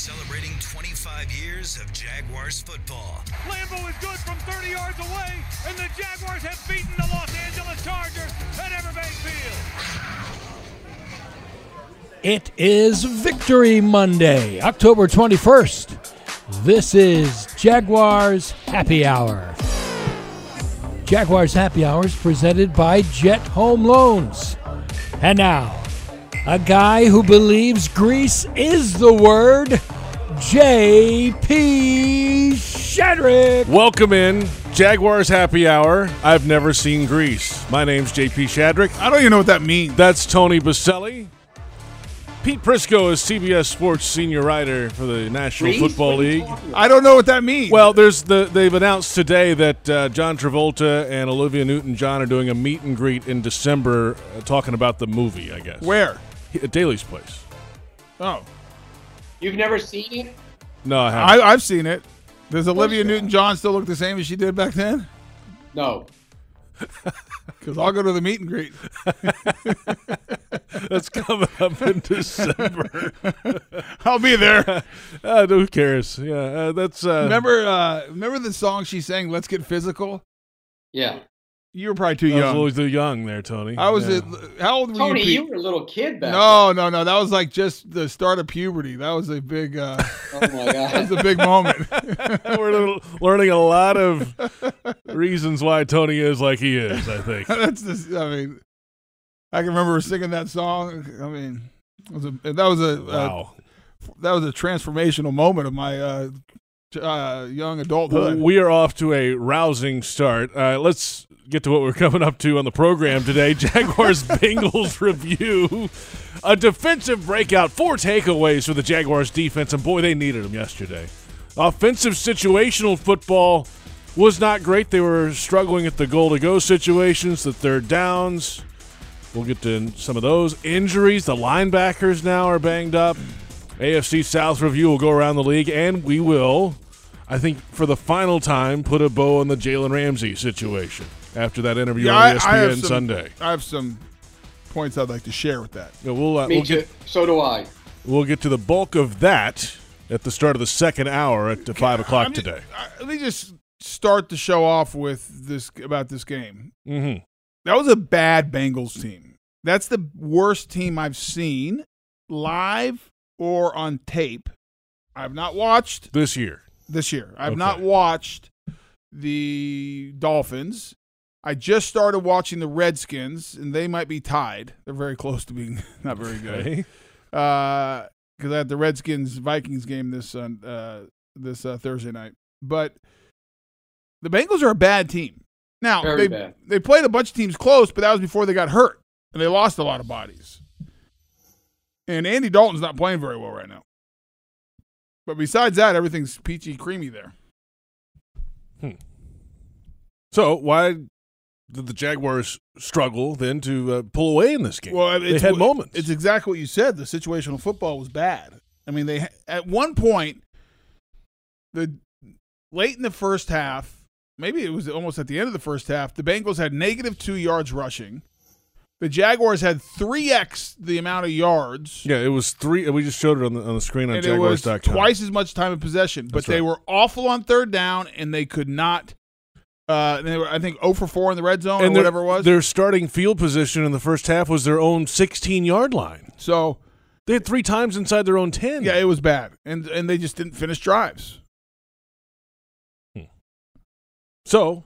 celebrating 25 years of Jaguars football. Lambo is good from 30 yards away, and the Jaguars have beaten the Los Angeles Chargers at Everbank Field. It is Victory Monday, October 21st. This is Jaguars Happy Hour. Jaguars Happy Hours presented by Jet Home Loans. And now, a guy who believes Grease is the word, J.P. Shadrick. Welcome in, Jaguars Happy Hour. I've never seen Grease. My name's JP Shadrick. I don't even know what that means. That's Tony Boselli. Pete Prisco is CBS Sports senior writer for the National Football League. I don't know what that means. Well, there's the they've announced today that uh, John Travolta and Olivia Newton-John are doing a meet and greet in December, uh, talking about the movie. I guess where? At Daily's place. Oh, You've never seen it? No, I haven't. I, I've seen it. Does Olivia. Newton-John still look the same as she did back then? No. Because I'll go to the meet and greet. That's coming up in December. I'll be there. uh, who cares? Yeah, uh, that's uh, remember, uh, remember the song she sang? "Let's Get Physical." Yeah. You were probably too I was young. always too young there, Tony. I was. Yeah. At, how old were Tony, you? Pete? you were a little kid back then. no, no, no. That was like just the start of puberty. That was a big. Uh. Oh my that god. was a big moment. We're learning a lot of reasons why Tony is like he is. I think. That's just. I mean, I can remember singing that song. I mean, was a, that was a, a Wow. that was a transformational moment of my uh, uh, young adulthood. We are off to a rousing start. Uh, let's get to what we're coming up to on the program today. Jaguars Bengals review. A defensive breakout. Four takeaways for the Jaguars defense, and boy, they needed them yesterday. Offensive situational football was not great. They were struggling at the goal to go situations, the third downs. We'll get to some of those. Injuries. The linebackers now are banged up. AFC South review will go around the league, and we will, I think, for the final time, put a bow on the Jalen Ramsey situation after that interview Yeah, on I- ESPN I have some- Sunday. I have some points I'd like to share with that. Yeah, we'll uh, Me we'll too. get So do I. we'll get to the bulk of that at the start of the second hour at five o'clock I'm ju- today. I- let me just start the show off with this about this game. hmm That was a bad Bengals team. That's the worst team I've seen live or on tape. I've not watched This year, this year. I've Okay. not watched the Dolphins. I just started watching the Redskins, and they might be tied. They're very close to being not very good. okay? because I had the Redskins Vikings game this uh, this uh, Thursday night. But the Bengals are a bad team. Now Very they bad. they played a bunch of teams close, but that was before they got hurt and they lost a lot of bodies. And Andy Dalton's not playing very well right now. But besides that, everything's peachy creamy there. Hmm. So why did the Jaguars struggle then to uh, pull away in this game? Well, they it's, had moments. It's exactly what you said. The situational football was bad. I mean, they at one point, the late in the first half, maybe it was almost at the end of the first half, the Bengals had negative two yards rushing. The Jaguars had three x the amount of yards, yeah, it was three. We just showed it on the on the screen on and it was Jaguars.com. twice as much time of possession. But That's they were awful on third down, and they could not. Uh, they were, I think, 0 for 4 in the red zone or and their- whatever it was. Their starting field position in the first half was their own 16 yard line. So They had three times inside their own 10. Yeah, it was bad, and and they just didn't finish drives. So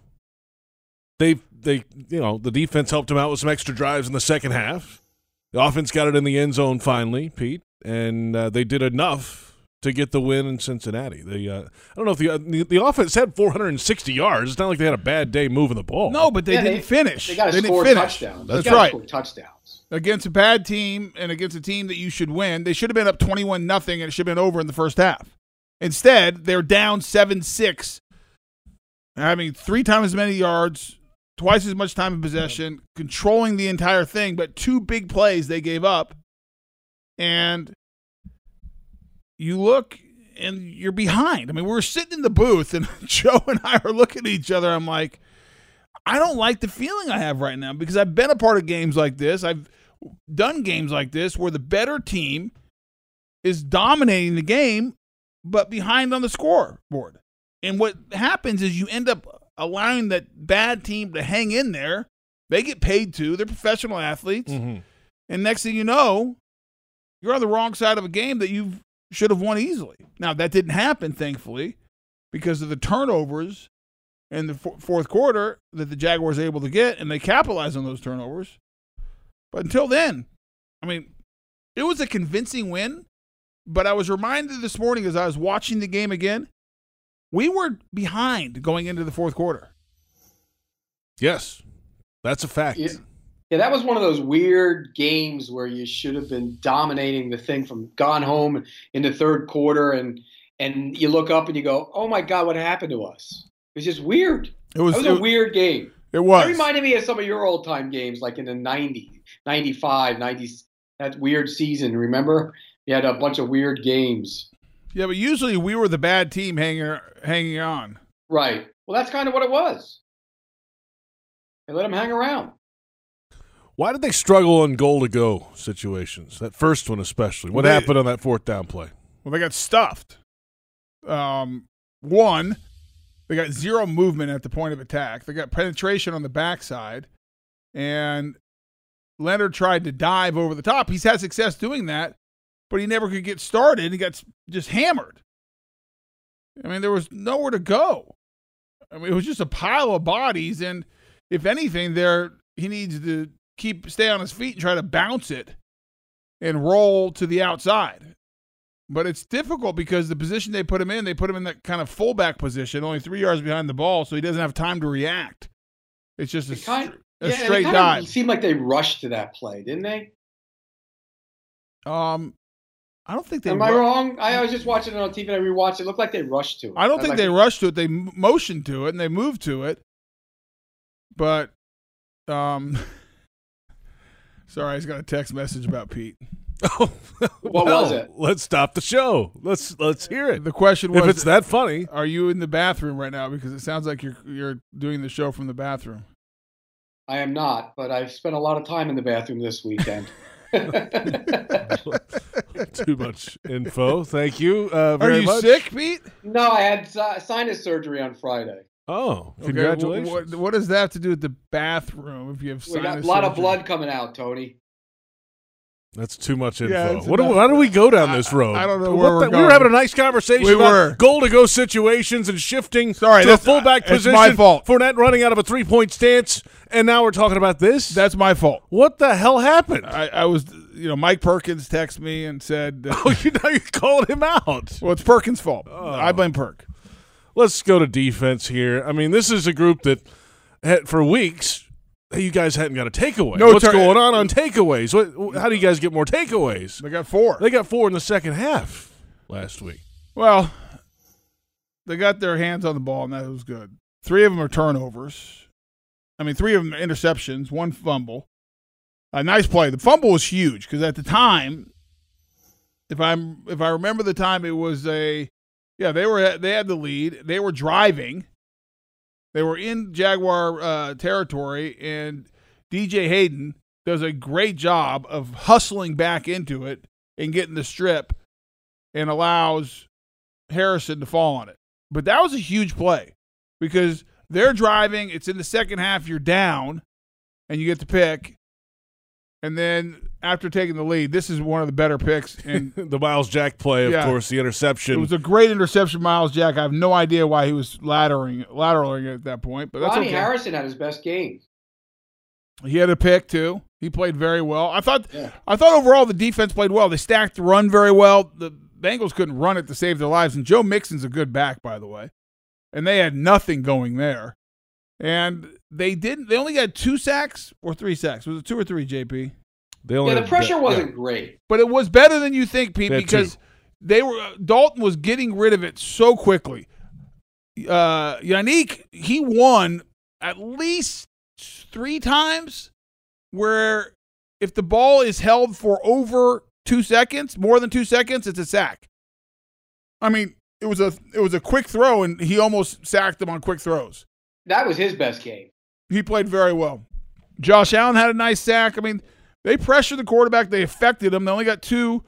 they they you know the defense helped them out with some extra drives in the second half. The offense got it in the end zone finally, Pete, and uh, they did enough to get the win in Cincinnati. They uh, I don't know if the, uh, the the offense had 460 yards. It's not like they had a bad day moving the ball. No, but they Yeah, didn't they- finish. They got to didn't score finish. touchdowns. That's They gotta right. Score touchdowns. Against a bad team and against a team that you should win, they should have been up twenty-one nothing, and it should have been over in the first half. Instead, they're down seven six, having three times as many yards, twice as much time in possession, controlling the entire thing, but two big plays they gave up, and you look and you're behind. I mean, we were sitting in the booth, and Joe and I are looking at each other. I'm like, I don't like the feeling I have right now because I've been a part of games like this. I've done games like this where the better team is dominating the game but behind on the scoreboard. And what happens is you end up allowing that bad team to hang in there. They get paid too. They're professional athletes. Mhm. And next thing you know, you're on the wrong side of a game that you should have won easily. Now, that didn't happen, thankfully, because of the turnovers in the fo- fourth quarter that the Jaguars were able to get, and they capitalized on those turnovers. But until then, I mean, it was a convincing win. But I was reminded this morning as I was watching the game again, we were behind going into the fourth quarter. Yes, that's a fact. Yeah. Yeah, that was one of those weird games where you should have been dominating the thing from gone home in the third quarter, and and you look up and you go, "Oh my God, what happened to us?" It was just weird. It was, was it, a weird game. it was. That reminded me of some of your old time games, like in the 90, 95, 90, that weird season. Remember? You had a bunch of weird games. yeah, but usually we were the bad team hanging hanging on. Right. Well, that's kind of what it was. They let them hang around. Why did they struggle on goal to go situations? That first one especially. What They- happened on that fourth down play? Well, they got stuffed. Um, one, they got zero movement at the point of attack. They got penetration on the backside, and Leonard tried to dive over the top. He's had success doing that, but he never could get started. He got just hammered. I mean, there was nowhere to go. I mean, it was just a pile of bodies, and if anything, there he needs to keep stay on his feet and try to bounce it and roll to the outside. But it's difficult because the position they put him in, they put him in that kind of fullback position, only three yards behind the ball, so he doesn't have time to react. It's just a, It kind- a yeah, it straight dive. seemed like they rushed to that play, didn't they? Um, I don't think they. Am I ru- wrong? I was just watching it on TV and I rewatched it. It looked like they rushed to it. I don't was think like, they rushed to it. They motioned to it and they moved to it. But, um, sorry, I just got a text message about Pete. Oh, What well, was it? Let's stop the show. Let's let's hear it. The question was, If it's that funny, are you in the bathroom right now? Because it sounds like you're you're doing the show from the bathroom. I am not, but I've spent a lot of time in the bathroom this weekend. too much info. Thank you uh, Are you much. sick, Pete? no, I had si- sinus surgery on Friday. Oh, Okay, congratulations! wh- What, what does that have to do with the bathroom? If you have We got a sinus lot of blood coming out, Tony. That's too much info. Yeah, what do, why do we go down this road? I don't know What where we're the- We were having a nice conversation We about were. goal to go situations and shifting Sorry, to a that's- fullback it's position. my fault. Fournette running out of a three point stance, and now we're talking about this. That's my fault. what the hell happened? I, I was, you know, Mike Perkins texted me and said, uh, oh, you know you're calling him out. "Well, it's Perkins' fault. Oh. I blame Perk." Let's go to defense here. I mean, this is a group that had, for weeks you guys hadn't got a takeaway. No What's tur- going on on takeaways? What, how do you guys get more takeaways? They got four. They got four in the second half last week. Well, they got their hands on the ball, and that was good. Three of them are turnovers. I mean, three of them are interceptions, one fumble. A nice play. The fumble was huge because at the time, if I'm if I remember the time, it was a yeah they were they had the lead. They were driving. They were in Jaguar uh, territory, and DJ Hayden does a great job of hustling back into it and getting the strip, and allows Harrison to fall on it. But that was a huge play because they're driving. It's in the second half. You're down, and you get the pick. And then after taking the lead, this is one of the better picks. And the Myles Jack play, of Yeah. course, the interception. it was a great interception, Myles Jack. I have no idea why he was lateraling, lateraling at that point, but that's Ronnie okay. Harrison had his best game. He had a pick too. He played very well. I thought. Yeah. I thought overall the defense played well. They stacked the run very well. The Bengals couldn't run it to save their lives. And Joe Mixon's a good back, by the way. And they had nothing going there. And they didn't. They only got two sacks or three sacks. Was it two or three, JP? They only Yeah, the pressure yeah. wasn't great. But it was better than you think, Pete, They had because two. they were Dalton was getting rid of it so quickly. Uh Yannick, he won at least three times where if the ball is held for over two seconds, more than two seconds, it's a sack. I mean, it was a it was a quick throw, and he almost sacked them on quick throws. That was his best game. He played very well. Josh Allen had a nice sack. I mean, they pressured the quarterback. They affected him. They only got two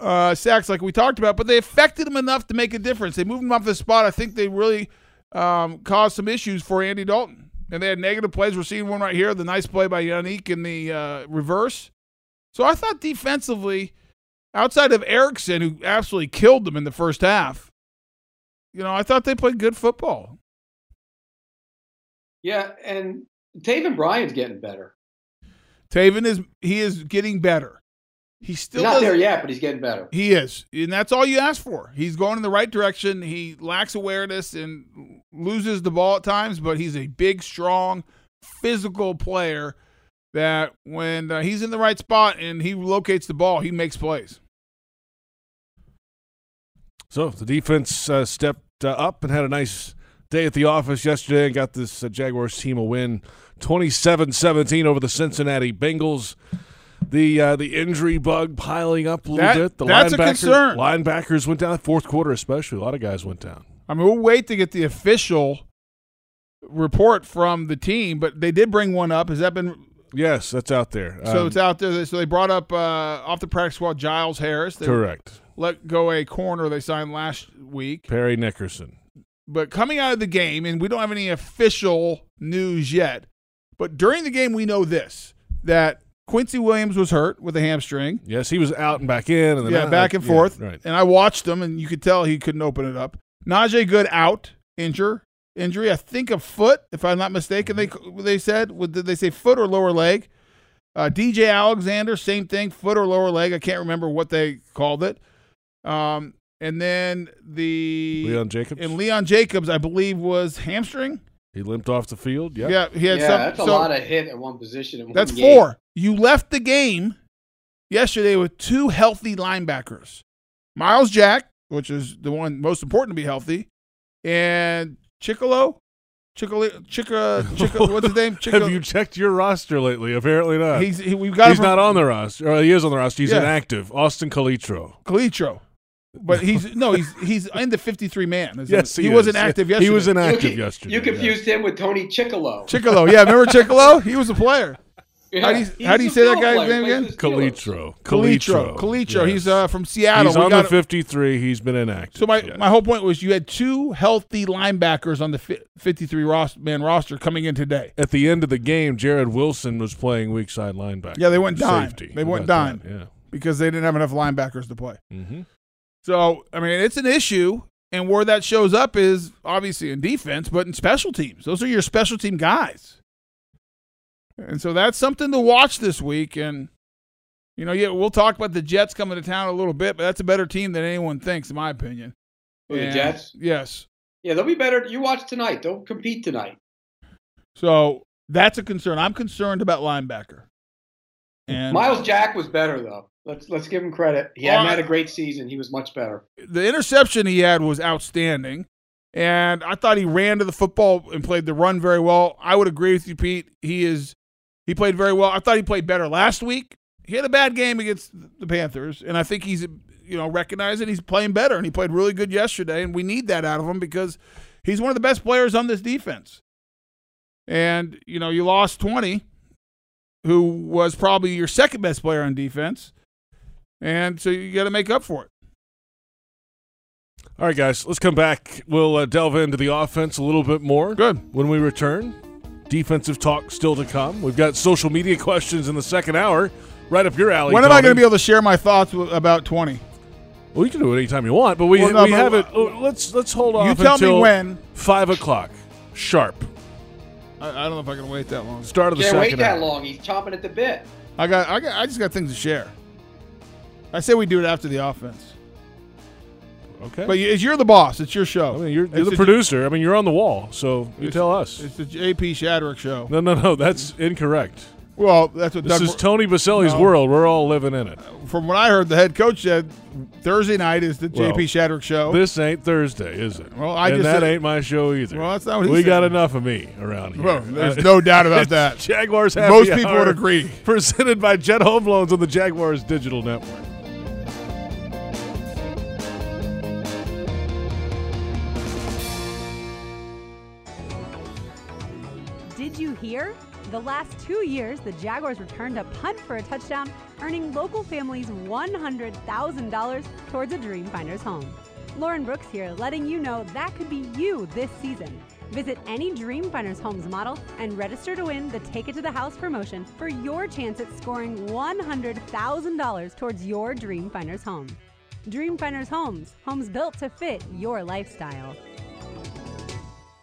uh, sacks like we talked about, but they affected him enough to make a difference. They moved him off the spot. I think they really um, caused some issues for Andy Dalton. And they had negative plays. We're seeing one right here. The nice play by Yannick in the uh, reverse. So I thought defensively, outside of Erickson, who absolutely killed them in the first half, you know, I thought they played good football. Yeah, and Taven Bryan's getting better. Taven is he is getting better. He still He's not doesn't- there yet, but he's getting better. He is, and that's all you ask for. He's going in the right direction. He lacks awareness and loses the ball at times, but he's a big, strong, physical player. That when uh, he's in the right spot and he locates the ball, he makes plays. So the defense uh, stepped uh, up and had a nice day at the office yesterday and got this uh, Jaguars team a win 27-17 over the Cincinnati Bengals. The uh, the injury bug piling up a little That- bit. The that's a concern. Linebackers went down fourth quarter, especially. A lot of guys went down. I mean, we'll wait to get the official report from the team, but they did bring one up. Has that been Yes, that's out there. so? Um, it's out there. So they brought up uh, off the practice squad Giles Harris. They correct. let go a corner they signed last week. Parry Nickerson. But coming out of the game, and we don't have any official news yet, but during the game, we know this that Quincy Williams was hurt with a hamstring. Yes, he was out and back in, and then Yeah, out- back and yeah, forth. right. And I watched him, and you could tell he couldn't open it up. Najee Goode out, injure, injury. I think a foot, if I'm not mistaken. They they said, did they say foot or lower leg? Uh, DJ Alexander, same thing, foot or lower leg. I can't remember what they called it. Um, and then the Leon Jacobs. and Leon Jacobs, I believe, was hamstring. He limped off the field. Yep. Yeah, he had yeah, some. that's a so lot of hit at one position. In one that's game. four. You left the game yesterday with two healthy linebackers, Myles Jack, which is the one most important to be healthy, and Chicolo. Chicolo, Chica, Chica, what's his name? Chica, Have you checked your roster lately? Apparently not. he's he, we've got He's from not on the roster. Or he is on the roster. He's Yeah. inactive. Austin Calitro. Calitro, but he's no, he's he's in the fifty-three man. isn't Yes, he, he, wasn't active yesterday. He was You, inactive con- yesterday. you confused him with Tony Chicolo. Chicolo, yeah, remember Chicolo? He was a player. Yeah, how do you- how do you say that guy's player, name again? for the Calitro. Calitro, Calitro. Yes. He's uh, from Seattle. He's We on got the 53. He's been inactive. So my, yes. my whole point was you had two healthy linebackers on the fi- 53 ros- man roster coming in today. At the end of the game, Jarrod Wilson was playing weak side linebacker. Yeah, they went dime. Safety. They went dime. that? because they didn't have enough linebackers to play. Yeah. So, I mean, it's an issue. And where that shows up is obviously in defense, but in special teams. Those are your special team guys. And so that's something to watch this week. And, you know, yeah, we'll talk about the Jets coming to town a little bit, but that's a better team than anyone thinks, in my opinion. Who, the And- Jets? Yes. Yeah, they'll be better. You watch tonight. They'll compete tonight. So that's a concern. I'm concerned about linebacker. And Myles Jack was better though. Let's let's give him credit. He Well, hadn't had a great season. He was much better. the interception he had was outstanding. And I thought he ran to the football and played the run very well. I would agree with you, Pete. He is he played very well. I thought he played better last week. He had a bad game against the Panthers, and I think he's you know recognizing he's playing better, and he played really good yesterday, and we need that out of him because he's one of the best players on this defense. And you know you lost twenty, who was probably your second best player on defense, and so you got to make up for it. All right, guys, let's come back. We'll uh, delve into the offense a little bit more. Good. When we return, defensive talk still to come. We've got social media questions in the second hour. Right up your alley. When am I going to be able to share my thoughts about 20? Well, you can do it anytime you want, but we, Well, no, we but- have it. oh, let's let's hold off You tell me when. five o'clock sharp. I, I don't know if I can wait that long. Start of the Can't second wait that hour. long. He's chomping at the bit. I got, I got, I just got things to share. I say we do it after the offense, Okay. but you- you're the boss. It's your show. I mean, you're, you're It's the a- producer. I mean, you're on the wall, so you tell us. It's the JP Shadrick show. No, no, no. That's incorrect. Well, that's what This Doug. is Tony Boselli's No. world. We're all living in it. from what I heard, the head coach said Thursday night is the Well, JP Shadrick show. This ain't Thursday, is it? Well, I and just that said- ain't my show either. Well, that's not what he we said. got enough of me around here. well, there's no doubt about that. Jaguars happy Most people Hour, would agree. Presented by Jet Home Loans on the Jaguars Digital Network. The last two years, the Jaguars returned a punt for a touchdown, earning local families $100,000 towards a Dreamfinders home. Lauren Brooks here, letting you know that could be you this season. Visit any Dreamfinders Homes model and register to win the Take It to the House promotion for your chance at scoring $100,000 towards your Dreamfinders home. Dreamfinders Homes, homes built to fit your lifestyle.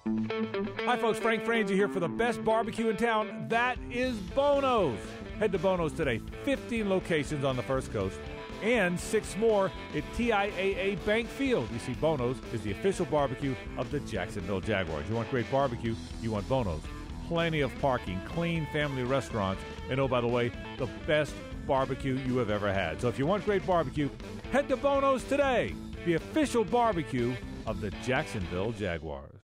Hi, folks. Frank Frangie here for the best barbecue in town. That is Bono's. Head to Bono's today. 15 locations on the First Coast and six more at TIAA Bank Field. You see, Bono's is the official barbecue of the Jacksonville Jaguars. You want great barbecue, you want Bono's. Plenty of parking, clean family restaurants, and oh, by the way, the best barbecue you have ever had. So if you want great barbecue, head to Bono's today, the official barbecue of the Jacksonville Jaguars.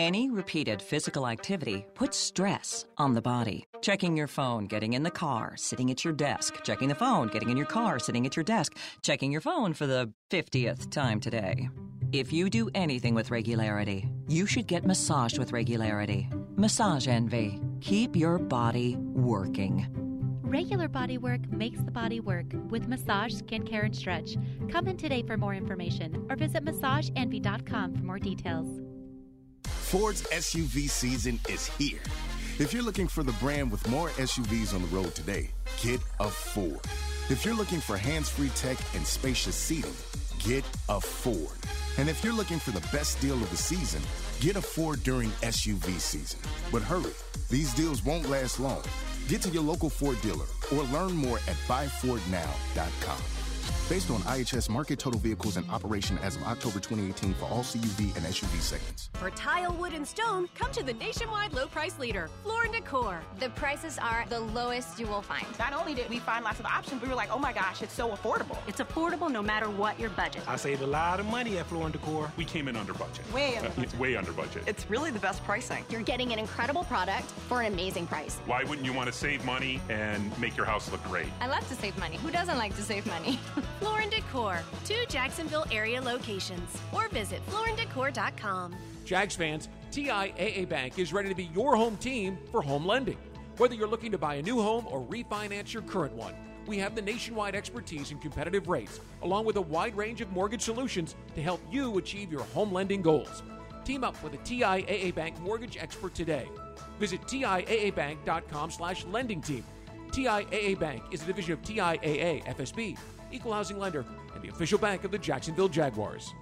Any repeated physical activity puts stress on the body. Checking your phone, getting in the car, sitting at your desk, checking the phone, getting in your car, sitting at your desk, checking your phone for the 50th time today. If you do anything with regularity, you should get massaged with regularity. Massage Envy. Keep your body working. Regular body work makes the body work with massage, skincare, and stretch. Come in today for more information or visit massageenvy.com for more details. Ford's SUV season is here. If you're looking for the brand with more SUVs on the road today, get a Ford. If you're looking for hands free tech and spacious seating, get a Ford. And if you're looking for the best deal of the season, get a Ford during SUV season. But hurry, these deals won't last long. Get to your local Ford dealer or learn more at buyfordnow.com. Based on IHS Markit total vehicles in operation as of October 2018 for all CUV and SUV segments. For tile, wood, and stone, come to the nationwide low price leader, Floor and Decor. The prices are the lowest you will find. Not only did we find lots of options, we were like, oh my gosh, it's so affordable. It's affordable no matter what your budget. I saved a lot of money at Floor and Decor. We came in under budget. Way under uh, budget. It's way under budget. It's really the best pricing. You're getting an incredible product for an amazing price. Why wouldn't you want to save money and make your house look great? I love to save money. Who doesn't like to save money? Floor and Decor two Jacksonville area locations, or visit flooranddecor.com. Jags fans, TIAA Bank is ready to be your home team for home lending. Whether you're looking to buy a new home or refinance your current one, we have the nationwide expertise and competitive rates, along with a wide range of mortgage solutions to help you achieve your home lending goals. Team up with a TIAA Bank mortgage expert today. Visit TIAABank.com slash lending team. TIAA Bank is a division of TIAA FSB, equal housing lender, and the official bank of the Jacksonville Jaguars.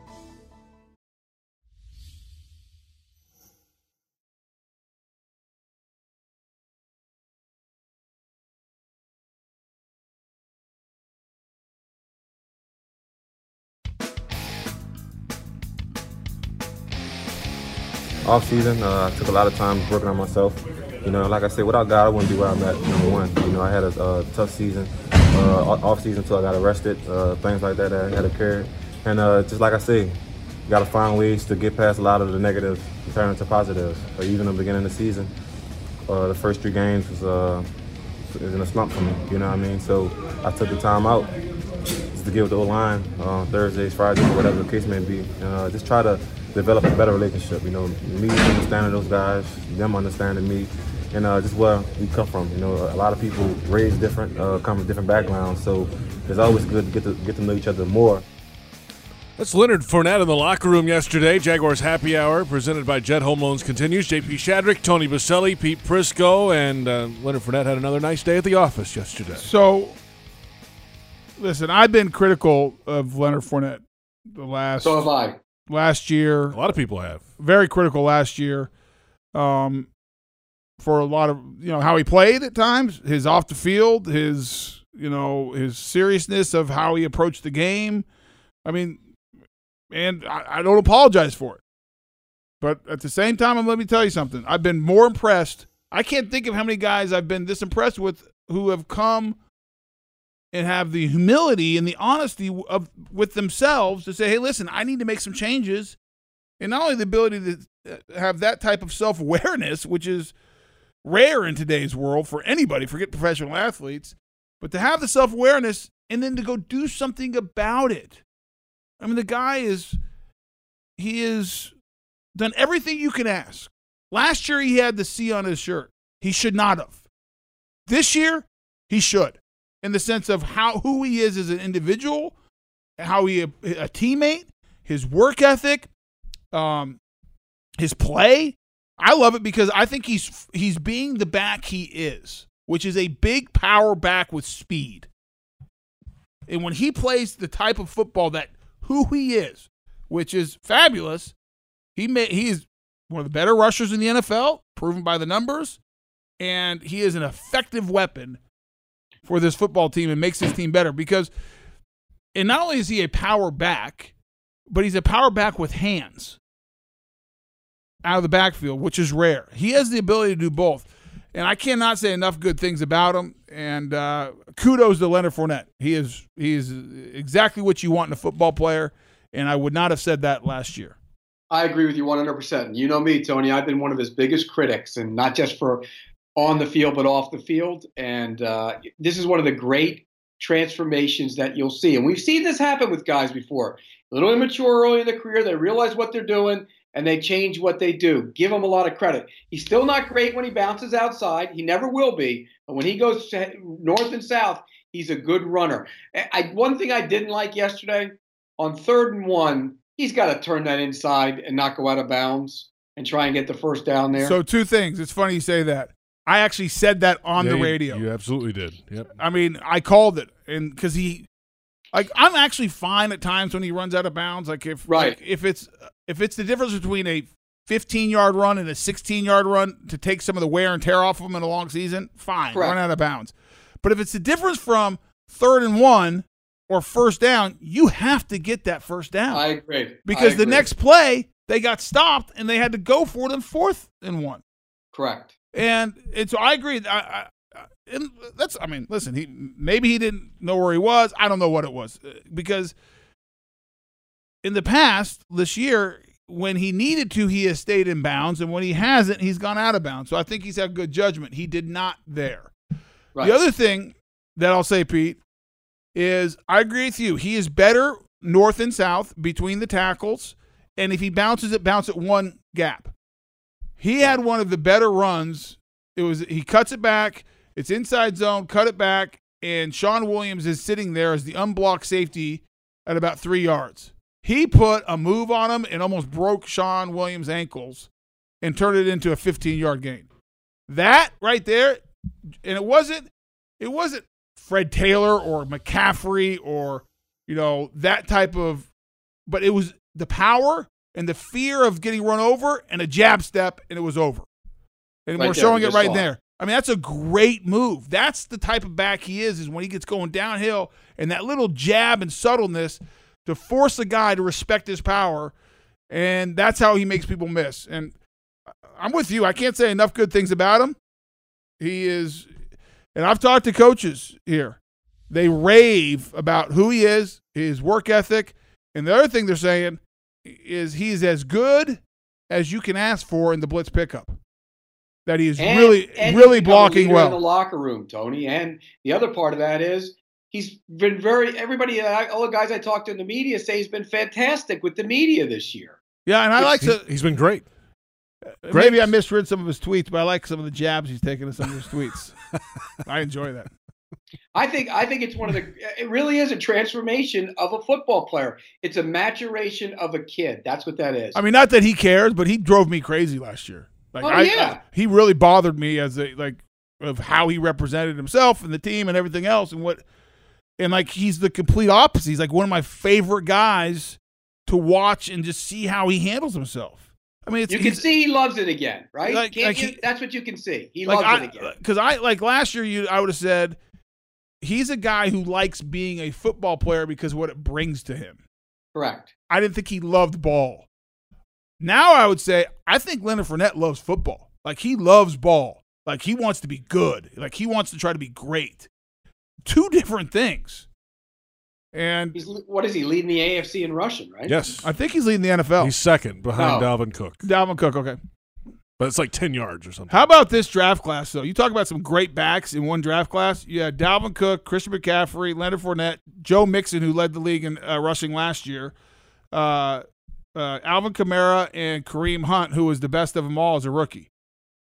Off season, uh, I took a lot of time working on myself. You know, like I said, without God, I wouldn't be where I'm at. Number one, you know, I had a uh, tough season, off season until I got arrested, uh, things like that that had occurred. And uh, just like I say, got to find ways to get past a lot of the negatives and turn into positives. Uh, even the beginning of the season, uh, the first three games was, uh, was in a slump for me. You know what I mean? So I took the time out just to get with the old line uh, Thursdays, Fridays, or whatever the case may be, and uh, just try to develop a better relationship. You know, me understanding those guys, them understanding me, and uh, just where we come from. You know, a lot of people raised different, uh, come from different backgrounds, so it's always good to get to get to know each other more. That's Leonard Fournette in the locker room yesterday. Jaguars Happy Hour presented by Jet Home Loans continues. JP Shadrick, Tony Boselli, Pete Prisco, and uh, Leonard Fournette had another nice day at the office yesterday. So, listen, I've been critical of Leonard Fournette the last. So have I. Last year, a lot of people have very critical last year. Um, for a lot of you know how he played at times, his off the field, his you know his seriousness of how he approached the game. I mean, and I, I don't apologize for it, but at the same time, let me tell you something. I've been more impressed. I can't think of how many guys I've been this impressed with who have come and have the humility and the honesty of with themselves to say, "Hey, listen, I need to make some changes." And not only the ability to uh, have that type of self awareness, which is rare in today's world for anybody, forget professional athletes, but to have the self awareness and then to go do something about it. I mean, the guy is, he has done everything you can ask. Last year, he had the C on his shirt. He should not have. This year, he should, in the sense of how who he is as an individual, how he a, a teammate, his work ethic, um, his play. I love it because I think he's he's being the back he is, which is a big power back with speed. And when he plays the type of football that who he is, which is fabulous, he may he is one of the better rushers in the NFL, proven by the numbers, and he is an effective weapon for this football team and makes this team better because and not only is he a power back, but he's a power back with hands out of the backfield, which is rare. He has the ability to do both. And I cannot say enough good things about him. And uh, kudos to Leonard Fournette. He is he is exactly what you want in a football player. And I would not have said that last year. I agree with you 100%. You know me, Tony. I've been one of his biggest critics, and not just for on the field, but off the field. And uh, this is one of the great transformations that you'll see. And we've seen this happen with guys before. A little immature early in the career, they realize what they're doing and they change what they do. Give him a lot of credit. He's still not great when he bounces outside. He never will be. But when he goes north and south, he's a good runner. I, one thing I didn't like yesterday on third and one, he's got to turn that inside and not go out of bounds and try and get the first down there. So two things. It's funny you say that. I actually said that on Yeah, the you- radio. You, absolutely did. Yep. I mean, I called it, and because he, like, I'm actually fine at times when he runs out of bounds. Like if Right. like, if it's if it's the difference between a 15 yard run and a 16 yard run to take some of the wear and tear off of him in a long season, fine, Correct. run out of bounds. But if it's the difference from third and one or first down, you have to get that first down. I agree. because I the next play they got stopped and they had to go for it in fourth and one. correct. And and so I agree. I, I, I- and that's I mean, listen, he maybe he didn't know where he was. I don't know what it was uh, because in the past this year when he needed to, he has stayed in bounds, and when he hasn't, he's gone out of bounds. So I think he's had good judgment. He did not there. Right. The other thing that I'll say, Pete, is I agree with you. He is better north and south between the tackles, and if he bounces it, bounce it one gap. He had one of the better runs. It was he cuts it back. It's inside zone. Cut it back, and Shawn Williams is sitting there as the unblocked safety at about three yards. He put a move on him and almost broke Shawn Williams' ankles and turned it into a 15-yard gain. That right there, and it wasn't it wasn't Fred Taylor or McCaffrey or you know that type of, but it was the power and the fear of getting run over and a jab step and it was over. And Right we're there, showing it right there. I mean, that's a great move. That's the type of back he is. Is when he gets going downhill and that little jab and subtleness to force a guy to respect his power, and that's how he makes people miss. And I'm with you. I can't say enough good things about him. He is, and I've talked to coaches here. They rave about who he is, his work ethic, and the other thing they're saying is he's as good as you can ask for in the blitz pickup. That he is And- really, and really blocking well in the locker room, Tony. And the other part of that is he's been very. Everybody, uh, all the guys I talked to in the media say he's been fantastic with the media this year. Yeah, and I like He's- to. he's been great. Maybe I misread some of his tweets, but I like some of the jabs he's taking in some of his tweets. I enjoy that. I think I think it's one of the. It really is a transformation of a football player. It's a maturation of a kid. That's what that is. I mean, not that he cares, but he drove me crazy last year. Like, Oh, I, yeah. he really bothered me as a like of how he represented himself and the team and everything else, and what, and like he's the complete opposite. He's like one of my favorite guys to watch and just see how he handles himself. I mean, it's you can see he loves it again, right? Like- like you? he- that's what you can see. He like loves I, it again. Because I like last year, you I would have said he's a guy who likes being a football player because of what it brings to him. Correct. I didn't think he loved ball. Now I would say I think Leonard Fournette loves football. Like he loves ball. Like he wants to be good. Like he wants to try to be great. Two different things. And He's what is he leading the AFC in rushing, right? Yes. I think he's leading the NFL. He's second behind Oh. Dalvin Cook. Dalvin Cook. Okay. But it's like 10 yards or something. How about this draft class, though? You talk about some great backs in one draft class. You had Dalvin Cook, Christian McCaffrey, Leonard Fournette, Joe Mixon, who led the league in uh, rushing last year, uh, uh, Alvin Kamara, and Kareem Hunt, who was the best of them all as a rookie.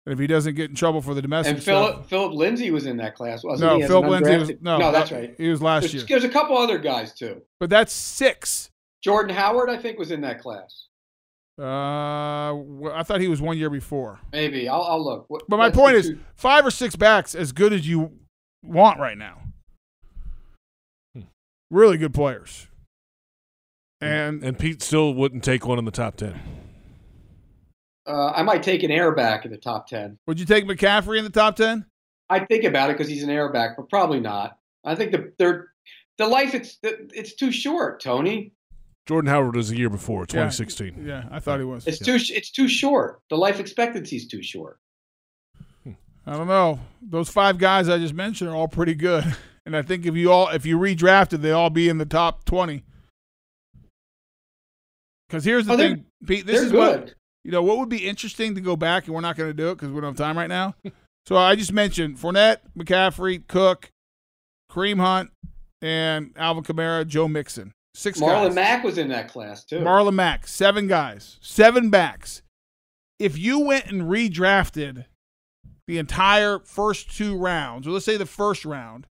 And if he doesn't get in trouble for the domestic And stuff, Phillip Phillip Lindsay was in that class, wasn't No, he? as Phillip Lindsay was- undrafted? no, no, that's that- right. he was last there's, year. There's a couple other guys too. but that's six. Jordan Howard, I think, was in that class. Uh, wh- I thought he was one year before. Maybe I'll, I'll look. What- But my point is, two- five or six backs as good as you want right now. Really good players. And and Pete still wouldn't take one in the top ten. Uh, I might take an airback in the top ten. would you take McCaffrey in the top ten? I think about it because he's an airback, but probably not. I think the they're the life it's it's too short, Tony. Jordan Howard was a year before, 2016. Yeah, I thought he was. It's too it's too short. The life expectancy is too short. I don't know. Those five guys I just mentioned are all pretty good, and I think if you all if you redrafted, they all be in the top twenty. Because here's the Oh, thing, Pete. This they're is what good. You know. What would be interesting to go back, and we're not going to do it because we don't have time right now. so I just mentioned Fournette, McCaffrey, Cook, Kareem Hunt, and Alvin Kamara, Joe Mixon. Six Marlon guys. Mack was in that class too. Marlon Mack, seven guys, seven backs. If you went and redrafted the entire first two rounds, or let's say the first round,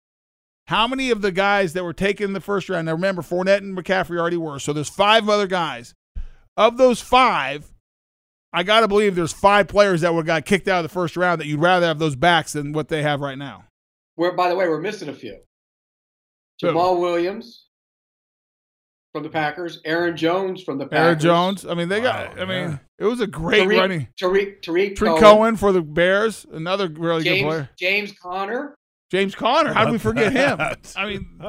how many of the guys that were taken in the first round? Now remember, Fournette and McCaffrey already were, so there's five other guys. Of those five, I gotta believe there's five players that would got kicked out of the first round that you'd rather have those backs than what they have right now. We're by the way, we're missing a few. Who? Jamaal Williams from the Packers, Aaron Jones from the Packers, Aaron Jones. I mean, they got. I mean, it was a great Tarik, running. Tarik, Tarik, Tree Cohen, Cohen for the Bears, another really good player. James Conner. James Conner. How did we forget him? I mean,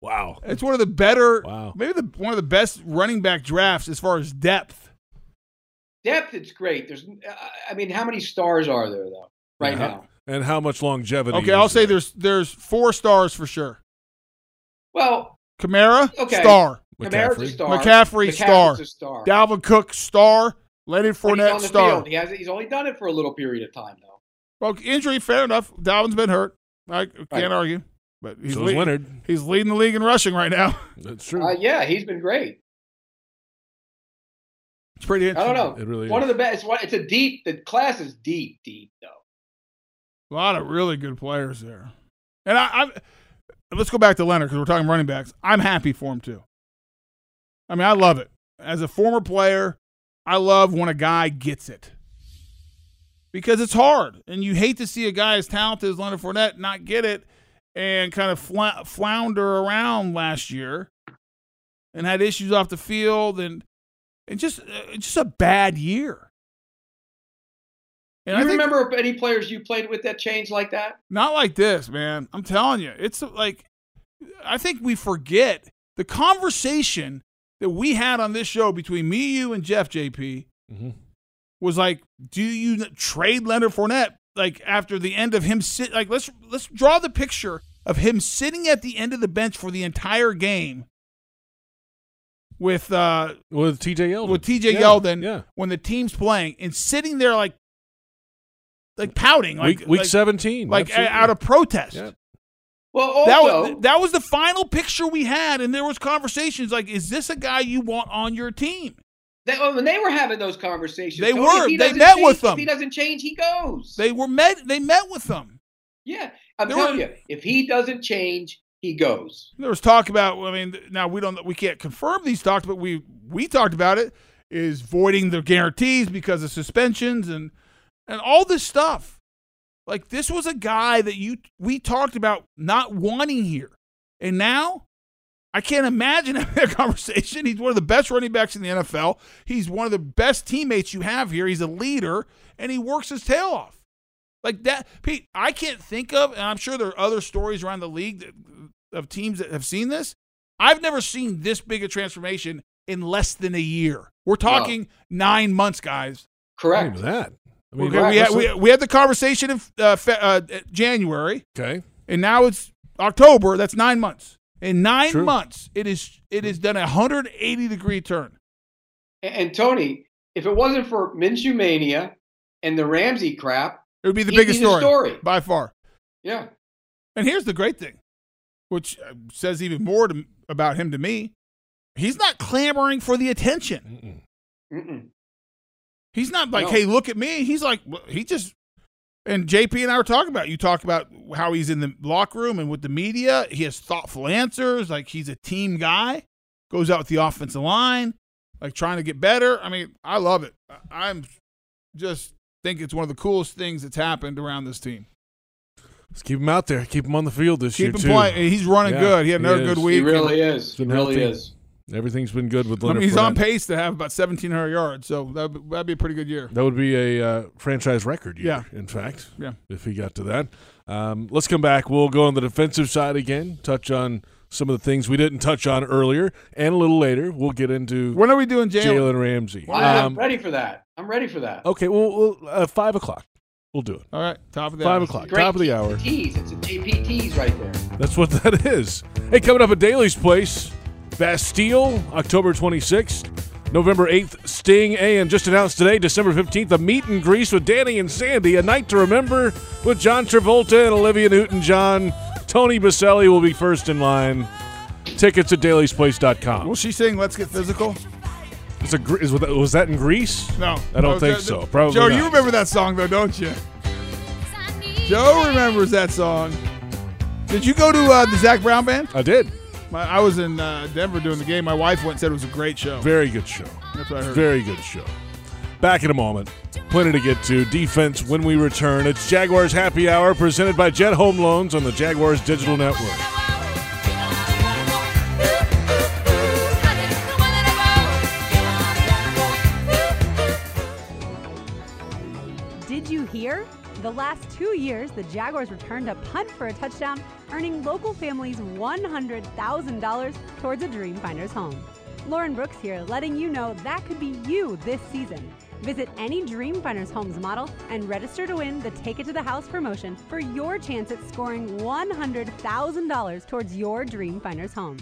Wow. it's one of the better, Wow. maybe the one of the best running back drafts as far as depth. Depth, it's great. There's, I mean, how many stars are there though right And now? And how much longevity? Okay, I'll say there? there's there's four stars for sure. Well, Kamara, Okay. star. Kamara's a McCaffrey. star. McCaffrey, McCaffrey's star. a star. Dalvin Cook, star. Leonard When he's on the star. field, he has, he's only done it for a little period of time though. Well, injury, fair enough. Dalvin's been hurt. I can't Right. argue. But he's, So is lead- Leonard. he's leading the league in rushing right now. That's true. Uh, yeah, he's been great. It's pretty I don't know. It really one is. of the best. It's, one, it's a deep. The class is deep, deep though. A lot of really good players there. And I, I'm let's go back to Leonard because we're talking running backs. I'm happy for him too. I mean, I love it. As a former player, I love when a guy gets it because it's hard, and you hate to see a guy as talented as Leonard Fournette not get it and kind of fla- flounder around last year and had issues off the field and and just uh, just a bad year. And you I think- remember any players you played with that changed like that? Not like this, man. I'm telling you. It's like I think we forget the conversation that we had on this show between me, you, and Jeff JP Mhm. was like, do you trade Leonard Fournette like after the end of him sit like let's let's draw the picture of him sitting at the end of the bench for the entire game with uh with TJ Yeldon. with TJ Yeah, Yeldon Yeah. when the team's playing and sitting there like like pouting like Week week like, 17. like absolutely. out of protest. Yeah. Well, also, that was that was the final picture we had, and there was conversations like, "Is this a guy you want on your team?" they, when they were having those conversations, They Tony, were. They met change- with them. If he doesn't change, he goes. They were met. They met with them. yeah, I'm There telling were- you, if he doesn't change, he goes. There was talk about. I mean, now we don't. We can't confirm these talks, but we we talked about it. Is voiding the guarantees because of suspensions and and all this stuff. Like this was a guy that you we talked about not wanting here, and now I can't imagine having a conversation. He's one of the best running backs in the NFL. He's one of the best teammates you have here. He's a leader, and he works his tail off. Like that, Pete. I can't think of, and I'm sure there are other stories around the league that, of teams that have seen this. I've never seen this big a transformation in less than a year. We're talking nine months, guys. Correct. Not even that. I mean, Okay, we, had, we, we had the conversation in uh, fe- uh, January, okay. and now it's October. That's nine months. In nine True. months, it is it has done a 180 degree turn. And, and Tony, if it wasn't for Minshew mania and the Ramsey crap, It would be the biggest be the story, story. by far. Yeah. And here's the great thing, which uh, says even more to, about him to me. He's not clamoring for the attention. Mm-mm. He's not like, No. hey, look at me. He's like, he just. And JP and I were talking about. it. You talk about how he's in the locker room and with the media. He has thoughtful answers. Like he's a team guy. Goes out with the offensive line, like trying to get better. I mean, I love it. I- I'm just think it's one of the coolest things that's happened around this team. Let's keep him out there. Keep him on the field this year Keep him too. playing. He's running Yeah, good. He had another is. good week. He really is. He's really healthy. is. Everything's been good with I mean, he's on pace to have about 1,700 yards, so that'd, that'd be a pretty good year. That would be a uh, franchise record year, Yeah. in fact. Yeah. If he got to that. Um, let's come back. We'll go on the defensive side again, touch on some of the things we didn't touch on earlier, and a little later, we'll get into When are we doing Jalen? Jalen Ramsey. I'm Um, ready for that. I'm ready for that. okay, well, we'll uh, 5 o'clock. We'll do it. All right, top of the Five hour. o'clock, Great top of the hour. Tease. It's a JP tease right there. That's what that is. Hey, coming up at Daily's Place, Bastille, October 26th. November 8th, Sting, and just announced today, December 15th, a meet and grease with Danny and Sandy, a night to remember with John Travolta and Olivia Newton John. Tony Boselli will be first in line. Tickets at dailysplace.com. Will she sing "Let's Get Physical"? It's a, is, was that in Grease? No, I don't Oh, think that- so. Probably Joe, not. you remember that song though, don't you? Joe remembers that song. Did you go to uh, the Zac Brown band? I did. My, I was in uh, Denver doing the game. My wife went and said it was a great show. Very good show. That's what I heard. Very good show. Back in a moment. Plenty to get to. Defense when we return. It's Jaguars Happy Hour presented by Jet Home Loans on the Jaguars Digital Network. The last two years, the Jaguars returned a punt for a touchdown, earning local families $100,000 towards a Dreamfinders home. Lauren Brooks here, letting you know that could be you this season. Visit any Dreamfinders Homes model and register to win the Take It to the House promotion for your chance at scoring $100,000 towards your Dreamfinders home.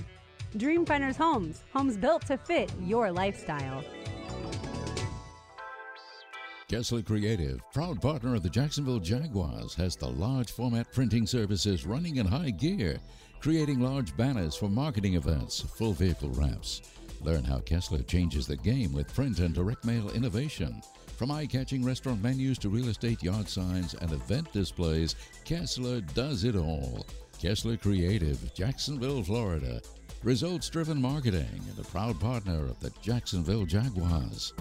Dreamfinders Homes, homes built to fit your lifestyle. Kessler Creative, proud partner of the Jacksonville Jaguars, has the large format printing services running in high gear, creating large banners for marketing events, full vehicle wraps. Learn how Kessler changes the game with print and direct mail innovation. From eye catching restaurant menus to real estate yard signs and event displays, Kessler does it all. Kessler Creative, Jacksonville, Florida. Results driven marketing and a proud partner of the Jacksonville Jaguars.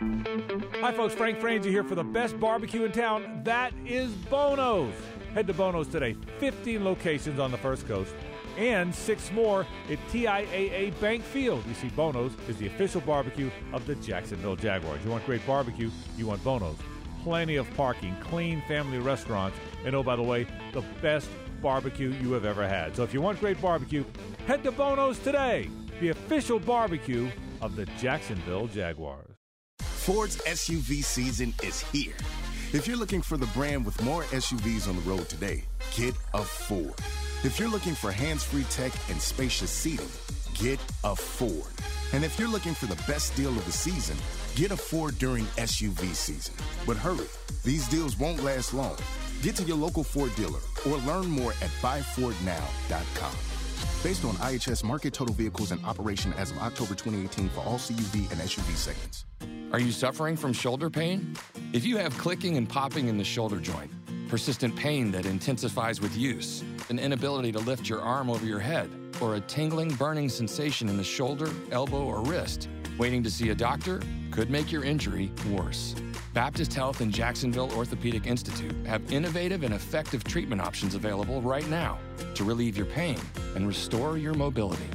Hi, folks. Frank Frangie here for the best barbecue in town. That is Bono's. Head to Bono's today. 15 locations on the First Coast and six more at TIAA Bank Field. You see, Bono's is the official barbecue of the Jacksonville Jaguars. You want great barbecue, you want Bono's. Plenty of parking, clean family restaurants, and oh, by the way, the best barbecue you have ever had. So if you want great barbecue, head to Bono's today, the official barbecue of the Jacksonville Jaguars. Ford's SUV season is here. If you're looking for the brand with more SUVs on the road today, get a Ford. If you're looking for hands-free tech and spacious seating, get a Ford. And if you're looking for the best deal of the season, get a Ford during SUV season. But hurry, these deals won't last long. Get to your local Ford dealer or learn more at buyfordnow.com. Based on IHS Markit total vehicles in operation as of October 2018 for all CUV and SUV segments. Are you suffering from shoulder pain? If you have clicking and popping in the shoulder joint, persistent pain that intensifies with use, an inability to lift your arm over your head, or a tingling, burning sensation in the shoulder, elbow, or wrist, waiting to see a doctor could make your injury worse. Baptist Health and Jacksonville Orthopedic Institute have innovative and effective treatment options available right now to relieve your pain and restore your mobility.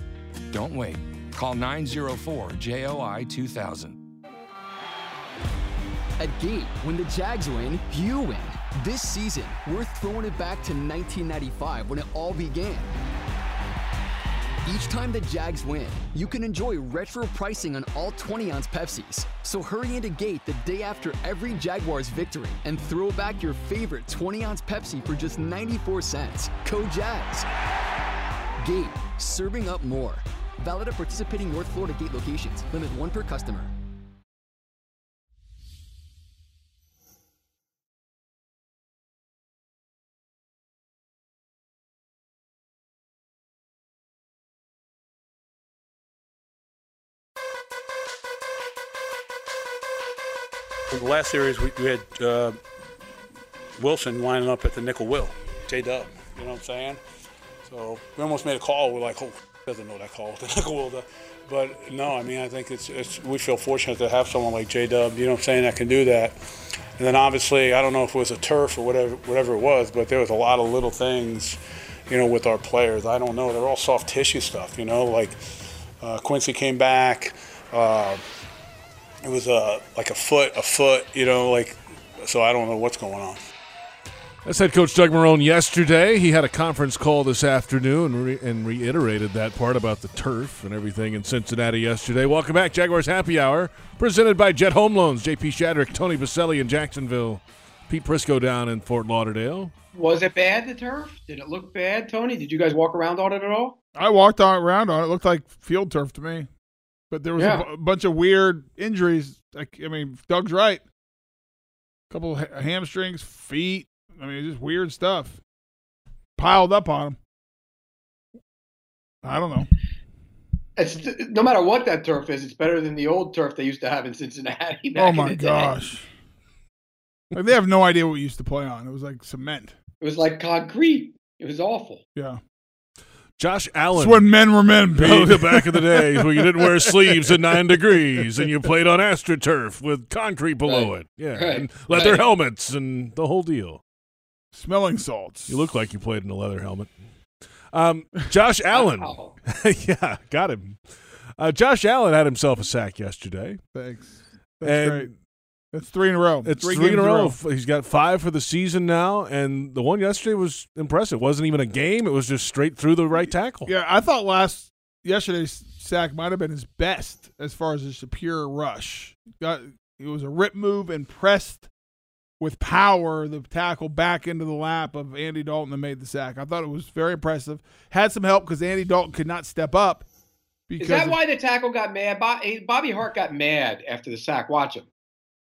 Don't wait. Call 904 JOI 2000. At Gate, when the Jags win, you win. This season, we're throwing it back to 1995 when it all began. Each time the Jags win, you can enjoy retro pricing on all 20 ounce Pepsis. So hurry into Gate the day after every Jaguars victory and throw back your favorite 20 ounce Pepsi for just 94 cents. Code Jags. Gate, serving up more. Valid at participating North Florida Gate locations. Limit one per customer. The last series, we, we had uh, Wilson lining up at the nickel will, J Dub. You know what I'm saying? So we almost made a call. We're like, oh, doesn't know that call, the nickel will. does. But no, I mean, I think it's, it's we feel fortunate to have someone like J Dub. You know what I'm saying? That can do that. And then obviously, I don't know if it was a turf or whatever, whatever it was, but there was a lot of little things, you know, with our players. I don't know. They're all soft tissue stuff. You know, like uh, Quincy came back. Uh, it was a like a foot, a foot. You know, like so. I don't know what's going on. That's head coach Doug Marrone yesterday. He had a conference call this afternoon and, re- and reiterated that part about the turf and everything in Cincinnati yesterday. Welcome back, Jaguars Happy Hour, presented by Jet Home Loans. JP Shadrick, Tony Boselli in Jacksonville, Pete Prisco down in Fort Lauderdale. Was it bad, the turf? Did it look bad, Tony? Did you guys walk around on it at all? I walked around on it. It looked like field turf to me, but there was Yeah. a bunch of weird injuries. Like I mean, Doug's right. A couple of ha- hamstrings, feet. I mean, just weird stuff piled up on him. I don't know. It's no matter what that turf is, it's better than the old turf they used to have in Cincinnati. Back oh in my the day. gosh! Like they have no idea what we used to play on. It was like cement. It was like concrete. It was awful. Yeah. Josh Allen. It's when men were men, Pete. back in the days where you didn't wear sleeves at nine degrees and you played on AstroTurf with concrete below Right. it. Yeah. Right. And leather Right. helmets and the whole deal. Smelling salts. You look like you played in a leather helmet. Um, Josh Allen. Wow. yeah, got him. Uh, Josh Allen had himself a sack yesterday. Thanks. That's And great. That's three in a row. It's three, three, games in a row. He's got five for the season now, and the one yesterday was impressive. It wasn't even a game; it was just straight through the right tackle. Yeah, I thought last yesterday's sack might have been his best as far as just a pure rush. Got it was a rip move and pressed with power the tackle back into the lap of Andy Dalton that made the sack. I thought it was very impressive. Had some help because Andy Dalton could not step up. Because Is that of- why the tackle got mad? Eh, Bobby Hart got mad after the sack. Watch him.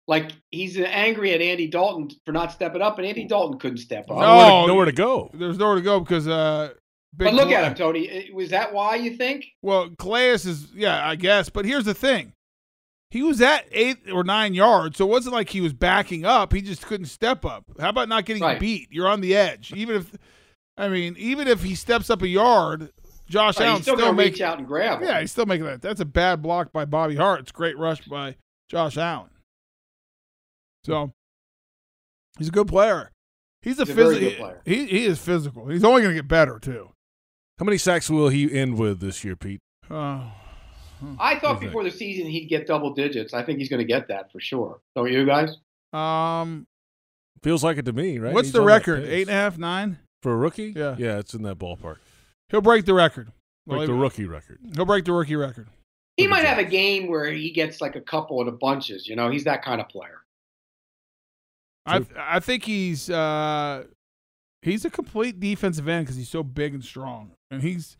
Like he's angry at Andy Dalton for not stepping up, and Andy Dalton couldn't step up. No, nowhere to go. There's nowhere to go because uh. But look Calais- at him, Tony. Was that why you think? Well, Calais is yeah, I guess. But here's the thing: he was at eight or nine yards, so it wasn't like he was backing up. He just couldn't step up. How about not getting Right. beat? You're on the edge. Even if, I mean, even if he steps up a yard, Josh Right, he's Allen still still make, reach out and grab him. Yeah, he's still making that. That's a bad block by Bobby Hart. It's great rush by Josh Allen. So he's a good player. He's a, He's a very physical. good player. He he is physical. He's only going to get better too. How many sacks will he end with this year, Pete? Uh, I thought Okay. before the season he'd get double digits. I think he's going to get that for sure. Don't you guys? um, Feels like it to me, right? what's He's the record? Eight and a half, nine. for a rookie? Yeah. yeah, it's in that ballpark. He'll break the record. Like Well, the he- rookie record. He'll break the rookie record. He might have a game where he gets like a couple of the bunches. You know, he's that kind of player. I I think he's uh he's a complete defensive end because he's so big and strong, and he's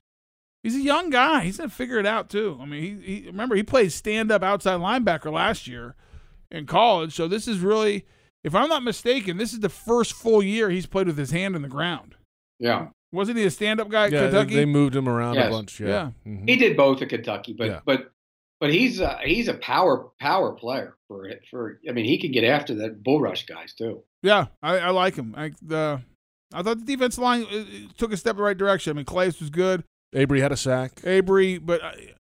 he's a young guy. He's gonna figure it out too. I mean, he, he remember he played stand up outside linebacker last year in college, so this is really, if I'm not mistaken, this is the first full year he's played with his hand in the ground. Yeah. Wasn't he a stand up guy at Yeah, they- Kentucky? they moved him around Yes. a bunch. Yeah. Yeah. Mhm. He did both at Kentucky, but Yeah. but but he's uh, he's a power power player for for. I mean, he can get after that bull rush guys too. Yeah, I, I like him. I the I thought the defense line uh, uh, took a step in the right direction. I mean, Clay was good. Avery had a sack. Avery, but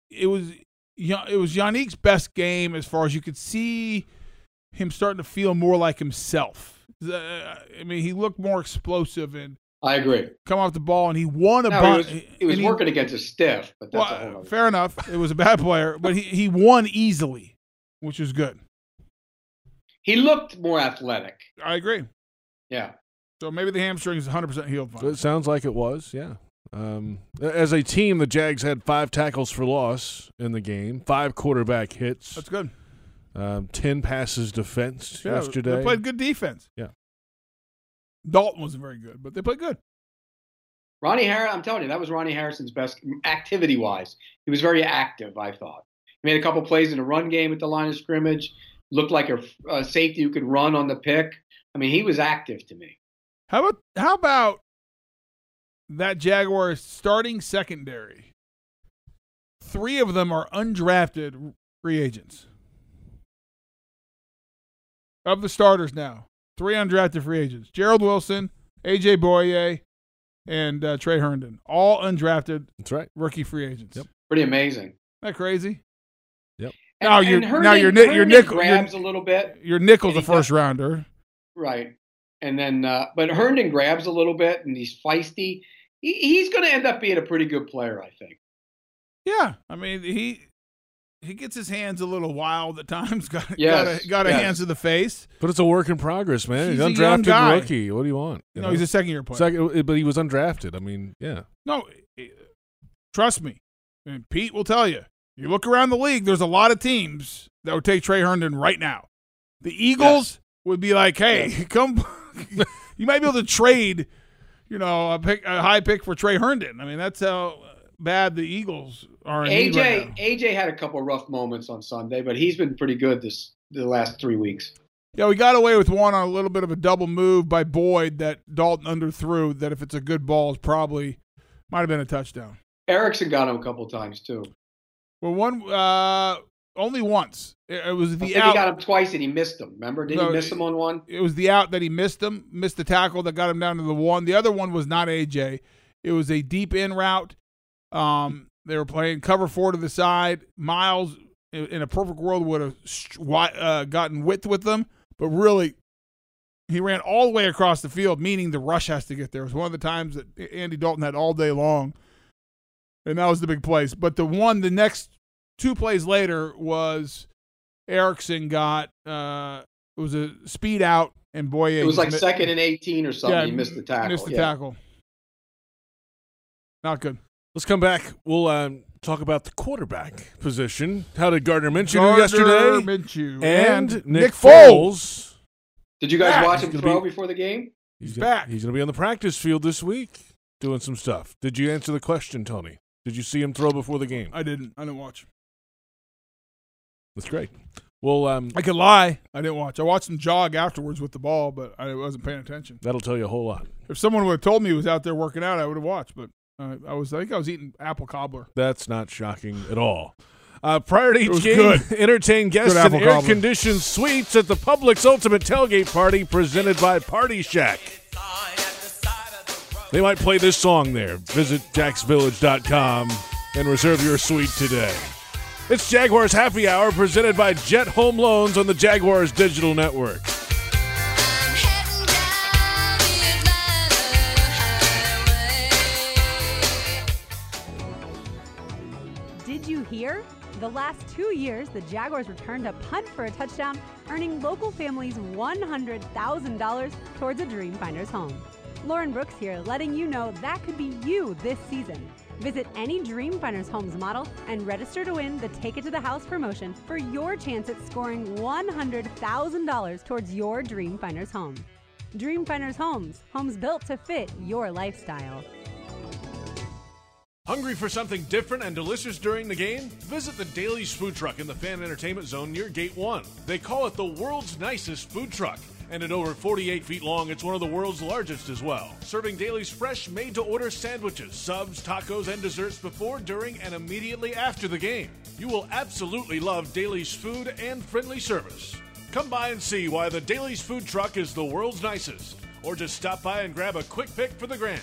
it was Ya- it was Yannick's best game as far as you could see him starting to feel more like himself. I mean, he looked more explosive and I agree. come off the ball, and he won a No, he bunch. was, he was working against a stiff, but that's a whole Well, other fair enough. It was a bad player, but he, he won easily, which is good. He looked more athletic. I agree. Yeah. So maybe the hamstring is 100% healed. So it sounds like it was, yeah. Um, as a team, the Jags had five tackles for loss in the game, five quarterback hits, That's good. um, ten passes defensed Yeah, yesterday. They played good defense. Yeah. Dalton wasn't very good, but they played good. Ronnie Harris, I'm telling you, that was Ronnie Harrison's best activity wise. He was very active, I thought. He made a couple plays in a run game at the line of scrimmage, looked like a, a safety who could run on the pick. I mean, he was active to me. How about how about that Jaguars starting secondary? Three of them are undrafted free agents. of the starters now, three undrafted free agents: Jarrod Wilson, AJ Bouye, and uh, Tre Herndon, all undrafted. That's right. Rookie free agents. Yep. Pretty amazing. Isn't that crazy? Yep. And, now you're Herndon, now your ni- your Herndon nickel grabs your, a little bit. your nickel's a first got- rounder. Right. And then, uh, but Herndon grabs a little bit and he's feisty. He, he's going to end up being a pretty good player, I think. Yeah, I mean he he gets his hands a little wild at times. Got Yes, got a, got a yes. hands to the face. But it's a work in progress, man. He's He's, a young undrafted guy. rookie. What do you want? You No, he's a second-year player. Second, but he was undrafted. I mean, yeah. No, eh, trust me, and Pete will tell you. You look around the league. There's a lot of teams that would take Tre Herndon right now. The Eagles would be like, "Hey, come." you might be able to trade, you know, a pick a high pick for Tre Herndon. I mean, that's how bad the Eagles are. In AJ right. AJ had a couple rough moments on Sunday, but he's been pretty good this the last three weeks. Yeah, we got away with one on a little bit of a double move by Boyd that Dalton underthrew. That if it's a good ball, is probably might have been a touchdown. Erickson got him a couple times too. Well, one uh, only once. It, it was the out. he got him twice and he missed him. Remember? Did No, he miss him on one? It was the out that he missed him, missed the tackle that got him down to the one. The other one was not AJ. It was a deep in route. Um, they were playing cover four to the side. Myles, in a perfect world, would have uh, gotten width with them, but really, he ran all the way across the field, meaning the rush has to get there. It was one of the times that Andy Dalton had all day long, and that was the big place. But the one, the next two plays later was Erickson got uh, it was a speed out, and Bouye It was like mi- second and eighteen or something. Yeah, he missed the tackle. Missed the yeah. tackle. Not good. Let's come back. We'll um, talk about the quarterback position. How did Gardner Minshew do Gardner yesterday? Minshew and, and Nick, Nick Foles. Did you guys Back. watch him throw be- before the game? He's He's gonna- back. He's going to be on the practice field this week doing some stuff. Did you answer the question, Tony? Did you see him throw before the game? I didn't. I didn't watch. That's great. Well, um, I could lie. I didn't watch. I watched him jog afterwards with the ball, but I wasn't paying attention. that'll tell you a whole lot. If someone would have told me he was out there working out, I would have watched. But uh, I was. I think I was eating apple cobbler. That's not shocking at all. Uh, prior to each game, good. entertain guests in air-conditioned suites at the Publix Ultimate Tailgate Party presented by Party Shack. They might play this song there. Visit jacksvillage.com and reserve your suite today. It's Jaguars Happy Hour presented by Jet Home Loans on the Jaguars Digital Network. The last two years, the Jaguars returned a punt for a touchdown, earning local families $100,000 towards a Dreamfinders home. Lauren Brooks here, letting you know that could be you this season. Visit any Dreamfinders Homes model and register to win the Take It to the House promotion for your chance at scoring $100,000 towards your Dreamfinders home. Dreamfinders Homes, homes built to fit your lifestyle. Hungry for something different and delicious during the game? Visit the Daily's Food Truck in the Fan Entertainment Zone near Gate 1. They call it the world's nicest food truck. And at over 48 feet long, it's one of the world's largest as well. Serving Daily's fresh, made to order sandwiches, subs, tacos, and desserts before, during, and immediately after the game. You will absolutely love Daily's food and friendly service. Come by and see why the Daily's Food Truck is the world's nicest. Or just stop by and grab a quick pick for the gram.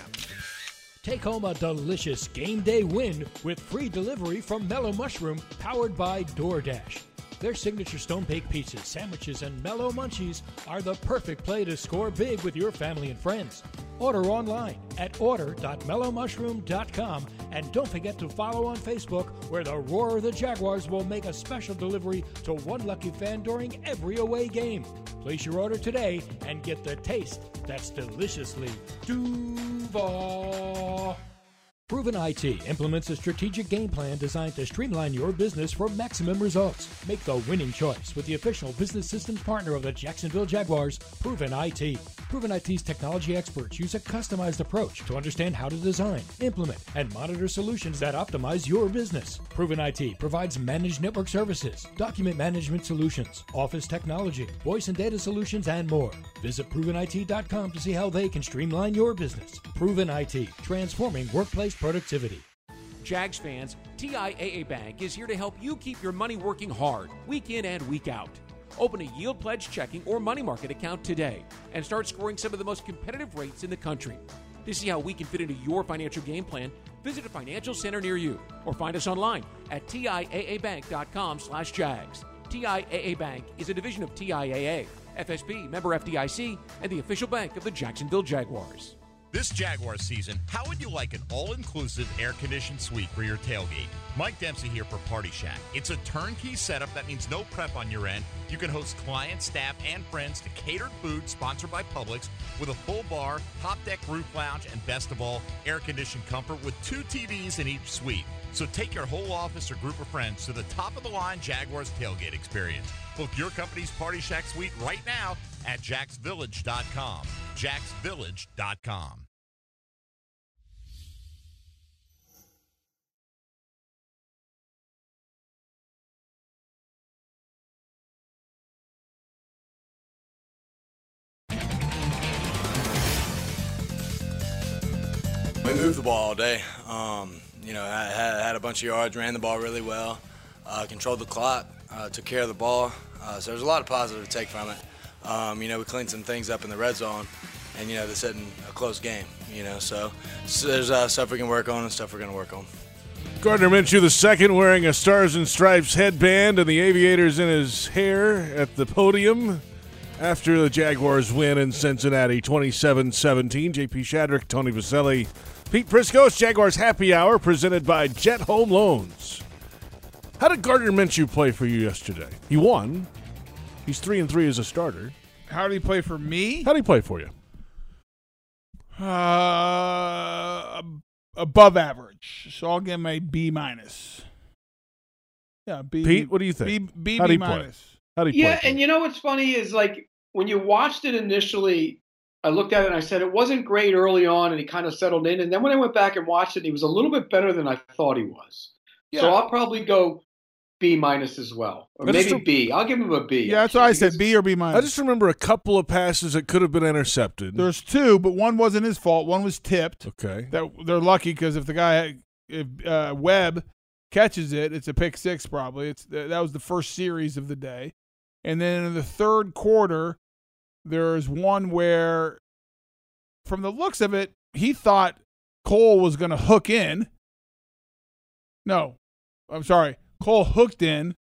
Take home a delicious game day win with free delivery from Mellow Mushroom, powered by DoorDash. Their signature stone baked pizzas, sandwiches, and mellow munchies are the perfect play to score big with your family and friends. Order online at order.mellowmushroom.com and don't forget to follow on Facebook where the Roar of the Jaguars will make a special delivery to one lucky fan during every away game. Place your order today and get the taste that's deliciously Duval. Proven IT implements a strategic game plan designed to streamline your business for maximum results. Make the winning choice with the official business systems partner of the Jacksonville Jaguars, Proven IT. Proven IT's technology experts use a customized approach to understand how to design, implement, and monitor solutions that optimize your business. Proven IT provides managed network services, document management solutions, office technology, voice and data solutions, and more. Visit provenit.com to see how they can streamline your business. Proven IT, transforming workplace productivity. Jags fans, TIAA Bank is here to help you keep your money working hard, week in and week out. Open a Yield Pledge checking or money market account today and start scoring some of the most competitive rates in the country. To see how we can fit into your financial game plan, visit a financial center near you or find us online at tiaabank.com slash jags. TIAA Bank is a division of TIAA, FSB, member FDIC, and the official bank of the Jacksonville Jaguars. This Jaguar season, how would you like an all inclusive air conditioned suite for your tailgate? Mike Dempsey here for Party Shack. It's a turnkey setup that means no prep on your end. You can host clients, staff, and friends to catered food sponsored by Publix with a full bar, top deck roof lounge, and best of all, air conditioned comfort with two TVs in each suite. So take your whole office or group of friends to the top of the line Jaguars tailgate experience. Book your company's Party Shack suite right now at jacksvillage.com. jacksvillage.com. We moved the ball all day. Um, you know, had, had a bunch of yards, ran the ball really well, uh, controlled the clock, uh, took care of the ball. Uh, so there's a lot of positive to take from it. Um, you know, we cleaned some things up in the red zone, and you know, this isn't a close game. You know, so, so there's uh, stuff we can work on and stuff we're going to work on. Gardner Minshew the second wearing a Stars and Stripes headband and the aviators in his hair at the podium after the Jaguars win in Cincinnati 27-17. JP Shadrick, Tony Boselli, Pete Priscos, Jaguars Happy Hour presented by Jet Home Loans. How did Gardner Minshew play for you yesterday? He won. He's three and three as a starter. How did he play for me? How did he play for you? Uh, above average. So I'll give him a B minus. Yeah, B. Pete, what do you think? B, B, How'd B he play? minus. How did he Yeah, play? Yeah, and you know what's funny is like when you watched it initially, I looked at it and I said it wasn't great early on, and he kind of settled in. And then when I went back and watched it, he was a little bit better than I thought he was. So I'll probably go B minus as well, or I maybe don't- B. I'll give him a B. Yeah, that's what I said. B or B minus. I just remember a couple of passes that could have been intercepted. There's two, but one wasn't his fault. One was tipped. Okay. That they're lucky because if the guy, if uh, Webb catches it, it's a pick six probably. It's that was the first series of the day, and then in the third quarter, there's one where, from the looks of it, he thought Cole was going to hook in. No, I'm sorry. Cole hooked in,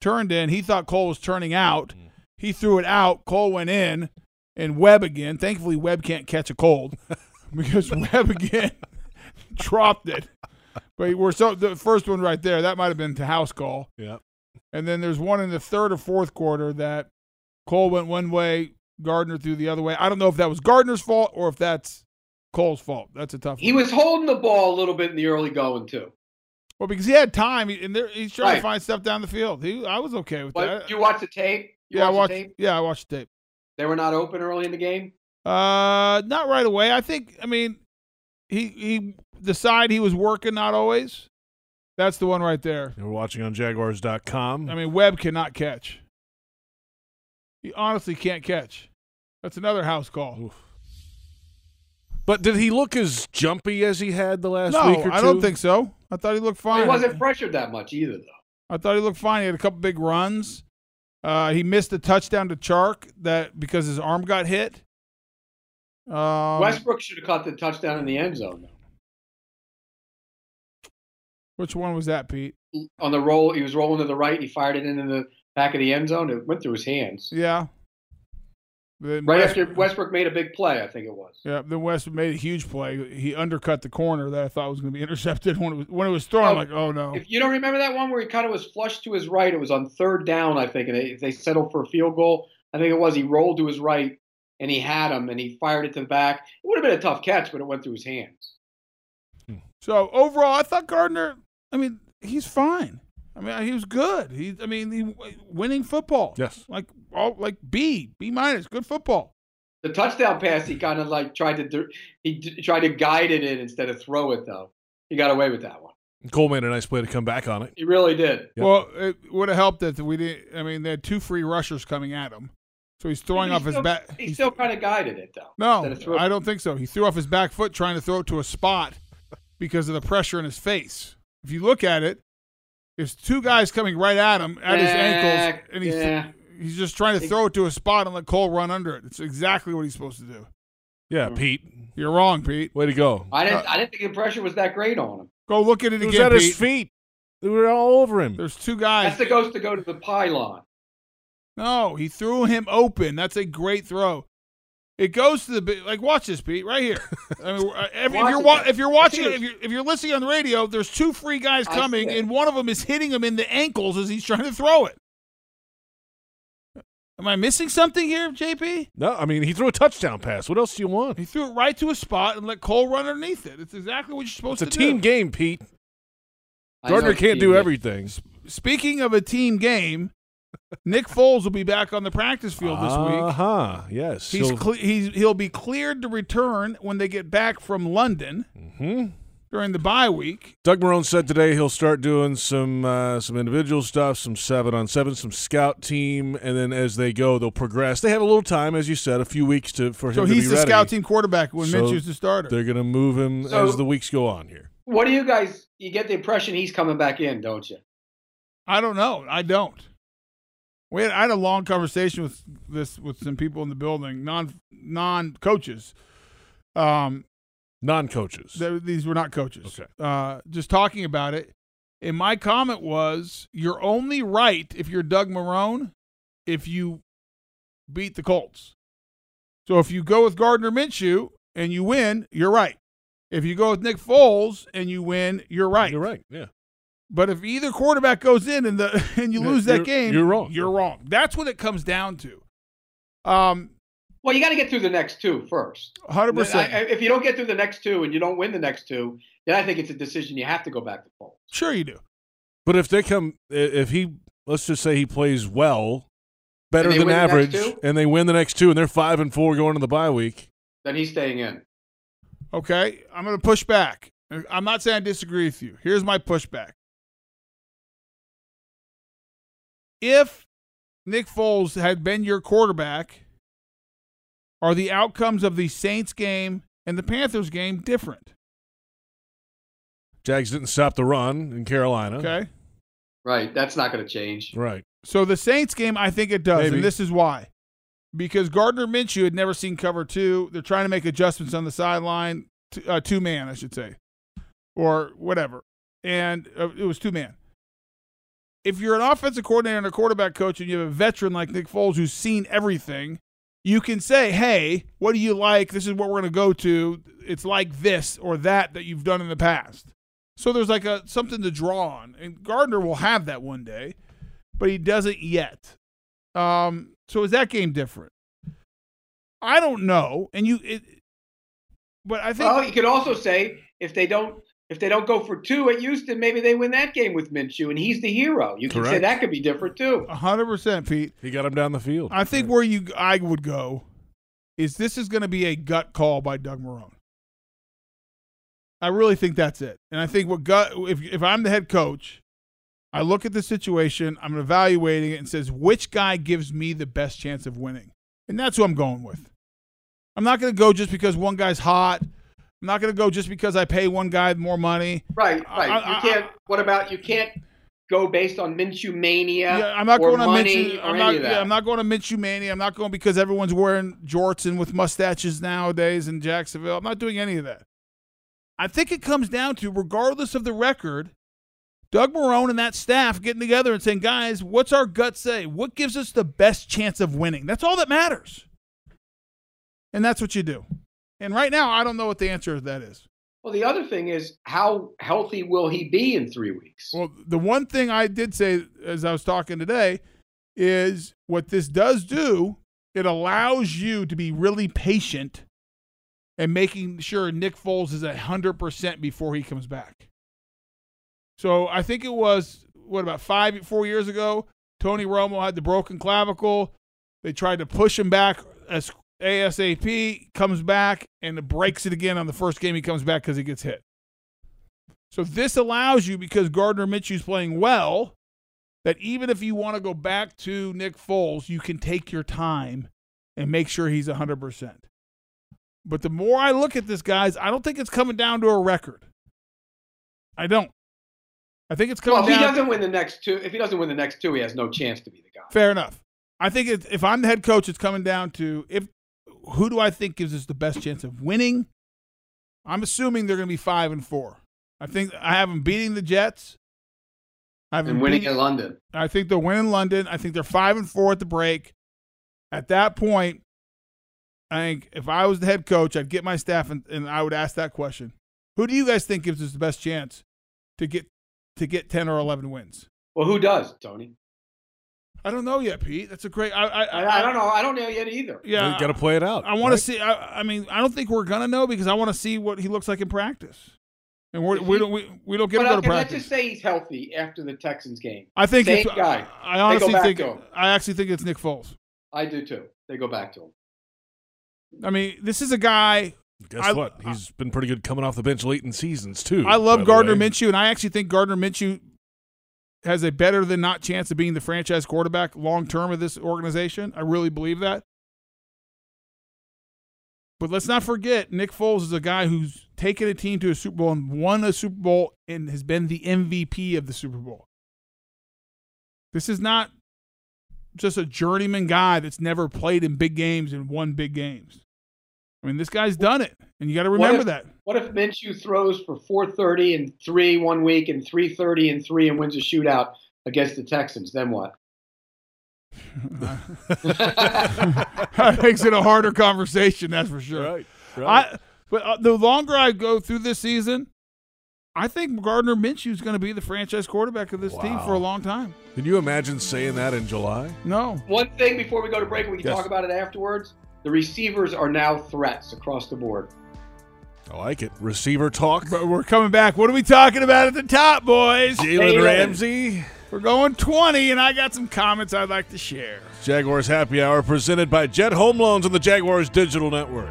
turned in. He thought Cole was turning out. Mm-hmm. He threw it out. Cole went in, and Webb again. Thankfully, Webb can't catch a cold because Webb again dropped it. But we're so the first one right there. That might have been to house call. Yeah. And then there's one in the third or fourth quarter that Cole went one way, Gardner threw the other way. I don't know if that was Gardner's fault or if that's Cole's fault. That's a tough. He one. was holding the ball a little bit in the early going too. well because he had time, and there, he's trying to find stuff down the field. He, I was okay with But that. you watch the tape. You yeah, I watched. the tape. Yeah, I watched the tape. They were not open early in the game. Uh, not right away. I think. I mean, he he the side he was working not always. That's the one right there. We're watching on Jaguars.com. I mean, Webb cannot catch. He honestly can't catch. That's another house call. But did he look as jumpy as he had the last no, week or two? I don't think so. I thought he looked fine. He wasn't pressured that much either, though. I thought he looked fine. He had a couple big runs. Uh, he missed a touchdown to Chark that because his arm got hit. Um, Westbrook should have caught the touchdown in the end zone. Though. which one was that, Pete? On the roll, he was rolling to the right. He fired it into the back of the end zone. It went through his hands. Yeah. Then Right West- after Westbrook made a big play, I think it was. Yeah, then Westbrook made a huge play. He undercut the corner that I thought was going to be intercepted when it was when it was thrown. I'm like, oh no. If you don't remember that one where he kind of was flushed to his right, it was on third down, I think, and they, they settled for a field goal. I think it was. He rolled to his right and he had him and he fired it to the back. It would have been a tough catch, but it went through his hands. So overall, I thought Gardner. I mean, he's fine. I mean, he was good. He, I mean, he winning football. Yes. Like all like B, B minus, good football. The touchdown pass, he kind of like tried to do- he tried to guide it in instead of throw it though. He got away with that one. Cole made a nice play to come back on it. He really did. Yep. Well, it would have helped that we didn't. I mean, they had two free rushers coming at him, so he's throwing He off his back. He still kind of guided it though. No, of I don't think so. He threw off his back foot trying to throw it to a spot because of the pressure in his face. If you look at it, there's two guys coming right at him at his ankles, and he's yeah. He's just trying to throw it to a spot and let Cole run under it. It's exactly what he's supposed to do. Yeah, Pete. You're wrong, Pete. Way to go. I didn't. I didn't think the pressure was that great on him. Go look at it It was again, at Pete. his feet. They were all over him. There's two guys. That's the ghost to go to the pylon. No, he threw him open. That's a great throw. It goes to the bi- like. Watch this, Pete, right here. I mean, uh, if, if you're wa- if you're watching, if you're if you're listening on the radio, there's two free guys coming, and one of them is hitting him in the ankles as he's trying to throw it. Am I missing something here, JP? No, I mean he threw a touchdown pass. What else do you want? He threw it right to a spot and let Cole run underneath it. It's exactly what you're supposed to do. It's a team do. game, Pete. I Gardner can't do game. everything. Speaking of a team game, Nick Foles will be back on the practice field this week. Uh huh. Yes. He's, He'll- cle- he's he'll be cleared to return when they get back from London Mhm. During the bye week. Doug Marrone said today he'll start doing some uh, some individual stuff, some seven on seven, some scout team, and then as they go, they'll progress. They have a little time, as you said, a few weeks to for So him to be. So he's be the ready. scout team quarterback when So is the starter. They're going to move him So- as the weeks go on here. What do you guys? You get the impression he's coming back in, don't you? I don't know. I don't. We had, I had a long conversation with this with some people in the building, non non coaches. Um, non coaches. These were not coaches. Okay. Uh, just talking about it. And my comment was, you're only right if you're Doug Marrone if you beat the Colts. So if you go with Gardner Minshew and you win, you're right. If you go with Nick Foles and you win, you're right. You're right. Yeah. But if either quarterback goes in and the and you Yeah, lose that game, you're wrong. You're wrong. That's what it comes down to. Um, Well, you got to get through the next two first. 100%. I- I- If you don't get through the next two and you don't win the next two, then I think it's a decision you have to go back to Foles. sure you do. But if they come, if he, let's just say he plays well, better than win the average, and they win the next two, and they're five and four going to the bye week. Then he's staying in. Okay, I'm going to push back. I'm not saying I disagree with you. Here's my pushback. If Nick Foles had been your quarterback, are the outcomes of the Saints game and the Panthers game different? Jags didn't stop the run in Carolina. Okay. Right. That's not going to change. Right. So the Saints game, I think it does, Maybe. and this is why. Because Gardner Minshew had never seen cover two. They're trying to make adjustments on the sideline, uh, two man, I should say, or whatever. And uh, it was two man. If you're an offensive coordinator and a quarterback coach, and you have a veteran like Nick Foles who's seen everything, you can say, "Hey, what do you like? This is what we're going to go to. It's like this or that that you've done in the past." So there's like a something to draw on, and Gardner will have that one day, but he doesn't yet. Um, so is that game different? I don't know, and you, it, but I think Well, you could also say if they don't if they don't go for two at Houston, maybe they win that game with Minshew, and he's the hero. You can say that could be different too. hundred percent, Pete. He got him down the field. I think where you I would go is this is going to be a gut call by Doug Marrone. I really think that's it, and I think what gut if if I'm the head coach, I look at the situation, I'm evaluating it, and says which guy gives me the best chance of winning, and that's who I'm going with. I'm not going to go just because one guy's hot. I'm not going to go just because I pay one guy more money. Right, right. I- I- you can't. what about you can't go based on Minshew mania? Yeah, I'm not going to Minshew. I'm not. Yeah, I'm not going to Minshew mania. I'm not going because everyone's wearing jorts and with mustaches nowadays in Jacksonville. I'm not doing any of that. I think it comes down to, regardless of the record, Doug Marrone and that staff getting together and saying, "Guys, what's our gut say? What gives us the best chance of winning? That's all that matters." And that's what you do. And right now, I don't know what the answer to that is. Well, the other thing is how healthy will he be in three weeks? Well, the one thing I did say as I was talking today is what this does do, it allows you to be really patient and making sure Nick Foles is 100% before he comes back. So I think it was, what, about five, four years ago? Tony Romo had the broken clavicle. They tried to push him back as ASAP, comes back, and breaks it again on the first game he comes back because he gets hit. So this allows you because Gardner Minshew's playing well, that even if you want to go back to Nick Foles, you can take your time and make sure he's 100%. But the more I look at this, guys, I don't think it's coming down to a record. I don't. I think it's coming Well, if he doesn't win the next two, if he doesn't win the next two, he has no chance to be the guy. Fair enough. I think it, if I'm the head coach, it's coming down to if who do I think gives us the best chance of winning. I'm assuming they're going to be five and four. I think I have them beating the Jets. I have And winning beating- in London. I think they'll win in London. I think they're five and four at the break. At that point, I think if I was the head coach, I'd get my staff and, and I would ask that question: Who do you guys think gives us the best chance to get to get ten or eleven wins? Well, who does, Tony? I don't know yet, Pete. That's a great. I I, I, I don't know. I don't know yet either. Yeah, You gotta play it out, I want right? to see. I, I mean, I don't think we're gonna know because I want to see what he looks like in practice, and we're, we don't we, we don't get But to go to okay, let's just say he's healthy after the Texans game. I think Same it's, guy. I They honestly go back think to him. I actually think it's Nick Foles. I do too. They go back to him. I mean, this is a guy. Guess I- what? He's been pretty good coming off the bench late in seasons too. I love Gardner. Minshew, and I actually think Gardner Minshew has a better than not chance of being the franchise quarterback long term of this organization. I really believe that. But let's not forget, Nick Foles is a guy who's taken a team to a Super Bowl and won a Super Bowl and has been the MVP of the Super Bowl. This is not just a journeyman guy that's never played in big games and won big games. I mean, this guy's done it, and you got to What remember if- that. What if Minshew throws for 430 and three one week and 330 and three and wins a shootout against the Texans? Then what? that makes it a harder conversation, that's for sure. Right, I, but uh, the longer I go through this season, I think Gardner Minshew is going to be the franchise quarterback of this team for a long time. Can you imagine saying that in July? No. One thing before we go to break, we can Yes. talk about it afterwards. The receivers are now threats across the board. I like it. Receiver talk. But we're coming back. What are we talking about at the top, boys? Jalen Ramsey. We're going 20, and I got some comments I'd like to share. Jaguars Happy Hour presented by Jet Home Loans on the Jaguars Digital Network.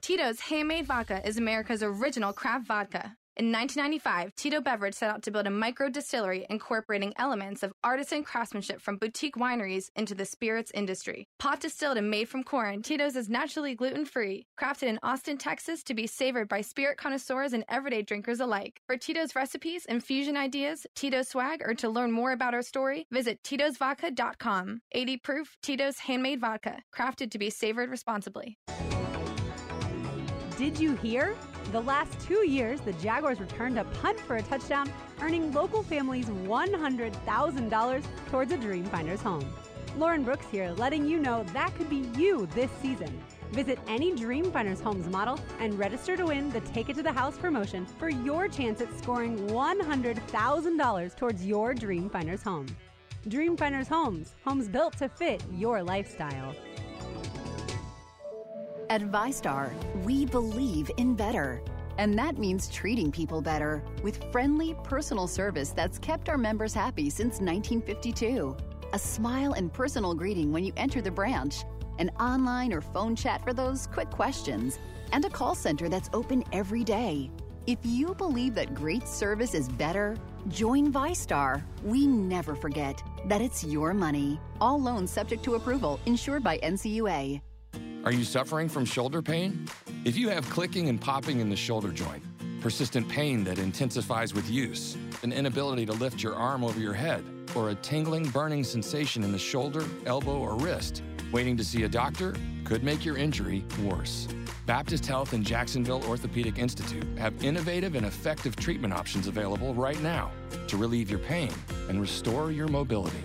Tito's Handmade Vodka is America's original craft vodka. In 1995, Tito Beverage set out to build a micro distillery incorporating elements of artisan craftsmanship from boutique wineries into the spirits industry. Pot distilled and made from corn, Tito's is naturally gluten free, crafted in Austin, Texas to be savored by spirit connoisseurs and everyday drinkers alike. For Tito's recipes, infusion ideas, Tito's swag, or to learn more about our story, visit Tito'sVodka.com. 80 proof Tito's Handmade Vodka, crafted to be savored responsibly. Did you hear? The last two years, the Jaguars returned a punt for a touchdown, earning local families $100,000 towards a Dreamfinders home. Lauren Brooks here, letting you know that could be you this season. Visit any Dreamfinders homes model and register to win the Take It to the House promotion for your chance at scoring $100,000 towards your Dreamfinders home. Dreamfinders Homes, homes built to fit your lifestyle. At VyStar, we believe in better. And that means treating people better with friendly, personal service that's kept our members happy since 1952. A smile and personal greeting when you enter the branch, an online or phone chat for those quick questions, and a call center that's open every day. If you believe that great service is better, join VyStar. We never forget that it's your money. All loans subject to approval, insured by NCUA. Are you suffering from shoulder pain? If you have clicking and popping in the shoulder joint, persistent pain that intensifies with use, an inability to lift your arm over your head, or a tingling, burning sensation in the shoulder, elbow, or wrist, waiting to see a doctor could make your injury worse. Baptist Health and Jacksonville Orthopedic Institute have innovative and effective treatment options available right now to relieve your pain and restore your mobility.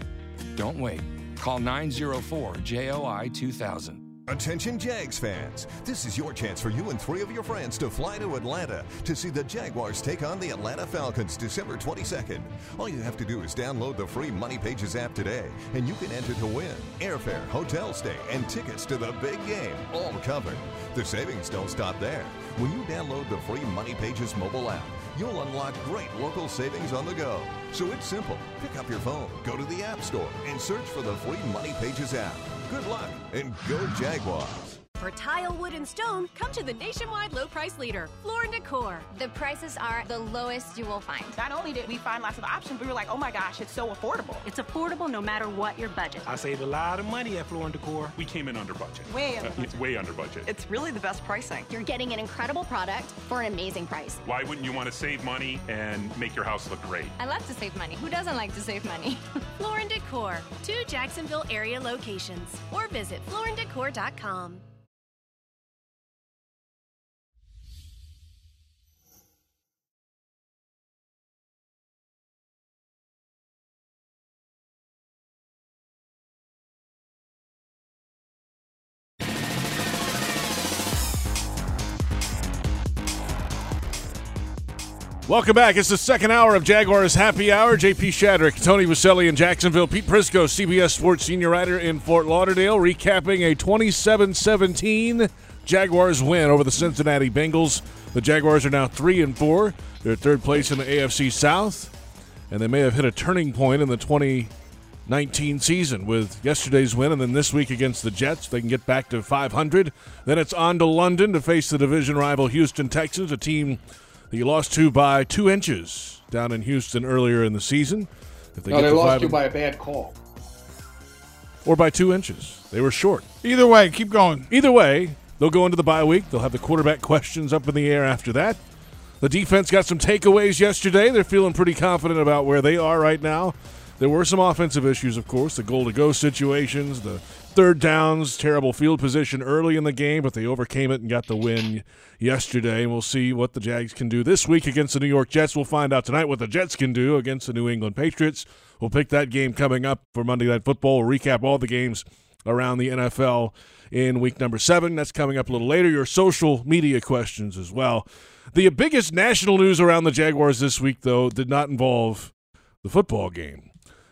Don't wait. Call 904 JOI 2000. Attention Jags fans. This is your chance for you and three of your friends to fly to Atlanta to see the Jaguars take on the Atlanta Falcons December 22nd. All you have to do is download the free Money Pages app today, and you can enter to win airfare, hotel stay, and tickets to the big game, all covered. The savings don't stop there. When you download the free Money Pages mobile app, you'll unlock great local savings on the go. So it's simple. Pick up your phone, go to the App Store, and search for the free Money Pages app. Good luck and go Jaguars. For tile, wood, and stone, come to the nationwide low price leader, Floor and Decor. The prices are the lowest you will find. Not only did we find lots of options, we were like, oh my gosh, it's so affordable. It's affordable no matter what your budget. I saved a lot of money at Floor and Decor. We came in under budget. Way under Uh, budget. Way under budget. It's really the best pricing. You're getting an incredible product for an amazing price. Why wouldn't you want to save money and make your house look great? I love to save money. Who doesn't like to save money? Floor and Decor, two Jacksonville area locations, or visit flooranddecor.com. Welcome back. It's the second hour of Jaguars Happy Hour. JP Shadrick, Tony Boselli in Jacksonville, Pete Prisco, CBS Sports senior writer in Fort Lauderdale, recapping a 27 17 Jaguars win over the Cincinnati Bengals. The Jaguars are now 3 and 4. They're third place in the AFC South, and they may have hit a turning point in the 2019 season with yesterday's win, and then this week against the Jets. They can get back to 500. Then it's on to London to face the division rival Houston Texans, a team you lost to by two inches down in Houston earlier in the season. If no, they to lost you by a bad call. or by two inches. They were short. Either way, keep going. Either way, they'll go into the bye week. They'll have the quarterback questions up in the air after that. The defense got some takeaways yesterday. They're feeling pretty confident about where they are right now. There were some offensive issues, of course, the goal to go situations, the third downs, terrible field position early in the game, but they overcame it and got the win yesterday. And we'll see what the Jags can do this week against the New York Jets. We'll find out tonight what the Jets can do against the New England Patriots. We'll pick that game coming up for Monday Night Football. We'll recap all the games around the NFL in week number seven. That's coming up a little later. Your social media questions as well. The biggest national news around the Jaguars this week, though, did not involve the football game.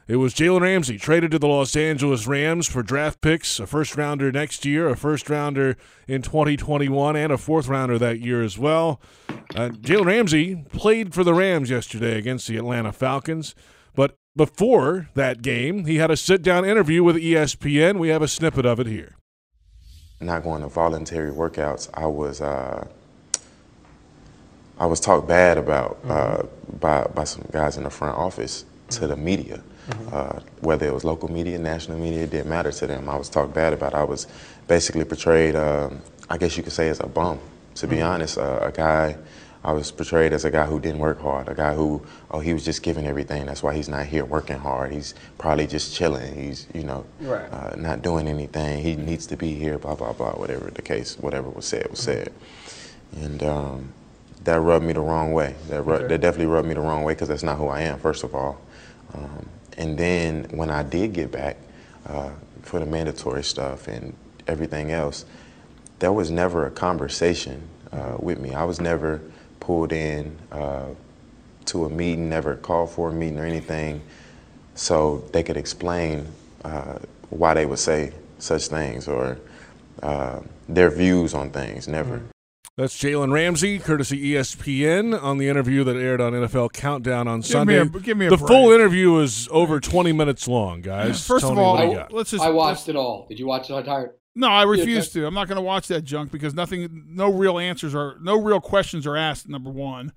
It was Jalen Ramsey traded to the Los Angeles Rams for draft picks, a first rounder next year, a first rounder in 2021, and a fourth rounder that year as well. Uh, Jalen Ramsey played for the Rams yesterday against the Atlanta Falcons, but before that game, he had a sit down interview with ESPN. We have a snippet of it here. not going to voluntary workouts, I was uh, I was talked bad about uh, by by some guys in the front office to the media. Uh, whether it was local media, national media, it didn't matter to them. I was talked bad about. I was basically portrayed, um, I guess you could say, as a bum. To be Mhm. honest, uh, a guy. I was portrayed as a guy who didn't work hard, a guy who, oh, he was just giving everything. That's why he's not here working hard. He's probably just chilling. He's, you know, Right. uh, not doing anything. He needs to be here, blah, blah, blah, whatever the case, whatever was said was said. And um, that rubbed me the wrong way. That, ru- Okay. that definitely rubbed me the wrong way because that's not who I am, first of all. Um, and then when I did get back uh, for the mandatory stuff and everything else, there was never a conversation uh, with me. I was never pulled in uh, to a meeting, never called for a meeting or anything, so they could explain uh, why they would say such things or uh, their views on things. Never. That's Jalen Ramsey, courtesy ESPN, on the interview that aired on NFL Countdown on Give me Sunday. a- give me a the break. full interview was over 20 minutes long, guys. First of all, what do you I- let's just I watched it all. Did you watch the entire? No, I Yeah, refuse to. I'm not going to watch that junk because nothing, no real answers are, no real questions are asked. Number one,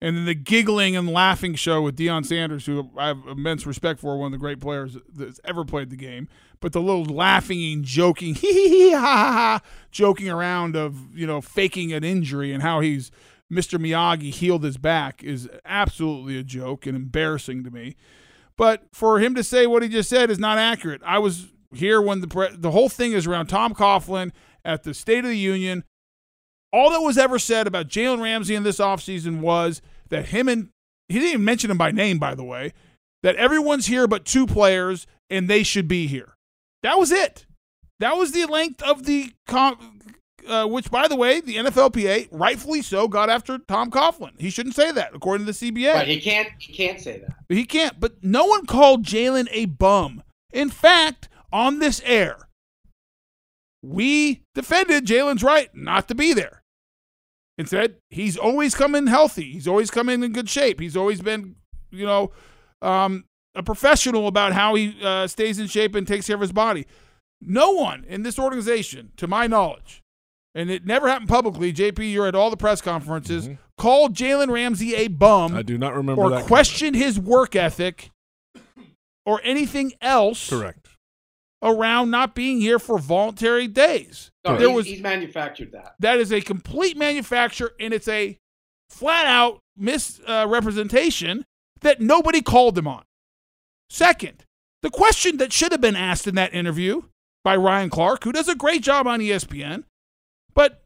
and then the giggling and laughing show with Deion Sanders, who I have immense respect for, one of the great players that's ever played the game. But the little laughing and joking, hee ha ha ha, joking around of you know faking an injury and how he's Mr. Miyagi healed his back is absolutely a joke and embarrassing to me. But for him to say what he just said is not accurate. I was here when the pre- the whole thing is around Tom Coughlin at the State of the Union. All that was ever said about Jalen Ramsey in this offseason was that him and he didn't even mention him by name, by the way, that everyone's here but two players and they should be here. That was it. That was the length of the com- uh, which, by the way, the NFLPA rightfully so got after Tom Coughlin. He shouldn't say that, according to the CBA. Right, he can't. He can't say that. He can't. But no one called Jalen a bum. In fact, on this air, we defended Jalen's right not to be there. Said he's always come in healthy. He's always come in in good shape. He's always been, you know, um, a professional about how he uh, stays in shape and takes care of his body. no one in this organization, to my knowledge, and it never happened publicly. JP, you're at all the press conferences. Called Jalen Ramsey a bum. Mm-hmm. I do not remember or questioned his work ethic or anything else. Correct. Around not being here for voluntary days. No, there was he's manufactured that. that is a complete manufacture, and it's a flat out misrepresentation that nobody called him on. Second, the question that should have been asked in that interview by Ryan Clark, who does a great job on ESPN, but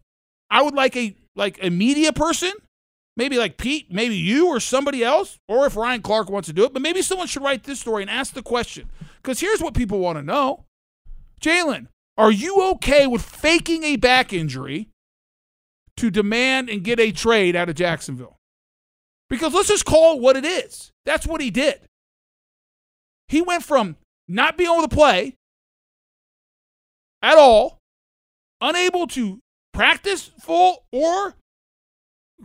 I would like a like a media person, maybe like Pete, maybe you or somebody else, or if Ryan Clark wants to do it, but maybe someone should write this story and ask the question. Because here's what people want to know. Jalen, are you okay with faking a back injury to demand and get a trade out of Jacksonville? Because let's just call it what it is. That's what he did. He went from not being able to play at all, unable to practice full or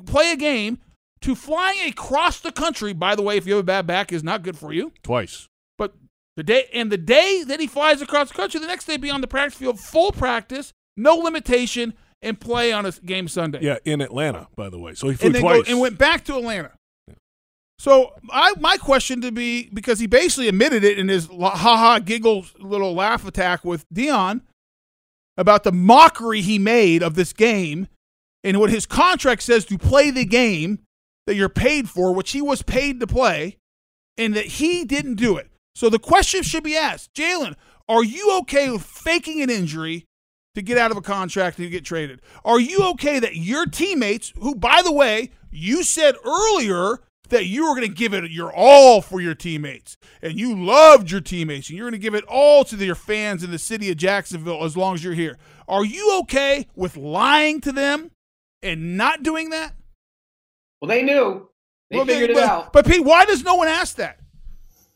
play a game, to flying across the country. By the way, if you have a bad back, is not good for you. Twice. But the day and the day that he flies across the country, the next day be on the practice field, full practice, no limitation, and play on a game Sunday. Yeah, in Atlanta, by the way. So he flew and twice. go, and went back to Atlanta. So I my question to be because he basically admitted it in his ha ha giggle little laugh attack with Deion about the mockery he made of this game and what his contract says to play the game that you're paid for, which he was paid to play, and that he didn't do it. So the question should be asked, Jalen, are you okay with faking an injury to get out of a contract and get traded? Are you okay that your teammates, who by the way, you said earlier that you were going to give it your all for your teammates and you loved your teammates and you're going to give it all to your fans in the city of Jacksonville as long as you're here. Are you okay with lying to them and not doing that? Well, they knew. They Well, figured it but, out. But Pete, why does no one ask that?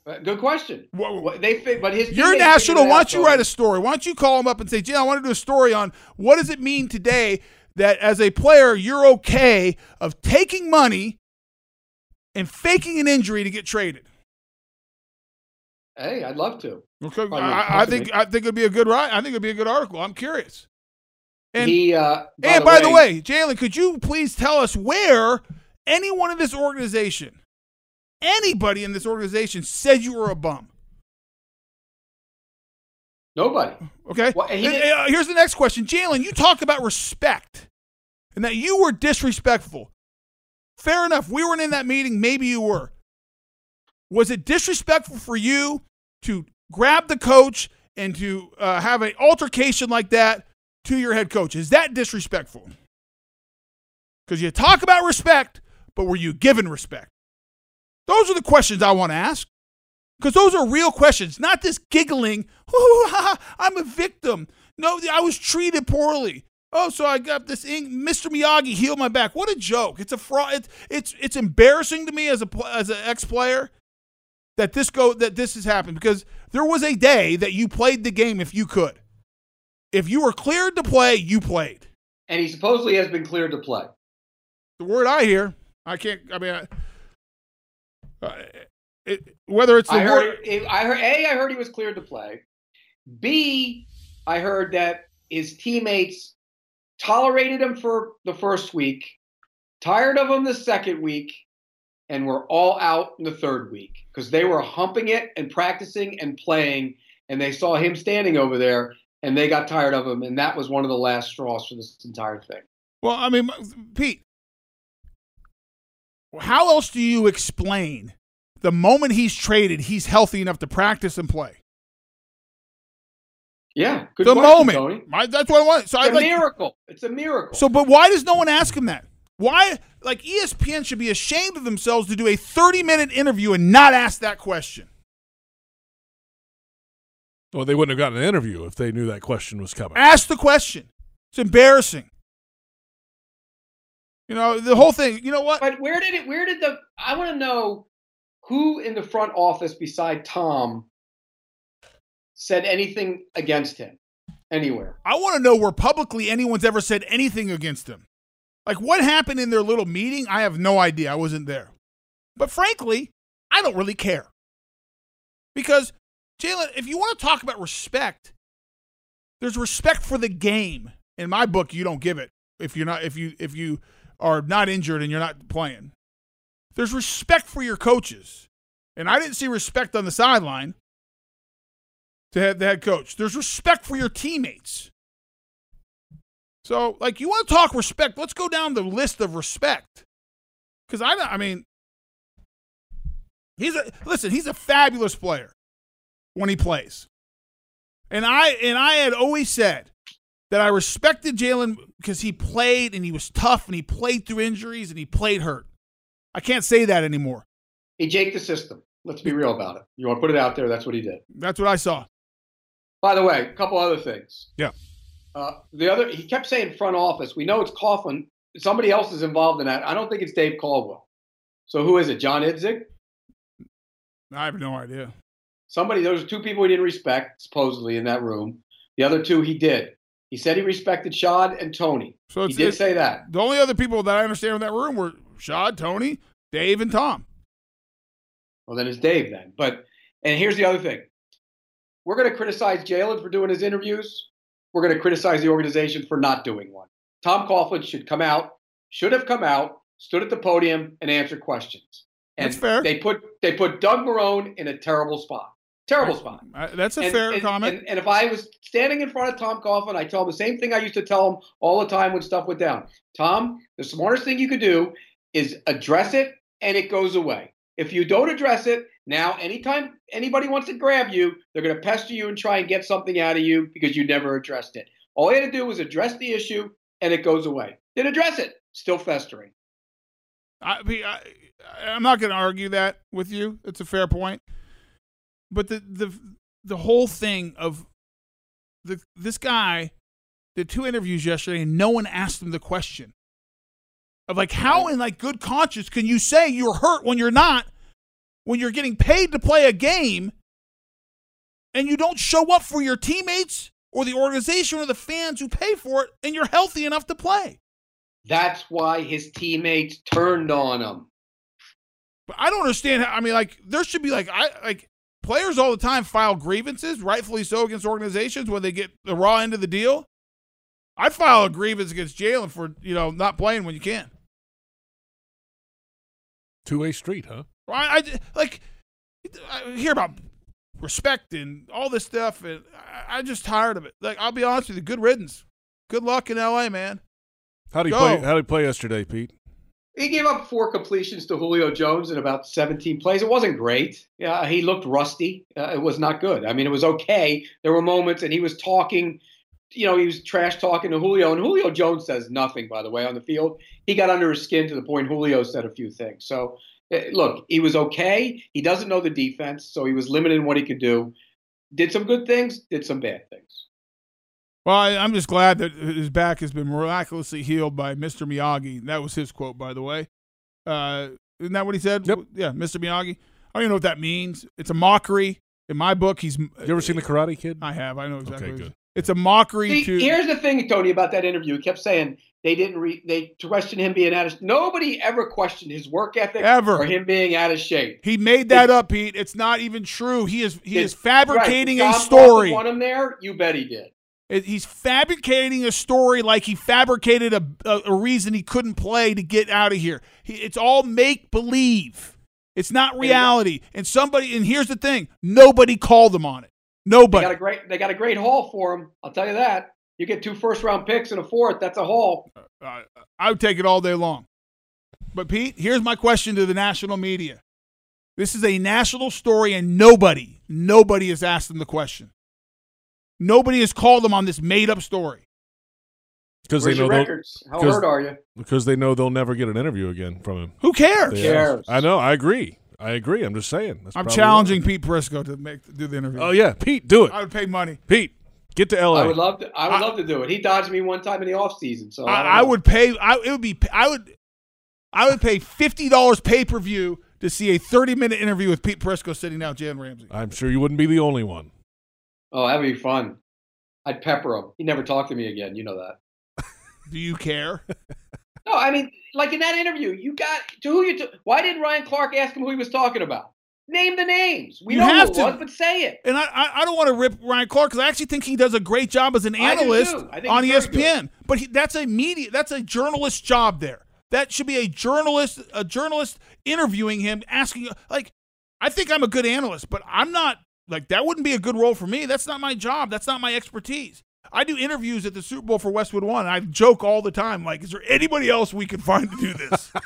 Uh, Good question. What- They but his You're national. Why don't you write a story? Why don't you call him up and say, Jay, I want to do a story on what does it mean today that as a player you're okay of taking money and faking an injury to get traded. Hey, I'd love to. Okay, I, I think I think it'd be a good write. I think it'd be a good article. I'm curious. And he, uh, by and the by the way- way, Jalen, could you please tell us where anyone in this organization, anybody in this organization, said you were a bum? Nobody. Okay. Well, and he And, didn't- uh, here's the next question, Jalen. You talk about respect and that you were disrespectful. Fair enough. We weren't in that meeting. Maybe you were. Was it disrespectful for you to grab the coach and to uh, have an altercation like that to your head coach? Is that disrespectful? Because you talk about respect, but were you given respect? Those are the questions I want to ask. Because those are real questions, not this giggling. "Ooh, ha, ha, I'm a victim. No, I was treated poorly. Oh, so I got this. Ing- Mr. Miyagi healed my back. What a joke! It's a fraud. It's it's, it's embarrassing to me as a as an ex player that this go that this has happened because there was a day that you played the game if you could. If you were cleared to play, you played. And he supposedly has been cleared to play. The word I hear, I can't. I mean, I, uh, it, whether it's the I word. heard, I heard, A, I heard he was cleared to play. B, I heard that his teammates tolerated him for the first week, tired of him the second week, and were all out in the third week because they were humping it and practicing and playing, and they saw him standing over there, and they got tired of him, and that was one of the last straws for this entire thing. Well, I mean, Pete, how else do you explain the moment he's traded, he's healthy enough to practice and play? Yeah, the question, moment. I- that's what I want. So It's I a like. miracle. It's a miracle. So, but why does no one ask him that? Why, like ESPN should be ashamed of themselves to do a 30 minute interview and not ask that question. Well, they wouldn't have gotten an interview if they knew that question was coming. Ask the question. It's embarrassing. You know, the whole thing, you know what? But where did it? Where did the? I want to know who in the front office beside Tom said anything against him anywhere. I want to know where publicly anyone's ever said anything against him. Like what happened in their little meeting, I have no idea. I wasn't there. But frankly, I don't really care. Because, Jalen, if you want to talk about respect, there's respect for the game. In my book, you don't give it if you're not if you if you are not injured and you're not playing. There's respect for your coaches. And I didn't see respect on the sideline to the head coach. There's respect for your teammates. So, like, you want to talk respect? Let's go down the list of respect. Because I, I mean, he's a listen. He's a fabulous player when he plays, and I and I had always said that I respected Jalen because he played and he was tough and he played through injuries and he played hurt. I can't say that anymore. He jaked the system. Let's be real about it. You want to put it out there? That's what he did. That's what I saw. By the way, a couple other things. Yeah. Uh, the other, he kept saying front office. We know it's Coughlin. Somebody else is involved in that. I don't think it's Dave Caldwell. So who is it? John Idzik? I have no idea. Somebody. Those are two people he didn't respect supposedly in that room. The other two he did. He said he respected Shad and Tony. So he did say that. The only other people that I understand in that room were Shad, Tony, Dave, and Tom. Well, then it's Dave then. But and here's the other thing: we're going to criticize Jalen for doing his interviews. We're going to criticize the organization for not doing one. Tom Coughlin should come out, should have come out, stood at the podium, and answered questions. And That's fair. They put they put Doug Marrone in a terrible spot. Terrible spot. Uh, that's a And- fair and- comment. And, and if I was standing in front of Tom Coughlin, I tell him the same thing I used to tell him all the time when stuff went down. Tom, the smartest thing you could do is address it, and it goes away. If you don't address it, now anytime anybody wants to grab you, they're going to pester you and try and get something out of you because you never addressed it. All you had to do was address the issue, and it goes away. Then address it. Still festering. I, I, I'm not going to argue that with you. It's a fair point. But the the the whole thing of the this guy did two interviews yesterday and no one asked him the question of like how in like good conscience can you say you're hurt when you're not when you're getting paid to play a game and you don't show up for your teammates or the organization or the fans who pay for it and you're healthy enough to play. That's why his teammates turned on him. But I don't understand. How, I mean, like there should be like I like players all the time file grievances, rightfully so, against organizations when they get the raw end of the deal. I'd file a grievance against Jalen for you know not playing when you can. Two way street, huh? I, I like I hear about respect and all this stuff, and I, I'm just tired of it. Like I'll be honest with you, good riddance. Good luck in L.A., man. How did you Go. play? How did he play yesterday, Pete? He gave up four completions to Julio Jones in about 17 plays. It wasn't great. Yeah, he looked rusty. Uh, it was not good. I mean, it was okay. There were moments, and he was talking. You know, he was trash talking to Julio, and Julio Jones says nothing, by the way, on the field. He got under his skin to the point Julio said a few things. So, eh, look, he was okay. He doesn't know the defense, so he was limited in what he could do. Did some good things, did some bad things. Well, I, I'm just glad that his back has been miraculously healed by Mr. Miyagi. That was his quote, by the way. Uh, isn't that what he said? Yep. Yeah, Mr. Miyagi. I don't even know what that means. It's a mockery. In my book, he's. You ever seen the Karate Kid? I have. I know exactly. Okay, it is. good. It's a mockery See, to. here's the thing, Tony, about that interview. He kept saying they didn't re- they questioned him being out of. Nobody ever questioned his work ethic Ever. or him being out of shape. He made that up, Pete. It's not even true. He is he is fabricating right, a story. Coughlin Want him there? You bet he did. He's fabricating a story like he fabricated a, a, a reason he couldn't play to get out of here. He, it's all make believe. It's not reality. And somebody, and here's the thing: nobody called them on it. Nobody. They got a great they got a great haul for him. I'll tell you that. You get two first round picks and a fourth. That's a haul. Uh, I would take it all day long. But Pete, here's my question to the national media. This is a national story, and nobody, nobody has asked them the question. Nobody has called them on this made-up story. Because they know your they'll- records? How because- hurt are you? Because they know they'll never get an interview again from him. Who cares? They Cares. I know. I agree. I agree. I'm just saying. That's I'm challenging Pete Prisco to make do the interview. Oh yeah, Pete, do it. I would pay money. Pete, get to L.A. I would love to. I would love to do it. He dodged me one time in the off season, so I, I, I would pay. I it would be. I would. I would pay fifty dollars pay per view to see a thirty minute interview with Pete Prisco sitting down Jan Ramsey. I'm sure you wouldn't be the only one. Oh, that'd be fun. I'd pepper him. He never talked to me again. You know that. Do you care? No, I mean, like in that interview, you got to who you. T- Why didn't Ryan Clark ask him who he was talking about? Name the names. We You know have who to. it was, but say it. And I, I, I don't want to rip Ryan Clark because I actually think he does a great job as an analyst on ESPN. But he, that's a media, that's a journalist job there. That should be a journalist, a journalist interviewing him, asking like, I think I'm a good analyst, but I'm not like that. Wouldn't be a good role for me. That's not my job. That's not my expertise. I do interviews at the Super Bowl for Westwood One. I joke all the time, like, is there anybody else we can find to do this?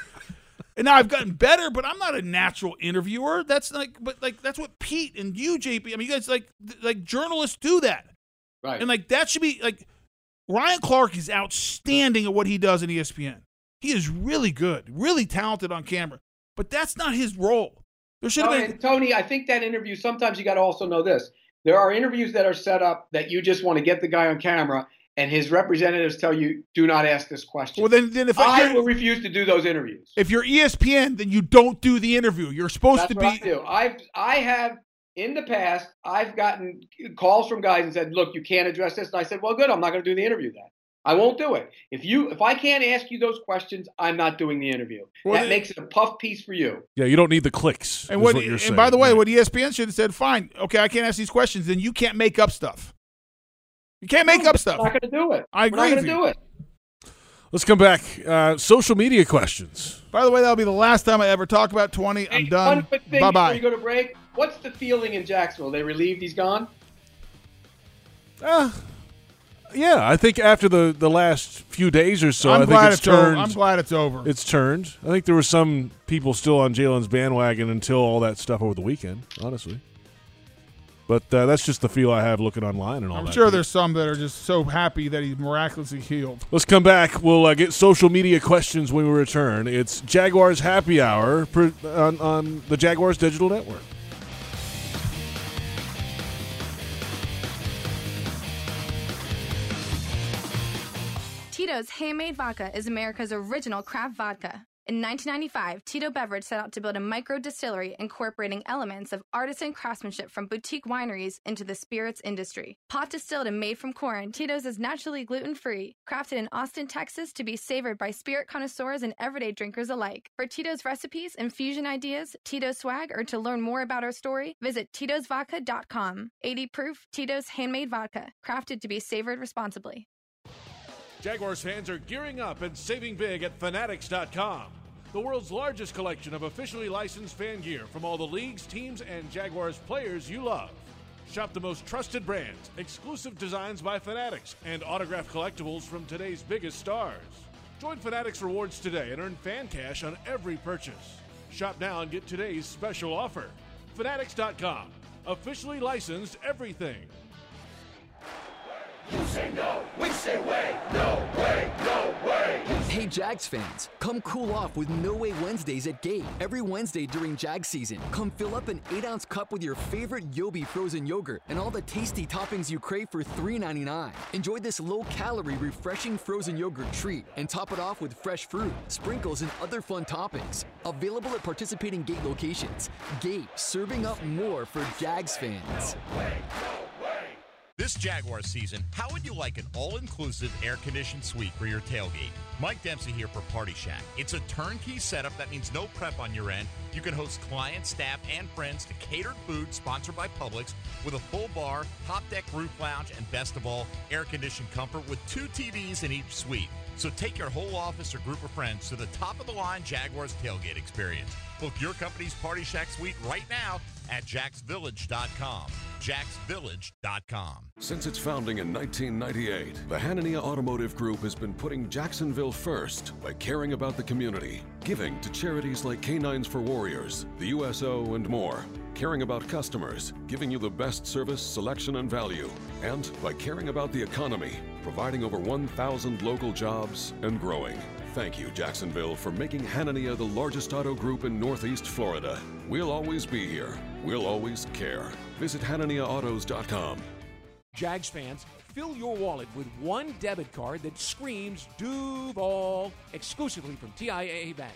And now I've gotten better, but I'm not a natural interviewer. That's like, but like that's what Pete and you, JP. I mean, you guys like like journalists do that, Right. and like that should be like Ryan Clark is outstanding at what he does in ESPN. He is really good, really talented on camera, but that's not his role. There should have No, been. Tony, I think that interview. Sometimes you got to also know this: there are interviews that are set up that you just want to get the guy on camera, and his representatives tell you, "Do not ask this question." Well, then, then if I you're- will refuse to do those interviews. if you're ESPN, then you don't do the interview. You're supposed That's to what be. I do. I've I have in the past I've gotten calls from guys and said, "Look, you can't address this," and I said, "Well, good. I'm not going to do the interview then. I won't do it. If you if I can't ask you those questions, I'm not doing the interview. Well, that then- makes it a puff piece for you. Yeah, you don't need the clicks. And is what, what you're and saying. by the way, Right. what ESPN should have said, fine, okay, I can't ask these questions, then you can't make up stuff. You can't make up stuff. We're not going to do it. I We're not agree going with to you. do it. Let's come back. Uh, social media questions. By the way, that'll be the last time I ever talk about 20. I'm One done. Bye bye. you go to break. What's the feeling in Jacksonville? They relieved he's gone. Uh, yeah, I think after the, the last few days or so, I'm I think glad it's it's over. turned. I'm glad it's over. It's turned. I think there were some people still on Jalen's bandwagon until all that stuff over the weekend, honestly. But uh, that's just the feel I have looking online and all I'm that. sure there's some that are just so happy that he's miraculously healed. Let's come back. We'll uh, get social media questions when we return. It's Jaguars Happy Hour on, on the Jaguars Digital Network. Tito's Handmade Vodka is America's original craft vodka. In 1995, Tito Beverage set out to build a micro distillery incorporating elements of artisan craftsmanship from boutique wineries into the spirits industry. Pot distilled and made from corn, Tito's is naturally gluten free, crafted in Austin, Texas to be savored by spirit connoisseurs and everyday drinkers alike. For Tito's recipes, infusion ideas, Tito's swag, or to learn more about our story, visit Tito'sVodka.com. 80 proof Tito's Handmade Vodka, crafted to be savored responsibly. Jaguars fans are gearing up and saving big at Fanatics.com, the world's largest collection of officially licensed fan gear from all the leagues, teams, and Jaguars players you love. Shop the most trusted brands, exclusive designs by Fanatics, and autographed collectibles from today's biggest stars. Join Fanatics Rewards today and earn fan cash on every purchase. Shop now and get today's special offer. Fanatics.com, officially licensed everything. You say no, we say way, no way, no way. Hey Jags fans, come cool off with No Way Wednesdays at Gate. Every Wednesday during Jag season, come fill up an 8 ounce cup with your favorite Yobi frozen yogurt and all the tasty toppings you crave for $3.99. Enjoy this low calorie, refreshing frozen yogurt treat and top it off with fresh fruit, sprinkles, and other fun toppings. Available at participating Gate locations. Gate, serving up more for Jags fans. This Jaguar season, how would you like an all inclusive air conditioned suite for your tailgate? Mike Dempsey here for Party Shack. It's a turnkey setup that means no prep on your end. You can host clients, staff, and friends to catered food sponsored by Publix with a full bar, top deck roof lounge, and best of all, air conditioned comfort with two TVs in each suite. So take your whole office or group of friends to the top of the line Jaguars tailgate experience. Book your company's Party Shack suite right now at jacksvillage.com. jacksvillage.com. Since its founding in 1998, the Hanania Automotive Group has been putting Jacksonville first by caring about the community, giving to charities like Canines for Warriors, the USO, and more, caring about customers, giving you the best service, selection, and value, and by caring about the economy, providing over 1,000 local jobs and growing. Thank you, Jacksonville, for making Hanania the largest auto group in Northeast Florida. We'll always be here. We'll always care. Visit HananiaAutos.com. Jags fans, fill your wallet with one debit card that screams Duval exclusively from TIAA Bank.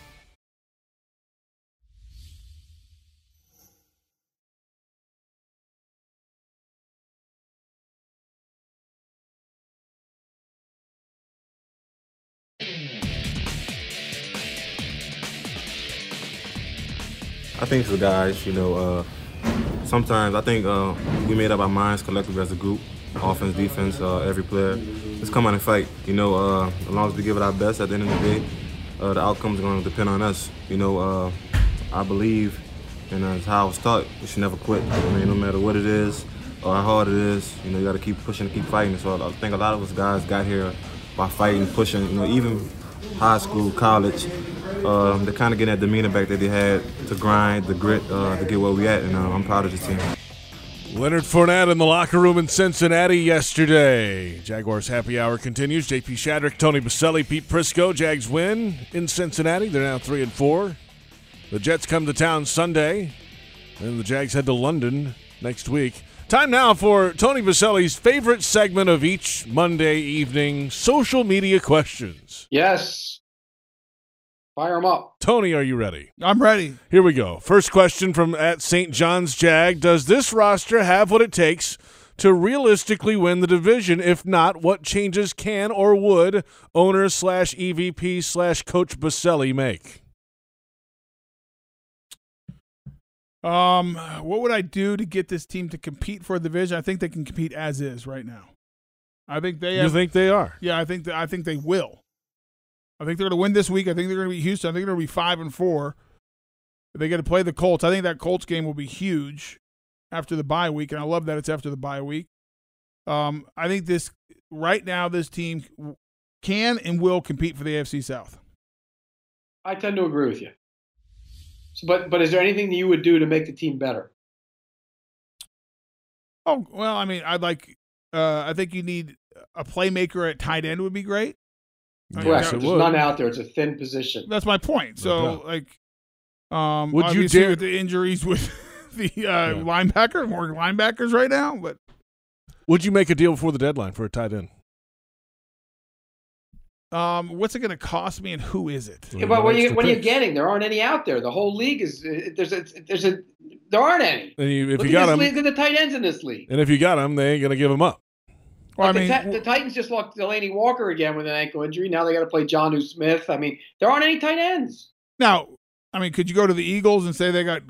Think for guys, you know, uh, sometimes I think uh, we made up our minds collectively as a group, offense, defense, uh, every player. Let's come out and fight. You know, uh, as long as we give it our best at the end of the day, uh, the outcomes are going to depend on us. You know, uh, I believe, and as how I was taught, we should never quit. I mean, no matter what it is or how hard it is, you know, you got to keep pushing keep fighting. So I think a lot of us guys got here by fighting, pushing. You know, even high school, college, uh, they're kind of getting that demeanor back that they had to grind, the grit uh, to get where we at, and uh, I'm proud of the team. Leonard Fournette in the locker room in Cincinnati yesterday. Jaguars happy hour continues. JP Shadrick, Tony Boselli, Pete Prisco. Jags win in Cincinnati. They're now three and four. The Jets come to town Sunday, and the Jags head to London next week. Time now for Tony Boselli's favorite segment of each Monday evening: social media questions. Yes. Fire them up. Tony, are you ready? I'm ready. Here we go. First question from at St. John's Jag. Does this roster have what it takes to realistically win the division? If not, what changes can or would owner slash EVP slash Coach Boselli make? Um, what would I do to get this team to compete for the division? I think they can compete as is right now. I think they. You have, think they are? Yeah, I think that, I think they will. I think they're going to win this week. I think they're going to be Houston. I think they're going to be five and four. They got to play the Colts. I think that Colts game will be huge after the bye week, and I love that it's after the bye week. Um, I think this right now, this team can and will compete for the AFC South. I tend to agree with you. So, but but is there anything that you would do to make the team better? Oh well, I mean, I'd like. Uh, I think you need a playmaker at tight end would be great. Correct. There's none out there. It's a thin position. That's my point. So, like, um, Would you obviously dare- with the injuries with the uh, linebacker, more linebackers right now? But Would you make a deal before the deadline for a tight end? um, what's it going to cost me, and who is it? Yeah, but what, you, what are you getting? There aren't any out there. The whole league is uh, there's a there's a there aren't any. And you, if Look you at got them, league, look at the tight ends in this league. and if you got them, they ain't gonna give them up. Like the, Ti- the Titans just lost Delanie Walker again with an ankle injury. Now they got to play Jonnu Smith. I mean, there aren't any tight ends. Now, I mean, could you go to the Eagles and say they got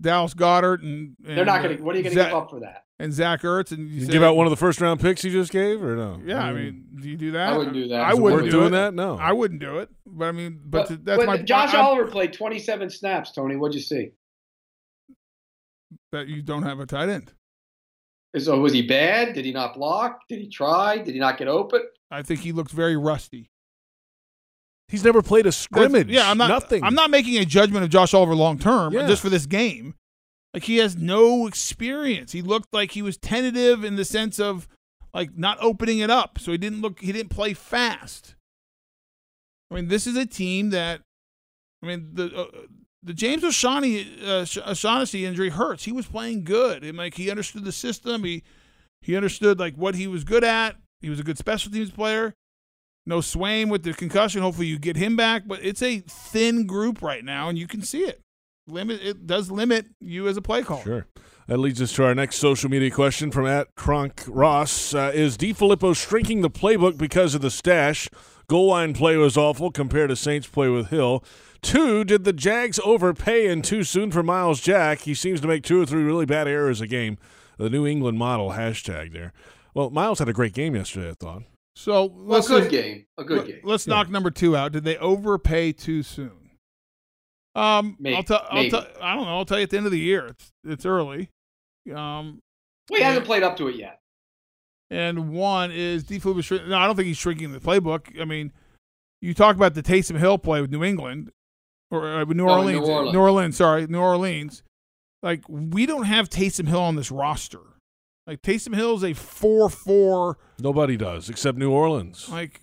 Dallas Goedert and, and They're not going to. uh, What are you going to Zach- give up for that? And Zach Ertz and you, You say- give out one of the first round picks you just gave, or no? Yeah, I mean, do you do that? I wouldn't do that. I wouldn't worth do doing it. that? No. I wouldn't do it. But I mean, but, But, that's but my Josh I- I- Oliver played 27 snaps. Tony, what'd you see? that you don't have a tight end. So was he bad? Did he not block? Did he try? Did he not get open? I think he looks very rusty. He's never played a That's- scrimmage. Yeah, I'm not. Nothing. I'm not making a judgment of Josh Oliver long term, Yeah. just for this game. Like he has no experience. He looked like he was tentative in the sense of like not opening it up. So he didn't look. He didn't play fast. I mean, this is a team that. I mean the. Uh, the James O'Shaughnessy, uh, injury hurts. He was playing good, and like he understood the system. He he understood like what he was good at. He was a good special teams player. No Swaim with the concussion. Hopefully you get him back, but it's a thin group right now, and you can see it. Limit it does limit you as a play caller. Sure. That leads us to our next social media question from at Kronk Ross. Uh, is DeFilippo shrinking the playbook because of the stash? Goal line play was awful compared to Saints play with Hill. Two, did the Jags overpay and too soon for Myles Jack? He seems to make two or three really bad errors a game. The New England model hashtag there. Well, Miles had a great game yesterday, I thought. So let's a good just- game. A good let- game. Let's knock number two out. Did they overpay too soon? Um, Maybe. I'll tell. I'll Maybe. tell. I don't know. I'll tell you at the end of the year. It's it's early. Um, Well, he hasn't played up to it yet. and one is Defoe was shrink- No, I don't think he's shrinking the playbook. I mean, you talk about the Taysom Hill play with New England or uh, with New, No, New Orleans, Orleans. New Orleans. Sorry, New Orleans. Like we don't have Taysom Hill on this roster. Like Taysom Hill is a four-four, Nobody does except New Orleans. like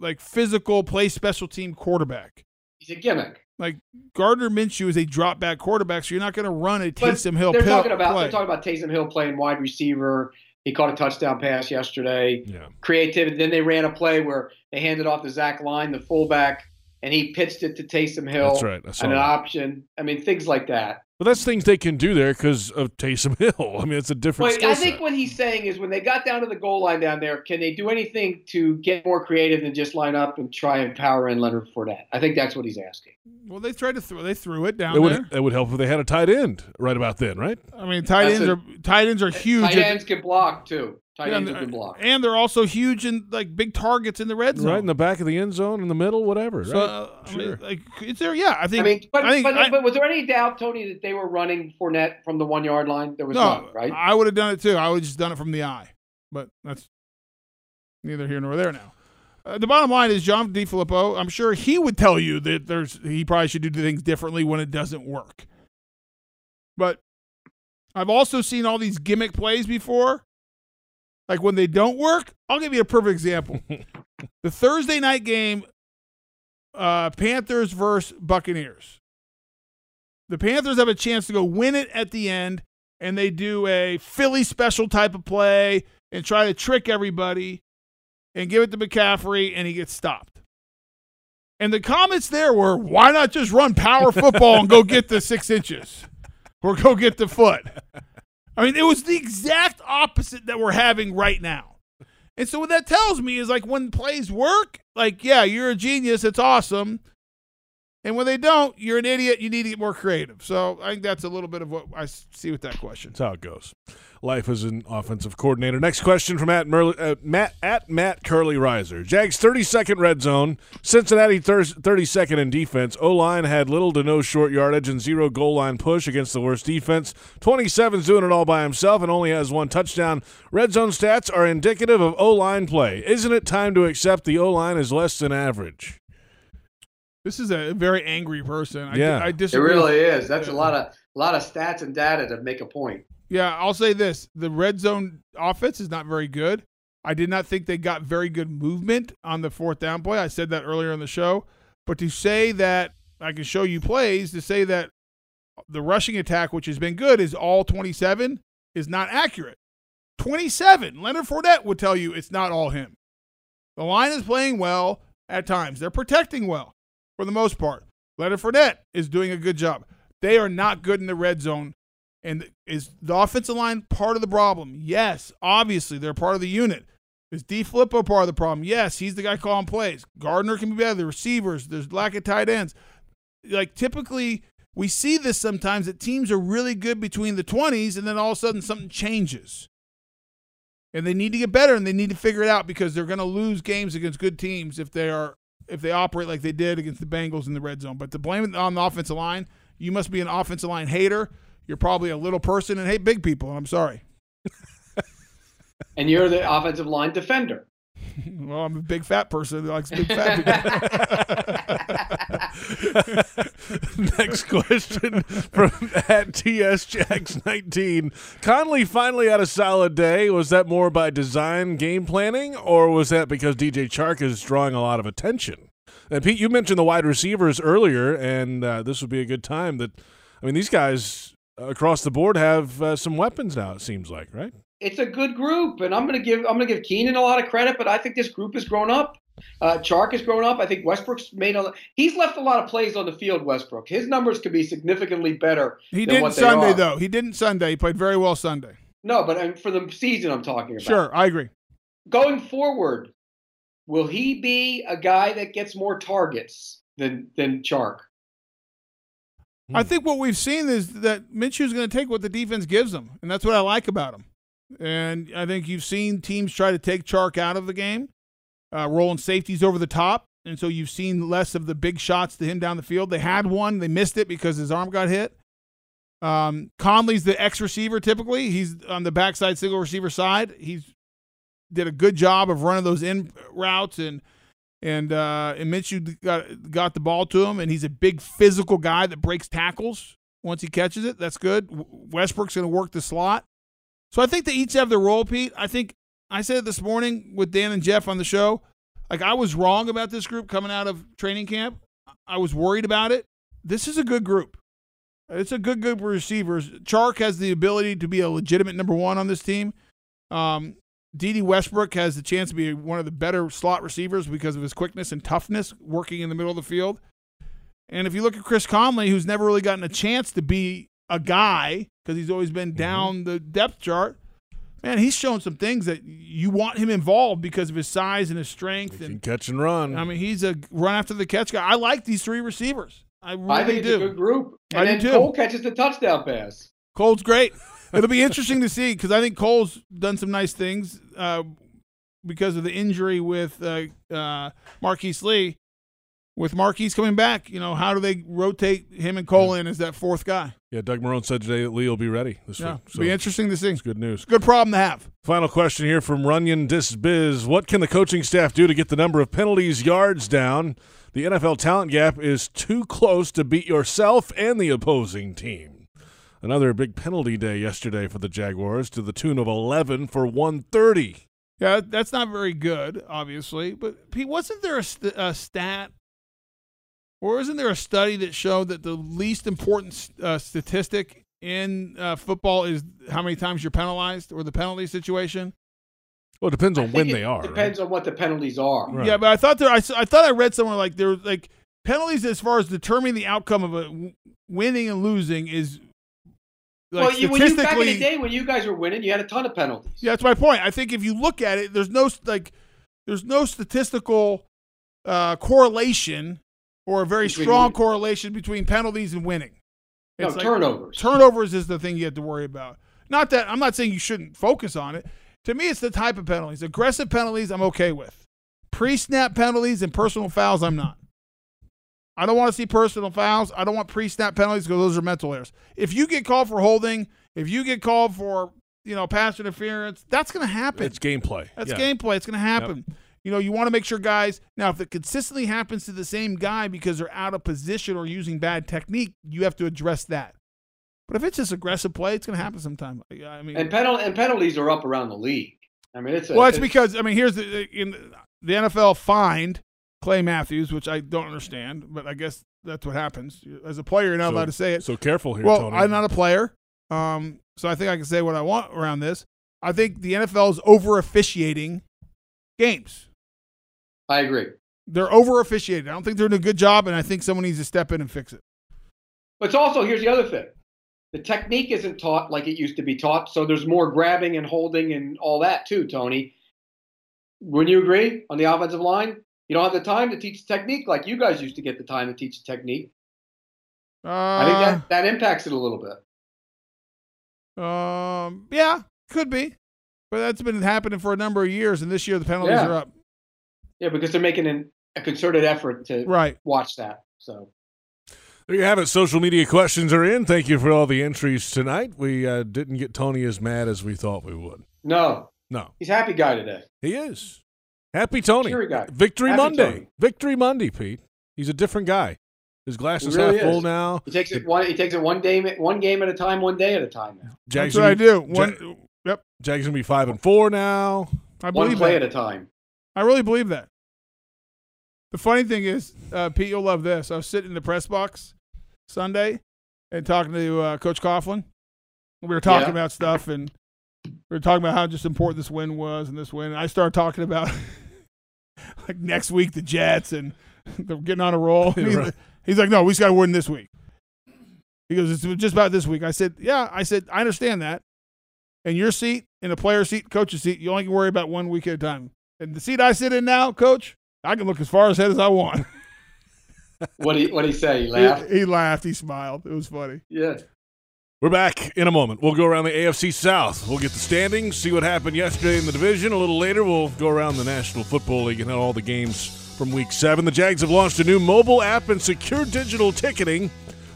like physical play special team quarterback. He's a gimmick. Like Gardner Minshew is a drop back quarterback, so you're not going to run a But Taysom Hill They're pill- talking about play. they're talking about Taysom Hill playing wide receiver. He caught a touchdown pass yesterday. Yeah. Creativity. Then they ran a play where they handed off to Zach Line, the fullback, and he pitched it to Taysom Hill. That's right. I an that. option. I mean, things like that. But that's things they can do there because of Taysom Hill. I mean, it's a different But skill I set. think what he's saying is when they got down to the goal line down there, can they do anything to get more creative than just line up and try and power in Leonard Fournette? I think that's what he's asking. Well, they tried to throw. They threw it down it would there. it would help if they had a tight end right about then, right? I mean, tight That's ends a- are tight ends are huge. Tight ends can block too. Tight Yeah, ends and- can block. and they're also huge and like big targets in the red zone. Right in the back of the end zone, in the middle, whatever. So, right? uh, I mean, sure. like, is there? Yeah, I think. I mean, but, I think but, I- but was there any doubt, Tony, that they were running Fournette from the one yard line? There was no, none, right? I would have done it too. I would have just done it from the eye, but that's neither here nor there now. Uh, the bottom line is John DeFilippo. I'm sure he would tell you that there's he probably should do things differently when it doesn't work. But I've also seen all these gimmick plays before. Like when they don't work, I'll give you a perfect example. the Thursday night game, uh, Panthers versus Buccaneers. The Panthers have a chance to go win it at the end, and they do a Philly special type of play and try to trick everybody and give it to McCaffrey, and he gets stopped. And the comments there were, why not just run power football and go get the six inches or go get the foot? I mean, it was the exact opposite that we're having right now. And so what that tells me is like when plays work, like, yeah, you're a genius, it's awesome. And when they don't, you're an idiot. You need to get more creative. So I think that's a little bit of what I see with that question. That's how it goes. Life as an offensive coordinator. Next question from at, Merle, uh, Matt at Matt Curly Riser. Jags 32nd red zone. Cincinnati 32nd in defense. O line had little to no short yardage and zero goal line push against the worst defense. 27's doing it all by himself and only has one touchdown. Red zone stats are indicative of O line play. Isn't it time to accept the O line is less than average? This is a very angry person. I, Yeah. I It really is. That's a lot of a lot of stats and data to make a point. Yeah, I'll say this: the red zone offense is not very good. I did not think they got very good movement on the fourth down play. I said that earlier in the show. But to say that I can show you plays, to say that the rushing attack, which has been good, is all 27 is not accurate. 27. Leonard Fournette would tell you it's not all him. The line is playing well at times. They're protecting well for the most part. Leonard Fournette is doing a good job. They are not good in the red zone. And is the offensive line part of the problem? Yes, obviously they're part of the unit. Is D Flippo part of the problem? Yes, he's the guy calling plays. Gardner can be better. The receivers, there's lack of tight ends. Like typically, we see this sometimes that teams are really good between the 20s, and then all of a sudden something changes. And they need to get better, and they need to figure it out because they're going to lose games against good teams if they are if they operate like they did against the Bengals in the red zone. But to blame it on the offensive line, you must be an offensive line hater. You're probably a little person and hate big people. I'm sorry. And you're the offensive line defender. Well, I'm a big fat person that likes big fat people. Next question from at TSJax19. Conley finally had a solid day. Was that more by design, game planning, or was that because DJ Chark is drawing a lot of attention? And Pete, you mentioned the wide receivers earlier, and uh, this would be a good time that, I mean, these guys across the board have uh, some weapons now, it seems like, right? It's a good group, and I'm to give I'm going to give Keenan a lot of credit, but I think this group has grown up. Uh, Chark has grown up. I think Westbrook's made a he's left a lot of plays on the field. Westbrook, his numbers could be significantly better. he than didn't what they Sunday are. though. He didn't Sunday. He played very well Sunday. No, but um, for the season, I'm talking about. Sure, I agree. Going forward, will he be a guy that gets more targets than than Chark? I think what we've seen is that Minshew's going to take what the defense gives him, and that's what I like about him. And I think you've seen teams try to take Chark out of the game, uh, rolling safeties over the top, and so you've seen less of the big shots to him down the field. They had one, they missed it because his arm got hit. Um, Conley's the X receiver typically. He's on the backside single receiver side. He's did a good job of running those in routes and and uh, and Minshew got got the ball to him, and he's a big physical guy that breaks tackles once he catches it. That's good. Westbrook's going to work the slot, so I think they each have their role. Pete, I think I said this morning with Dan and Jeff on the show. Like I was wrong about this group coming out of training camp. I was worried about it. This is a good group. It's a good group of receivers. Chark has the ability to be a legitimate number one on this team. Um, Dede Westbrook has the chance to be one of the better slot receivers because of his quickness and toughness working in the middle of the field. And if you look at Chris Conley, who's never really gotten a chance to be a guy because he's always been down the depth chart, man, he's shown some things that you want him involved because of his size and his strength. And Catch and run. I mean, he's a run after the catch guy. I like these three receivers. I really I think it's do. a good group. I And do then too. Cole catches the touchdown pass. Cole's great. It'll be interesting to see because I think Cole's done some nice things uh, because of the injury with uh, uh, Marquise Lee. With Marquise coming back, you know, how do they rotate him and Cole in as that fourth guy? Yeah, Doug Marrone said today that Lee will be ready this Yeah, week. it'll be interesting to see. It's good news. Good problem to have. Final question here from Runyon Disbiz. What can the coaching staff do to get the number of penalties yards down? The NFL talent gap is too close to beat yourself and the opposing team. Another big penalty day yesterday for the Jaguars to the tune of 11 for 130. Yeah, that's not very good, obviously. But Pete, wasn't there a, st- a stat, or isn't there a study that showed that the least important uh, statistic in uh, football is how many times you're penalized or the penalty situation? Well, it depends on when think they it are. Depends on what the penalties are. Yeah, but I thought there, I, s- I thought I read somewhere like there, like penalties as far as determining the outcome of a w- winning and losing is. Like well, you, when you back in the day when you guys were winning, you had a ton of penalties. Yeah, that's my point. I think if you look at it, there's no like, there's no statistical uh, correlation or a very Between strong winning. correlation between penalties and winning. No, It's like- turnovers. Turnovers is the thing you have to worry about. Not that I'm not saying you shouldn't focus on it. To me, it's the type of penalties. Aggressive penalties, I'm okay with. Pre-snap penalties and personal fouls, I'm not. I don't want to see personal fouls. I don't want pre-snap penalties because those are mental errors. If you get called for holding, if you get called for you know pass interference, that's going to happen. It's gameplay. That's Yeah. gameplay. It's going to happen. You know, you want to make sure guys. Now, if it consistently happens to the same guy because they're out of position or using bad technique, you have to address that. But if it's just aggressive play, it's going to happen sometime. Like, I mean, And penal and penalties are up around the league. I mean, it's a, well, it's it's- because I mean, here's the in the NFL fined Clay Matthews, which I don't understand, but I guess that's what happens. As a player, you're not So- allowed to say it. So careful here, Well, Tony. I'm not a player, um, so I think I can say what I want around this. I think the NFL is over officiating games. I agree. They're over officiated. I don't think they're doing a good job, and I think someone needs to step in and fix it. But it's also here's the other thing: the technique isn't taught like it used to be taught. So there's more grabbing and holding and all that too, Tony. Wouldn't you agree on the offensive line? You don't have the time to teach technique like you guys used to get the time to teach technique. Uh, I think that, that impacts it a little bit. Um, yeah, could be, but that's been happening for a number of years, and this year the penalties Yeah. are up. Yeah, because they're making an, a concerted effort to Right. watch that. So There you have it. Social media questions are in. Thank you for all the entries tonight. We uh, didn't get Tony as mad as we thought we would. no, No, he's happy guy today. he is. Happy Tony. Cheery guy. Victory Happy Monday. Tony. Victory Monday, Pete. He's a different guy. His glass He is really half full now. He takes it one. He takes it one game, one game at a time, one day at a time now. Jags That's what I do. One, Ja- yep, Jags gonna be five and four now. I One believe play that. at a time. I really believe that. The funny thing is, uh, Pete, you'll love this. I was sitting in the press box Sunday and talking to uh, Coach Coughlin. We were talking Yeah. about stuff, and we were talking about how just important this win was and this win. And I started talking about like next week the Jets and they're getting on a roll. He's, right. like, he's like, "No, we just got to win this week." He goes, "It's just about this week." I said, "Yeah." I said, "I understand that." In your seat, in the player seat, coach's seat, you only can worry about one week at a time. And the seat I sit in now, coach, I can look as far ahead as I want. What he what he say? He laughed. He, he laughed. He smiled. It was funny. Yeah. We're back in a moment. We'll go around the AFC South. We'll get the standings, see what happened yesterday in the division. A little later, we'll go around the National Football League and hit all the games from Week Seven. The Jags have launched a new mobile app and secure digital ticketing.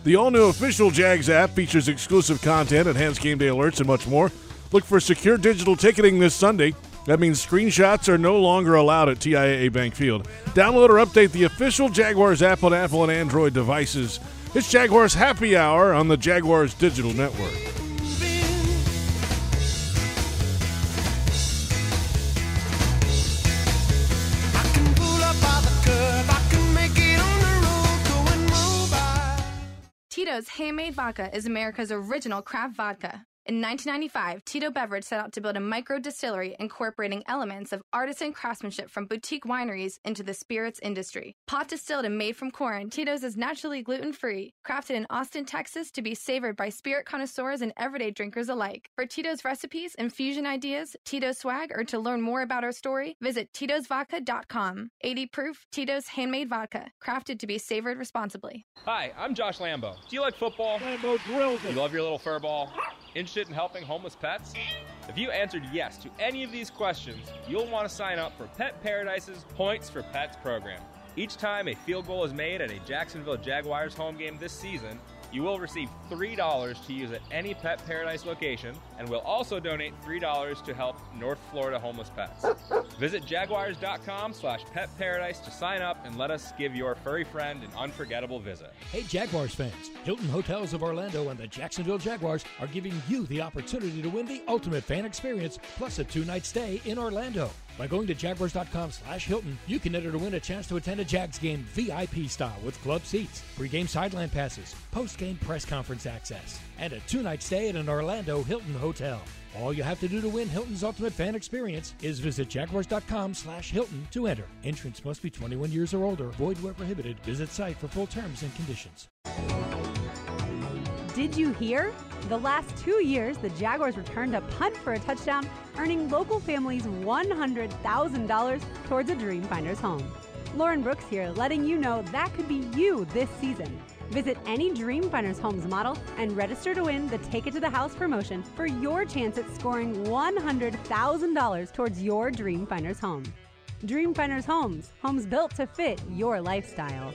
The all-new official Jags app features exclusive content, enhanced game day alerts, and much more. Look for secure digital ticketing this Sunday. That means screenshots are no longer allowed at TIAA Bank Field. Download or update the official Jaguars app on Apple and Android devices. It's Jaguars Happy Hour on the Jaguars Digital Network. Tito's Handmade Vodka is America's original craft vodka. In 1995, Tito Beverage set out to build a micro distillery incorporating elements of artisan craftsmanship from boutique wineries into the spirits industry. Pot distilled and made from corn, Tito's is naturally gluten free, crafted in Austin, Texas to be savored by spirit connoisseurs and everyday drinkers alike. For Tito's recipes, infusion ideas, Tito's swag, or to learn more about our story, visit Tito'sVodka.com. 80 proof Tito's handmade vodka, crafted to be savored responsibly. Hi, I'm Josh Lambo. Do you like football? Lambo drills You love your little fur ball? Interested in helping homeless pets? If you answered yes to any of these questions, you'll want to sign up for Pet Paradise's Points for Pets program. Each time a field goal is made at a Jacksonville Jaguars home game this season, you will receive $3 to use at any Pet Paradise location, and we'll also donate $3 to help North Florida homeless pets. Visit jaguars.com slash petparadise to sign up and let us give your furry friend an unforgettable visit. Hey, Jaguars fans, Hilton Hotels of Orlando and the Jacksonville Jaguars are giving you the opportunity to win the ultimate fan experience plus a two night stay in Orlando. By going to jaguars.com slash Hilton, you can enter to win a chance to attend a Jags game VIP style with club seats, pregame sideline passes, postgame press conference access, and a two night stay at an Orlando Hilton hotel. All you have to do to win Hilton's ultimate fan experience is visit jaguars.com slash Hilton to enter. Entrance must be 21 years or older. Void where prohibited. Visit site for full terms and conditions. Did you hear? The last two years, the Jaguars returned a punt for a touchdown, earning local families $100,000 towards a Dreamfinders home. Lauren Brooks here, letting you know that could be you this season. Visit any Dreamfinders Homes model and register to win the Take It to the House promotion for your chance at scoring $100,000 towards your Dreamfinders home. Dreamfinders Homes, homes built to fit your lifestyle.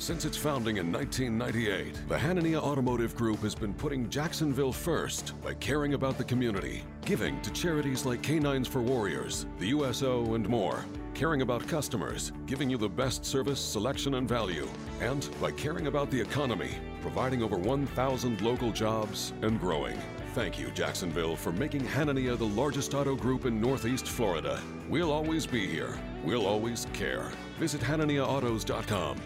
Since its founding in 1998, the Hanania Automotive Group has been putting Jacksonville first by caring about the community, giving to charities like Canines for Warriors, the USO, and more, caring about customers, giving you the best service, selection, and value, and by caring about the economy, providing over 1,000 local jobs and growing. Thank you, Jacksonville, for making Hanania the largest auto group in Northeast Florida. We'll always be here. We'll always care. Visit HananiaAutos.com.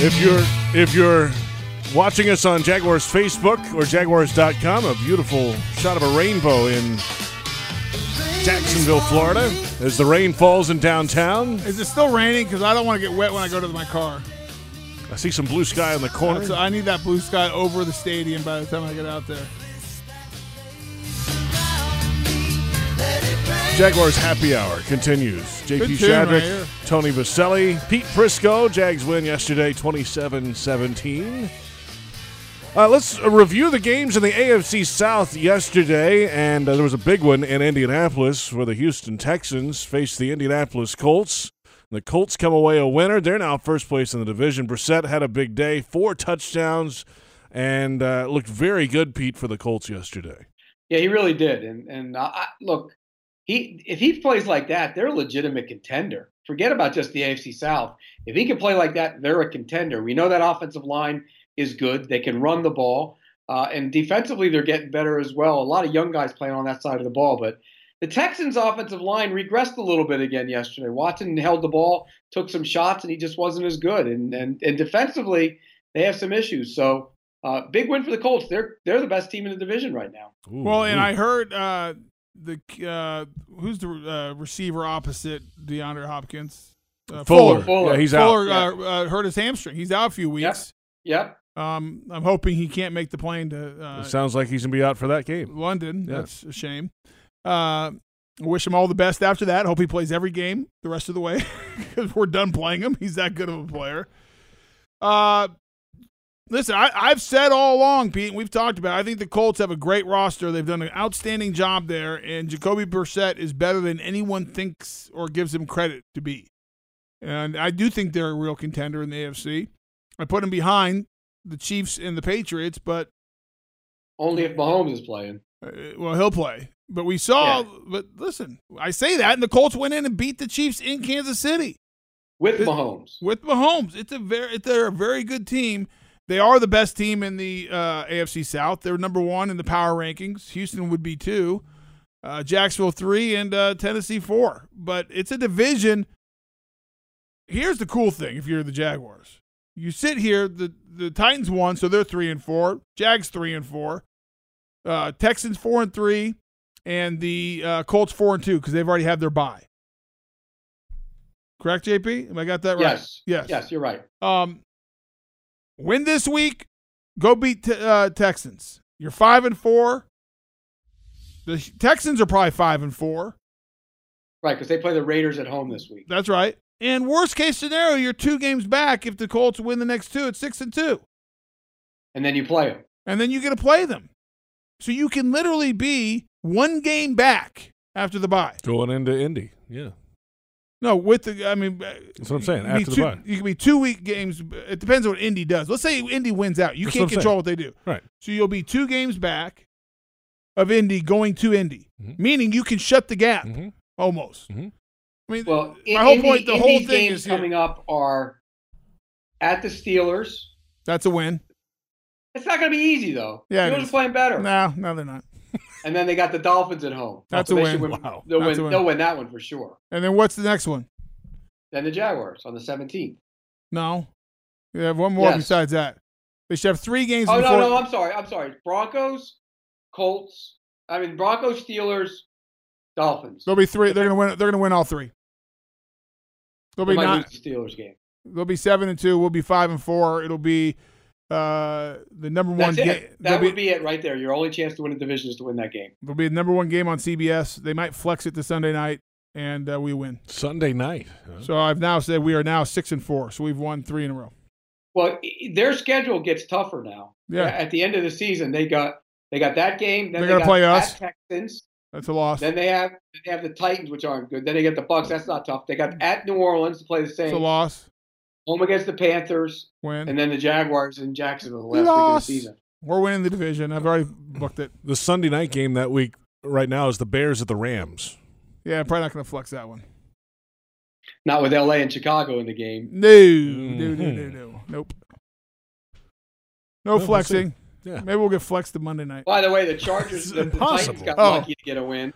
If you're if you're watching us on Jaguars Facebook or Jaguars.com, a beautiful shot of a rainbow in Jacksonville, Florida, as the rain falls in downtown. Is it still raining? Because I don't want to get wet when I go to my car. I see some blue sky in the corner. So I need that blue sky over the stadium by the time I get out there. Jaguars happy hour continues. JP Good tune right Tony Boselli, Pete Prisco. Jags win yesterday 27 17. Uh, let's uh, review the games in the AFC South yesterday, and uh, there was a big one in Indianapolis where the Houston Texans faced the Indianapolis Colts. The Colts come away a winner. They're now first place in the division. Brissett had a big day, four touchdowns, and uh, looked very good, Pete, for the Colts yesterday. Yeah, he really did. And and uh, I, look, he if he plays like that, they're a legitimate contender. Forget about just the AFC South. If he can play like that, they're a contender. We know that offensive line is good. They can run the ball, uh, and defensively they're getting better as well. A lot of young guys playing on that side of the ball, but. The Texans' offensive line regressed a little bit again yesterday. Watson held the ball, took some shots, and he just wasn't as good. And and, and defensively, they have some issues. So uh, big win for the Colts. They're they're the best team in the division right now. well, and I heard uh, the uh, who's the uh, receiver opposite DeAndre Hopkins? Uh, Fuller. Yeah, he's out. Fuller uh, uh, hurt his hamstring. He's out a few weeks. Yep. Um, I'm hoping he can't make the plane to uh, It sounds like he's going to be out for that game. London. Yeah. That's a shame. Uh, I wish him all the best after that. Hope he plays every game the rest of the way because we're done playing him. He's that good of a player. Uh, listen, I, I've said all along, Pete, and we've talked about. It, I think the Colts have a great roster. They've done an outstanding job there, and Jacoby Brissett is better than anyone thinks or gives him credit to be. And I do think they're a real contender in the AFC. I put them behind the Chiefs and the Patriots, but Only if Mahomes is playing. uh, well, he'll play. But we saw. But listen, I say that, and the Colts went in and beat the Chiefs in Kansas City With It- Mahomes. With Mahomes, it's a very they're a very good team. They are the best team in the uh, AFC South. They're number one in the power rankings. Houston would be two, uh, Jacksonville three, and uh, Tennessee four. But it's a division. Here's the cool thing: if you're the Jaguars, you sit here. the The Titans won, so they're three and four. Jags three and four. Uh, Texans four and three, and the uh, Colts four and two because they've already had their bye. Correct, JP? Am I got that right? Yes. Yes. Yes, you're right. Um, win this week. Go beat te- uh, Texans. You're five and four. The Texans are probably five and four. Right, because they play the Raiders at home this week. That's right. And worst case scenario, you're two games back if the Colts win the next two. It's six and two, And then you play them. and then you get to play them. So you can literally be one game back after the bye. Going into Indy. Yeah. No, with the I mean, That's what I'm saying, you can be after the two- bye. you can be two week games. It depends on what Indy does. Let's say Indy wins out. You That's can't what control saying. what they do. Right. So you'll be two games back of Indy going to Indy, Mm-hmm. meaning you can shut the gap almost. I mean, Well, my whole Indy- point, the Indy's whole thing games is here. coming up are at the Steelers. That's a win. It's not going to be easy though. Yeah, it Steelers is. are playing better. No, no, they're not. And then they got the Dolphins at home. That's So a they win. win. Wow. They'll, That's win, win. they'll win that one for sure. And then what's the next one? Then the Jaguars on the 17th. No, you have one more Yes. besides that. They should have three games. Oh before. no, no, I'm sorry. I'm sorry. Broncos, Colts. I mean Broncos, Steelers, Dolphins. There'll be three. They're gonna win. They're gonna win all three. They'll They be lose the Steelers game. They'll be seven and two. We'll be five and four. It'll be uh, the number one game. That would be it right there. Your only chance to win a division is to win that game. It'll be the number one game on CBS. They might flex it to Sunday night, and uh, we win. Sunday night. huh? So I've now said we are now six and four. So we've won three in a row. Well, their schedule gets tougher now. Yeah. At the end of the season, they got they got that game. Then They're they gonna got play at us. Texans. That's a loss. Then they have they have the Titans, which aren't good. Then they get the Bucks. That's not tough. They got at New Orleans to play the It's Saints. a loss. Home against the Panthers. Win. And then the Jaguars in Jacksonville the last week of the season. We're winning the division. I've already booked it. The Sunday night game that week right now is the Bears at the Rams. Yeah, I'm probably not going to flex that one. Not with LA and Chicago in the game. No, mm-hmm. no, no, no, no. Nope. No Well, we'll flexing. Yeah. Maybe we'll get flexed to Monday night. By the way, the Chargers, the, the Titans impossible. got Oh. lucky to get a win.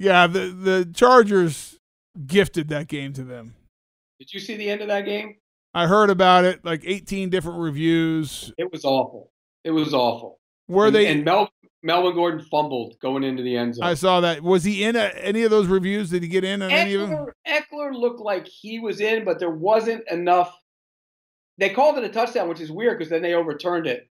Yeah, the the Chargers gifted that game to them. Did you see the end of that game? I heard about it, like 18 different reviews. It was awful. It was awful. Were and, they? And Mel, Melvin Gordon fumbled going into the end zone. I saw that. Was he in a, any of those reviews? Did he get in on any of them? Ekeler, Ekeler looked like he was in, but there wasn't enough. They called it a touchdown, which is weird because then they overturned it.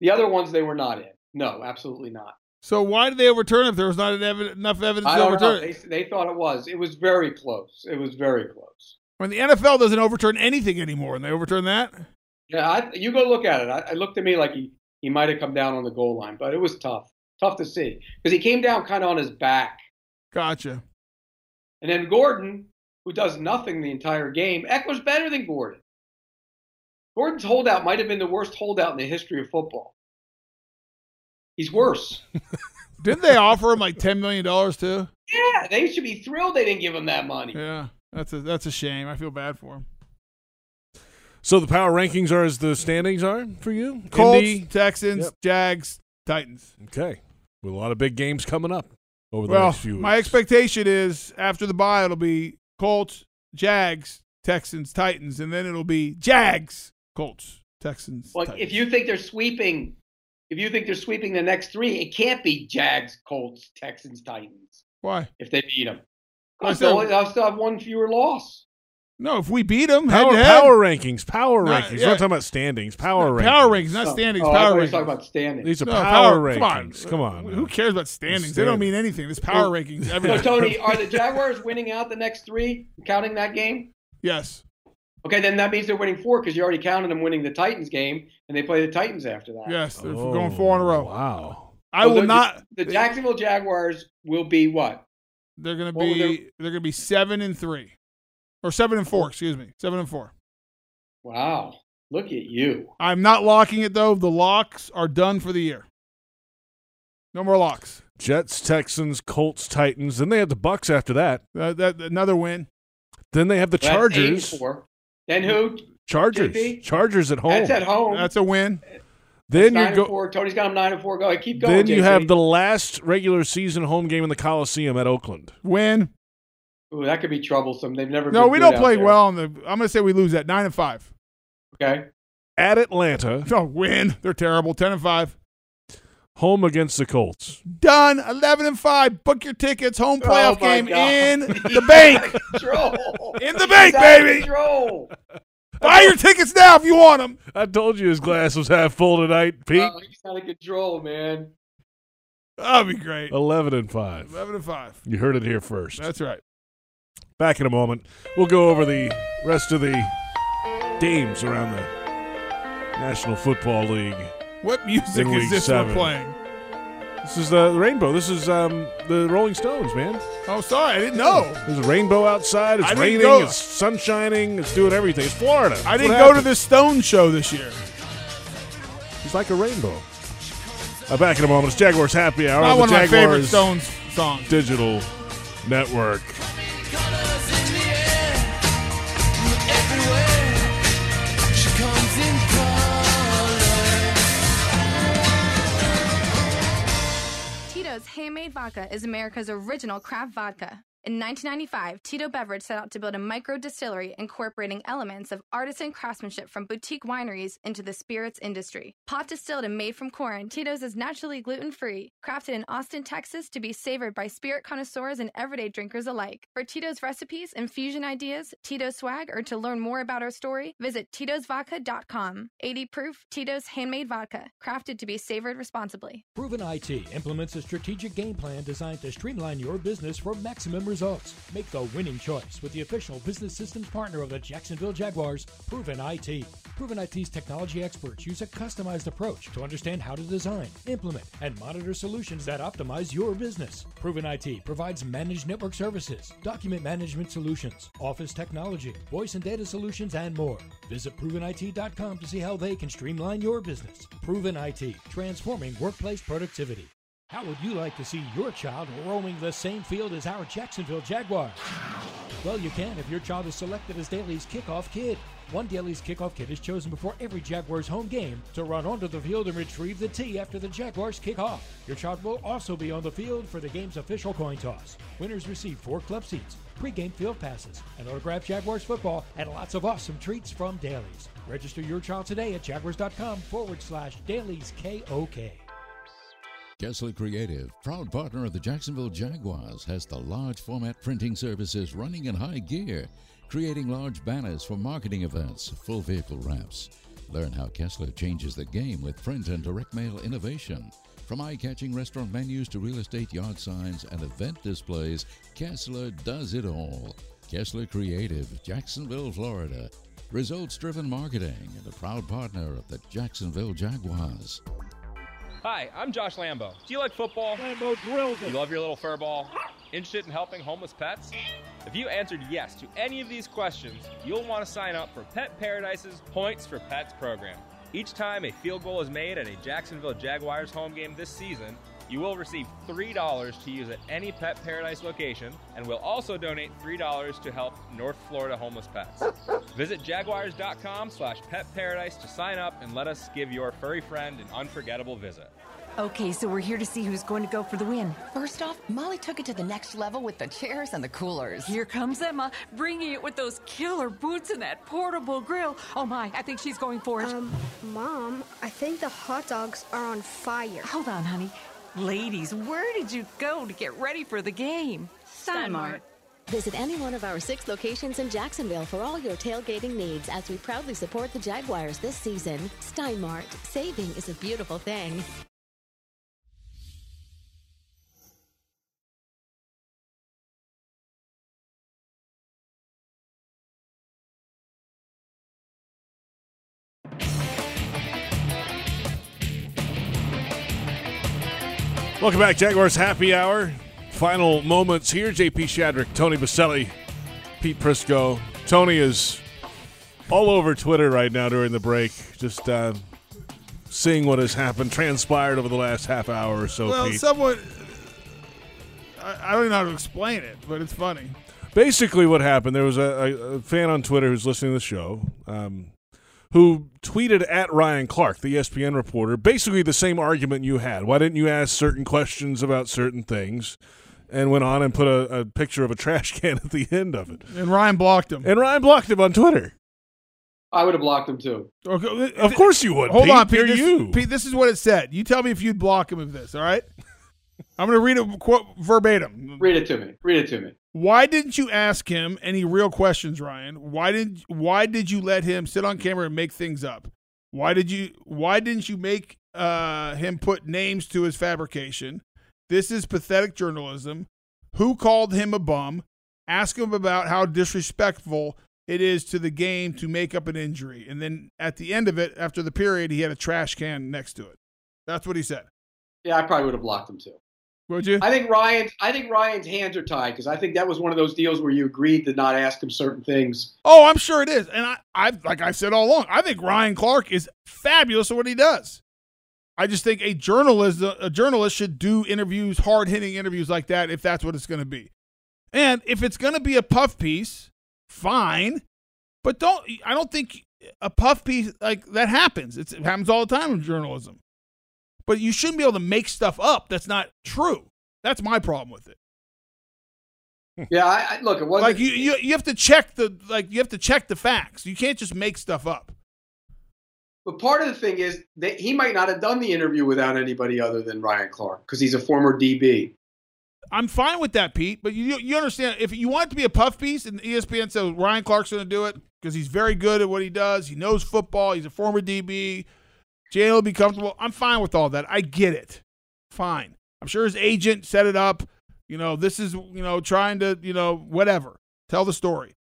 The other ones they were not in. No, absolutely not. So why did they overturn it if there was not evi- enough evidence I to don't know. overturn They, it? they thought it was. It was very close. It was very close. When the NFL doesn't overturn anything anymore, and they overturn that. Yeah, I, you go look at it. I, it looked to me like he, he might have come down on the goal line, but it was tough. Tough to see because he came down kind of on his back. Gotcha. And then Gordon, who does nothing the entire game, Ekeler's better than Gordon. Gordon's holdout might have been the worst holdout in the history of football. He's worse. Didn't they offer him like ten million dollars too? yeah, they should be thrilled they didn't give him that money. Yeah, that's a that's a shame. I feel bad for him. So the power rankings are as the standings are for you? Colts, Indy? Texans, Yep. Jags, Titans. Okay. With a lot of big games coming up over the Well, next few my expectation is after the bye, it'll be Colts, Jags, Texans, Titans, and then it'll be Jags, Colts, Texans. Well, Titans. if you think they're sweeping, if you think they're sweeping the next three, it can't be Jags, Colts, Texans, Titans Why? if they beat them. I Because said- they'll, they'll still have one fewer loss. No, if we beat them, Power, head head, power rankings. Power Not- rankings. yeah. We're not talking about standings. Power rankings. power rankings, not Oh, standings. oh, I power thought rankings. talking about standings. These are No, power, Come on. rankings. Come on. Who cares about standings? They don't mean anything. This power rankings. Everything. So Tony, are the Jaguars winning out the next three, counting that game? Yes. Okay, then that means they're winning four because you already counted them winning the Titans game, and they play the Titans after that. Yes, they're going oh, four in a row. Wow. I So will the- not. The Jacksonville Jaguars will be what? They're going to What be. their- They're going to be seven and three, or seven and four. Excuse me, seven and four. Wow, look at you. I'm not locking it though. The locks are done for the year. No more locks. Jets, Texans, Colts, Titans. Then they have the Bucks after that. Uh, that another win. Then they have the That's eight and Chargers. Then who? Chargers. JP? Chargers at home. That's at home. That's a win. Then you and go. four. Tony's got them nine and four. Go ahead, keep going. Then you JP. have the last regular season home game in the Coliseum at Oakland. Win. Ooh, that could be troublesome. They've never. No, been we don't play there. well. On the, I'm going to say we lose at nine and five. Okay. At Atlanta, No, win. They're terrible. Ten and five. home against the Colts. Done. Eleven and five. Book your tickets. Home Oh, playoff my game God. in the bank. In the bank, He's out of baby. Control. Buy your tickets now if you want them. I told you his glass was half full tonight, Pete. Oh, he's out of control, man. That'd be great. Eleven and five. Eleven and five. You heard it here first. That's right. Back in a moment. We'll go over the rest of the games around the National Football League. What music is this seven. we're playing? This is the rainbow. This is um, the Rolling Stones, man. Oh, sorry, I didn't know. There's a rainbow outside. It's I didn't raining. go- It's sun shining. It's doing everything. It's Florida. I didn't go to the Stone show this year. It's like a rainbow. Uh, back in a moment. It's Jaguars Happy Hour Not on the one of my favorite Jaguars Stones songs. Digital Network. Handmade Vodka is America's original craft vodka. In 1995, Tito Beverage set out to build a micro distillery incorporating elements of artisan craftsmanship from boutique wineries into the spirits industry. Pot distilled and made from corn, Tito's is naturally gluten free, crafted in Austin, Texas to be savored by spirit connoisseurs and everyday drinkers alike. For Tito's recipes, infusion ideas, Tito's swag, or to learn more about our story, visit Tito'sVodka.com. 80 proof Tito's Handmade Vodka, crafted to be savored responsibly. Proven IT implements a strategic game plan designed to streamline your business for maximum results. Make the winning choice with the official business systems partner of the Jacksonville Jaguars, Proven IT. Proven IT's technology experts use a customized approach to understand how to design, implement, and monitor solutions that optimize your business. Proven IT provides managed network services, document management solutions, office technology, voice and data solutions, and more. Visit ProvenIT.com to see how they can streamline your business. Proven IT, transforming workplace productivity. How would you like to see your child roaming the same field as our Jacksonville Jaguars? Well, you can if your child is selected as Daily's kickoff kid. One Daily's kickoff kid is chosen before every Jaguars home game to run onto the field and retrieve the tee after the Jaguars kick off. Your child will also be on the field for the game's official coin toss. Winners receive four club seats, pre-game field passes, an autographed Jaguars football, and lots of awesome treats from Daily's. Register your child today at jaguars.com forward slash Daily's KOK. Kessler Creative, proud partner of the Jacksonville Jaguars, has the large format printing services running in high gear, creating large banners for marketing events, full vehicle wraps. Learn how Kessler changes the game with print and direct mail innovation. From eye catching restaurant menus to real estate yard signs and event displays, Kessler does it all. Kessler Creative, Jacksonville, Florida. Results driven marketing and a proud partner of the Jacksonville Jaguars. Hi, I'm Josh Lambo. Do you like football? Lambo drills it. You love your little fur ball? Interested in helping homeless pets? If you answered yes to any of these questions, you'll want to sign up for Pet Paradise's Points for Pets program. Each time a field goal is made at a Jacksonville Jaguars home game this season, you will receive $3 to use at any Pet Paradise location, and we'll also donate $3 to help North Florida homeless pets. Visit jaguars.com slash petparadise to sign up and let us give your furry friend an unforgettable visit. Okay, so we're here to see who's going to go for the win. First off, Molly took it to the next level with the chairs and the coolers. Here comes Emma, bringing it with those killer boots and that portable grill. Oh my, I think she's going for it. Um, Mom, I think the hot dogs are on fire. Hold on, honey. Ladies, where did you go to get ready for the game? Steinmart. Visit any one of our six locations in Jacksonville for all your tailgating needs as we proudly support the Jaguars this season. Steinmart, saving is a beautiful thing. Welcome back, Jaguars Happy Hour. Final moments here. JP Shadrick, Tony Boselli, Pete Prisco. Tony is all over Twitter right now during the break, just uh, seeing what has happened, transpired over the last half hour or so. well, Pete. somewhat. I, I don't even know how to explain it, but it's funny. Basically, what happened, there was a, a, a fan on Twitter who's listening to the show um, who tweeted at Ryan Clark, the ESPN reporter, basically the same argument you had. Why didn't you ask certain questions about certain things? And went on and put a, a picture of a trash can at the end of it. And Ryan blocked him. And Ryan blocked him on Twitter. I would have blocked him too. Okay, Of course you would. Hold Pete. on, Pete. You're This, you. Pete, this is what it said. You tell me if you'd block him of this, all right? I'm going to read it quote verbatim. Read it to me. Read it to me. Why didn't you ask him any real questions, Ryan? Why didn't why did you let him sit on camera and make things up? Why did you why didn't you make uh, him put names to his fabrication? This is pathetic journalism. Who called him a bum? Ask him about how disrespectful it is to the game to make up an injury. And then at the end of it, after the period, he had a trash can next to it. That's what he said. Yeah, I probably would have blocked him too. Would you? I think Ryan's. I think Ryan's hands are tied because I think that was one of those deals where you agreed to not ask him certain things. Oh, I'm sure it is. And I, I like I said all along, I think Ryan Clark is fabulous at what he does. I just think a journalist a journalist should do interviews, hard hitting interviews like that if that's what it's going to be. And if it's going to be a puff piece, fine. But don't I don't think a puff piece like that happens. It's, it happens all the time in journalism. But you shouldn't be able to make stuff up that's not true. That's my problem with it. Hmm. Yeah, I, I look. It wasn't Like you, you, you have to check the like you have to check the facts. You can't just make stuff up. But part of the thing is that he might not have done the interview without anybody other than Ryan Clark because he's a former DB. I'm fine with that, Pete. But you you understand if you want it to be a puff piece and ESPN says Ryan Clark's going to do it because he's very good at what he does. He knows football. He's a former DB. Jalen will be comfortable. I'm fine with all that. I get it. Fine. I'm sure his agent set it up. You know, this is you know trying to you know whatever tell the story.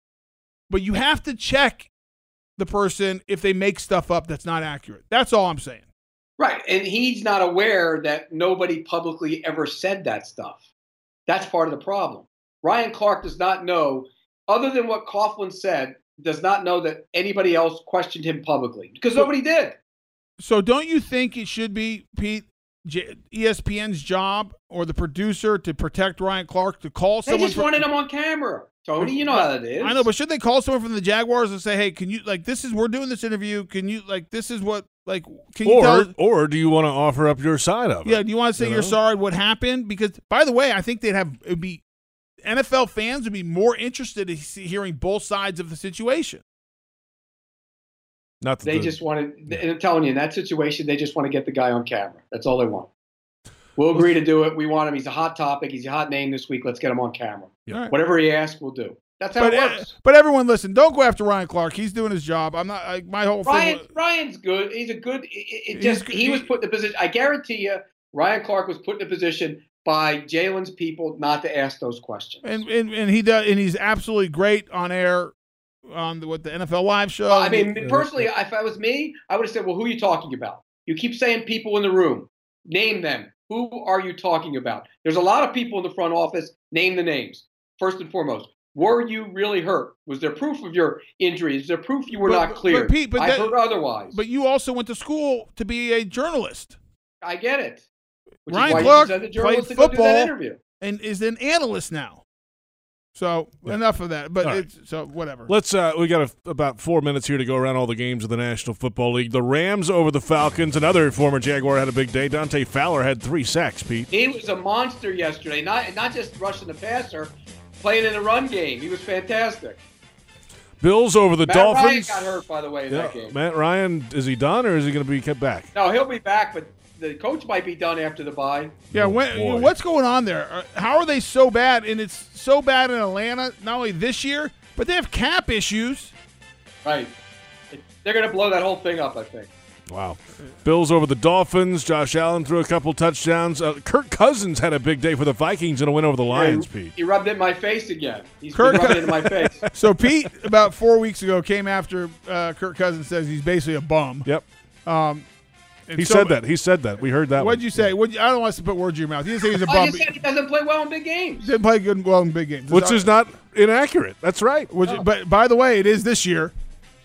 But you have to check the person if they make stuff up that's not accurate. That's all I'm saying. Right, and he's not aware that nobody publicly ever said that stuff. That's part of the problem. Ryan Clark does not know, other than what Coughlin said, does not know that anybody else questioned him publicly because nobody did. So don't you think it should be Pete J- ESPN's job or the producer to protect Ryan Clark to call They someone? They just from- wanted him on camera, Tony. You know how that is. I know, but should they call someone from the Jaguars and say, "Hey, can you like this is we're doing this interview? Can you like this is what like can you Or, tell?" or do you want to offer up your side of it? Yeah, do you want to say You you are know? sorry what happened? Because by the way, I think they'd have it'd be NFL fans would be more interested in hearing both sides of the situation. Not They the- just wanted, and I'm telling you, in that situation, they just want to get the guy on camera. That's all they want. We'll agree to do it. We want him. He's a hot topic. He's a hot name this week. Let's get him on camera. All right. Whatever he asks, we'll do. That's how But, it uh, works. but everyone, listen, don't go after Ryan Clark. He's doing his job. I'm not. Like, my whole Ryan, thing. Ryan's good. He's a good. It, it just good. he was put in a position. I guarantee you, Ryan Clark was put in a position by Jalen's people not to ask those questions. and, and and he does, and he's absolutely great on air on the, what the NFL Live show. Well, I mean, personally, if I was me, I would have said, "Well, who are you talking about? You keep saying people in the room. Name them. Who are you talking about? There's a lot of people in the front office. Name the names first and foremost. Were you really hurt? Was there proof of your injury? Is there proof you were But- not clear? but Pete, but I that- heard otherwise. But you also went to school to be a journalist. I get it. Which Ryan is why Clark you send the played journalist to go do football that interview. and is an analyst now. So enough of that. But All right. it's so whatever. Let's. Uh, we got a, about four minutes here to go around all the games of the National Football League. The Rams over the Falcons. Another former Jaguar had a big day. Dante Fowler had three sacks. Pete. He was a monster yesterday. Not not just rushing the passer, playing in the run game. He was fantastic. Bills over the Matt Dolphins. Ryan got hurt by the way in Yeah, that game. Matt Ryan is he done or is he going to be kept back? No, he'll be back, but the coach might be done after the bye. Yeah, when, what's going on there? Uh, How are they so bad? And it's so bad in Atlanta, not only this year, but they have cap issues. Right. They're going to blow that whole thing up, I think. Wow. Bills over the Dolphins. Josh Allen threw a couple touchdowns. Uh, Kirk Cousins had a big day for the Vikings and a win over the Lions. he, Pete. he rubbed it in my face again. He's Kirk- been rubbing it in my face. So Pete, about four weeks ago, came after uh, Kirk Cousins says he's basically a bum. Yep. Um, And He so- said that. He said that. We heard that. What'd one. you say? What I don't want us to put words in your mouth. He didn't say he's a oh, bum. just said he doesn't play well in big games. Didn't play good well in big games. Which is not inaccurate. That's right. Which, oh. But by the way, it is this year.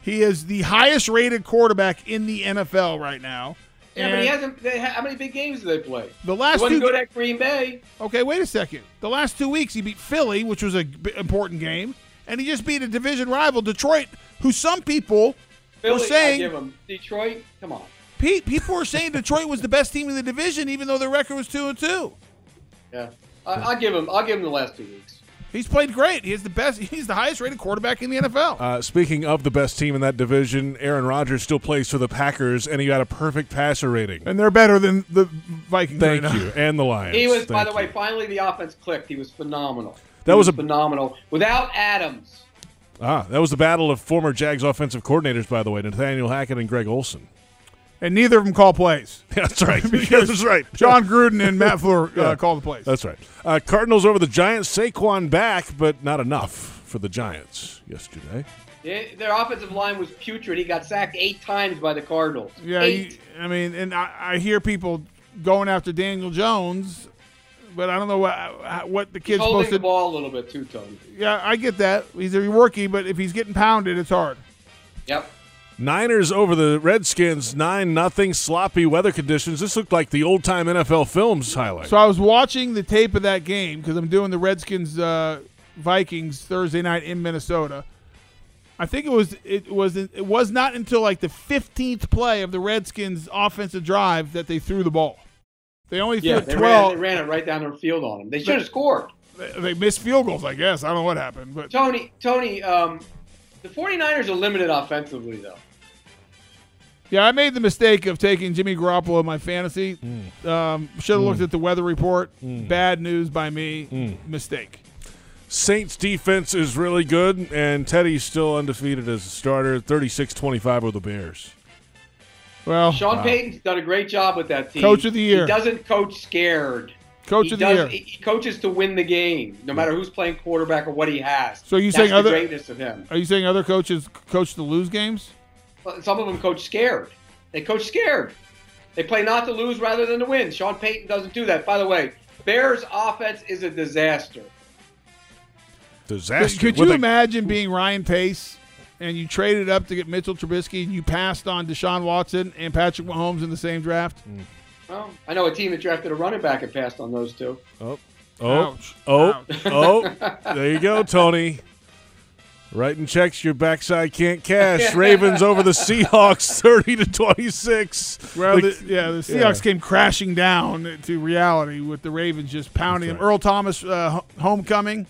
He is the highest rated quarterback in the NFL right now. Yeah, but he hasn't. They, how many big games did they play? The last he wasn't two- good at Green Bay. Okay, wait a second. The last two weeks, he beat Philly, which was a b- important game, and he just beat a division rival, Detroit, who some people Philly, were saying. I give him Detroit. Come on. Pete, people were saying Detroit was the best team in the division, even though their record was two and two. Yeah, I, I'll give him. I'll give him the last two weeks. He's played great. He's the best. He's the highest rated quarterback in the NFL. Uh, speaking of the best team in that division, Aaron Rodgers still plays for the Packers, and he got a perfect passer rating. and they're better than the Vikings. Thank right now. you, and the Lions. He was, by Thank the way, finally the offense clicked. He was phenomenal. That He was a- phenomenal without Adams. Ah, that was the battle of former Jags offensive coordinators, by the way, Nathaniel Hackett and Greg Olson. And neither of them call plays. That's right. That's right. Jon Gruden and Matt LaFleur uh, Yeah. call the plays. That's right. Uh, Cardinals over the Giants. Saquon back, but not enough for the Giants yesterday. They- Their offensive line was putrid. He got sacked eight times by the Cardinals. Yeah, eight. you, I mean, and I, I hear people going after Daniel Jones, but I don't know what what the kid's He's kid's holding supposed the to. ball a little bit too, Tony. Yeah, I get that. He's a rookie, but if he's getting pounded, it's hard. Yep. Niners over the Redskins, nine nothing. Sloppy weather conditions. This looked like the old time NFL films highlight. So I was watching the tape of that game because I'm doing the Redskins uh, Vikings Thursday night in Minnesota. I think it was it was it was not until like the 15th play of the Redskins offensive drive that they threw the ball. They only threw Yeah, it they 12. ran, they ran it right down the field on them. They should have scored. They- They missed field goals, I guess. I don't know what happened, but Tony, Tony, um, the 49ers are limited offensively, though. Yeah, I made the mistake of taking Jimmy Garoppolo in my fantasy. Hmm. Um, Should have looked hmm. at the weather report. Hmm. Bad news by me. Mistake. Saints defense is really good, and Teddy's still undefeated as a starter. 36-25 over the Bears. Well, Sean uh, Payton's done a great job with that team. Coach of the year. He doesn't coach scared. Coach he of the does, year. He he coaches to win the game, no matter who's playing quarterback or what he has. So you That's saying the other? greatness of him? Are you saying other coaches coach to lose games? Well, Some of them coach scared. They coach scared. They play not to lose rather than to win. Sean Payton doesn't do that. By the way, Bears offense is a disaster. Disaster. Could, could you a- imagine being Ryan Pace and you traded up to get Mitchell Trubisky and you passed on Deshaun Watson and Patrick Mahomes in the same draft? Mm. Well, I know a team that drafted a running back and passed on those two. Oh, oh, Ouch. oh, Ouch. oh! There you go, Tony. Writing checks your backside can't cash. Ravens over the Seahawks, thirty to twenty-six. Well, The- the, yeah, the Seahawks came crashing down to reality with the Ravens just pounding them. Earl Thomas uh, ho- homecoming,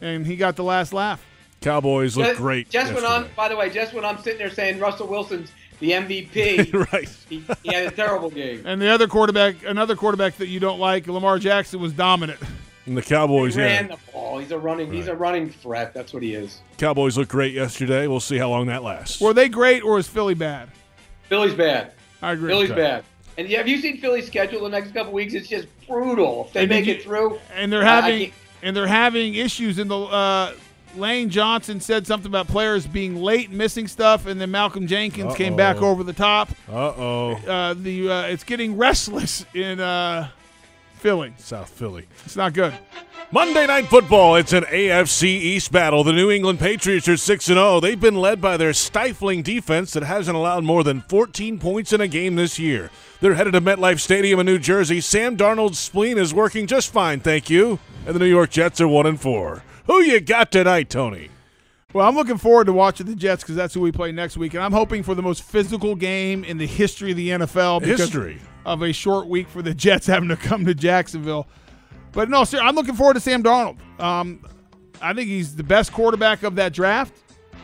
and he got the last laugh. Cowboys look Just- great. Just when I'm, by the way, just when I'm sitting there saying Russell Wilson's the MVP, right? He, he had a terrible game. And the other quarterback, another quarterback that you don't like, Lamar Jackson, was dominant. And the Cowboys, He ran yeah, the ball. He's a running. He's a running threat. That's what he is. Cowboys look great yesterday. We'll see how long that lasts. Were they great or was Philly bad? Philly's bad. I agree. Philly's Okay. bad. And yeah, have you seen Philly's schedule the next couple weeks? It's just brutal. If they And make you- it through, and they're I- I having can't- and they're having issues in the uh, Lane Johnson said something about players being late missing stuff, and then Malcolm Jenkins came back over the top. Uh-oh. Uh The uh, it's getting restless in uh, Philly, South Philly. It's not good. Monday Night Football. It's an AFC East battle. The New England Patriots are 6 0. They've been led by their stifling defense that hasn't allowed more than 14 points in a game this year. They're headed to MetLife Stadium in New Jersey. Sam Darnold's spleen is working just fine, thank you. And the New York Jets are 1 and 4. Who you got tonight, Tony? Well, I'm looking forward to watching the Jets because that's who we play next week, and I'm hoping for the most physical game in the history of the NFL. History. Of a short week for the Jets having to come to Jacksonville. But no, sir, I'm looking forward to Sam Darnold. Um, I think he's the best quarterback of that draft.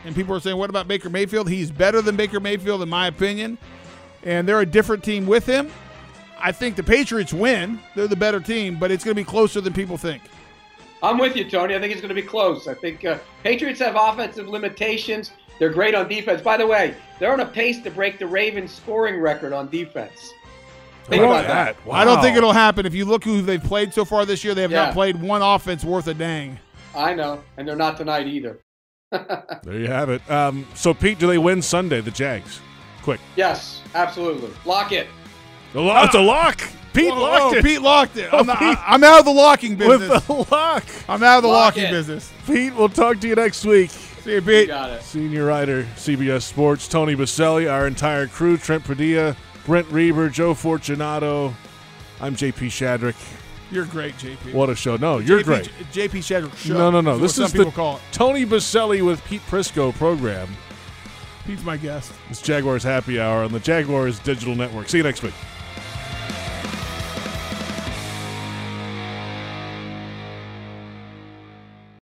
And people are saying, what about Baker Mayfield? He's better than Baker Mayfield, in my opinion. And they're a different team with him. I think the Patriots win. They're the better team, but it's going to be closer than people think. I'm with you, Tony. I think it's going to be close. I think uh, Patriots have offensive limitations. They're great on defense. By the way, they're on a pace to break the Ravens scoring record on defense. Think about that. I don't think it'll happen. If you look who they've played so far this year, they have Yeah. not played one offense worth a dang. I know, and they're not tonight either. There you have it. Um, so, Pete, do they win Sunday, the Jags? Quick. Yes, absolutely. Lock it. The lo- it's a lock. Pete Whoa, locked whoa, it. Pete locked it. Oh, I'm, not- Pete- I'm out of the locking business. with the lock. I'm out of the Lock locking it. business. Pete, we'll talk to you next week. See you, Pete. Got it. Senior writer, CBS Sports, Tony Boselli, our entire crew, Trent Padilla, Brent Reber, Joe Fortunato. I'm JP Shadrick. You're great, JP. What a show. No, you're JP great. JP Shadrick show. No, no, no. is This is the people call it. Tony Boselli with Pete Prisco program. Pete's my guest. It's Jaguars Happy Hour on the Jaguars Digital Network. See you next week.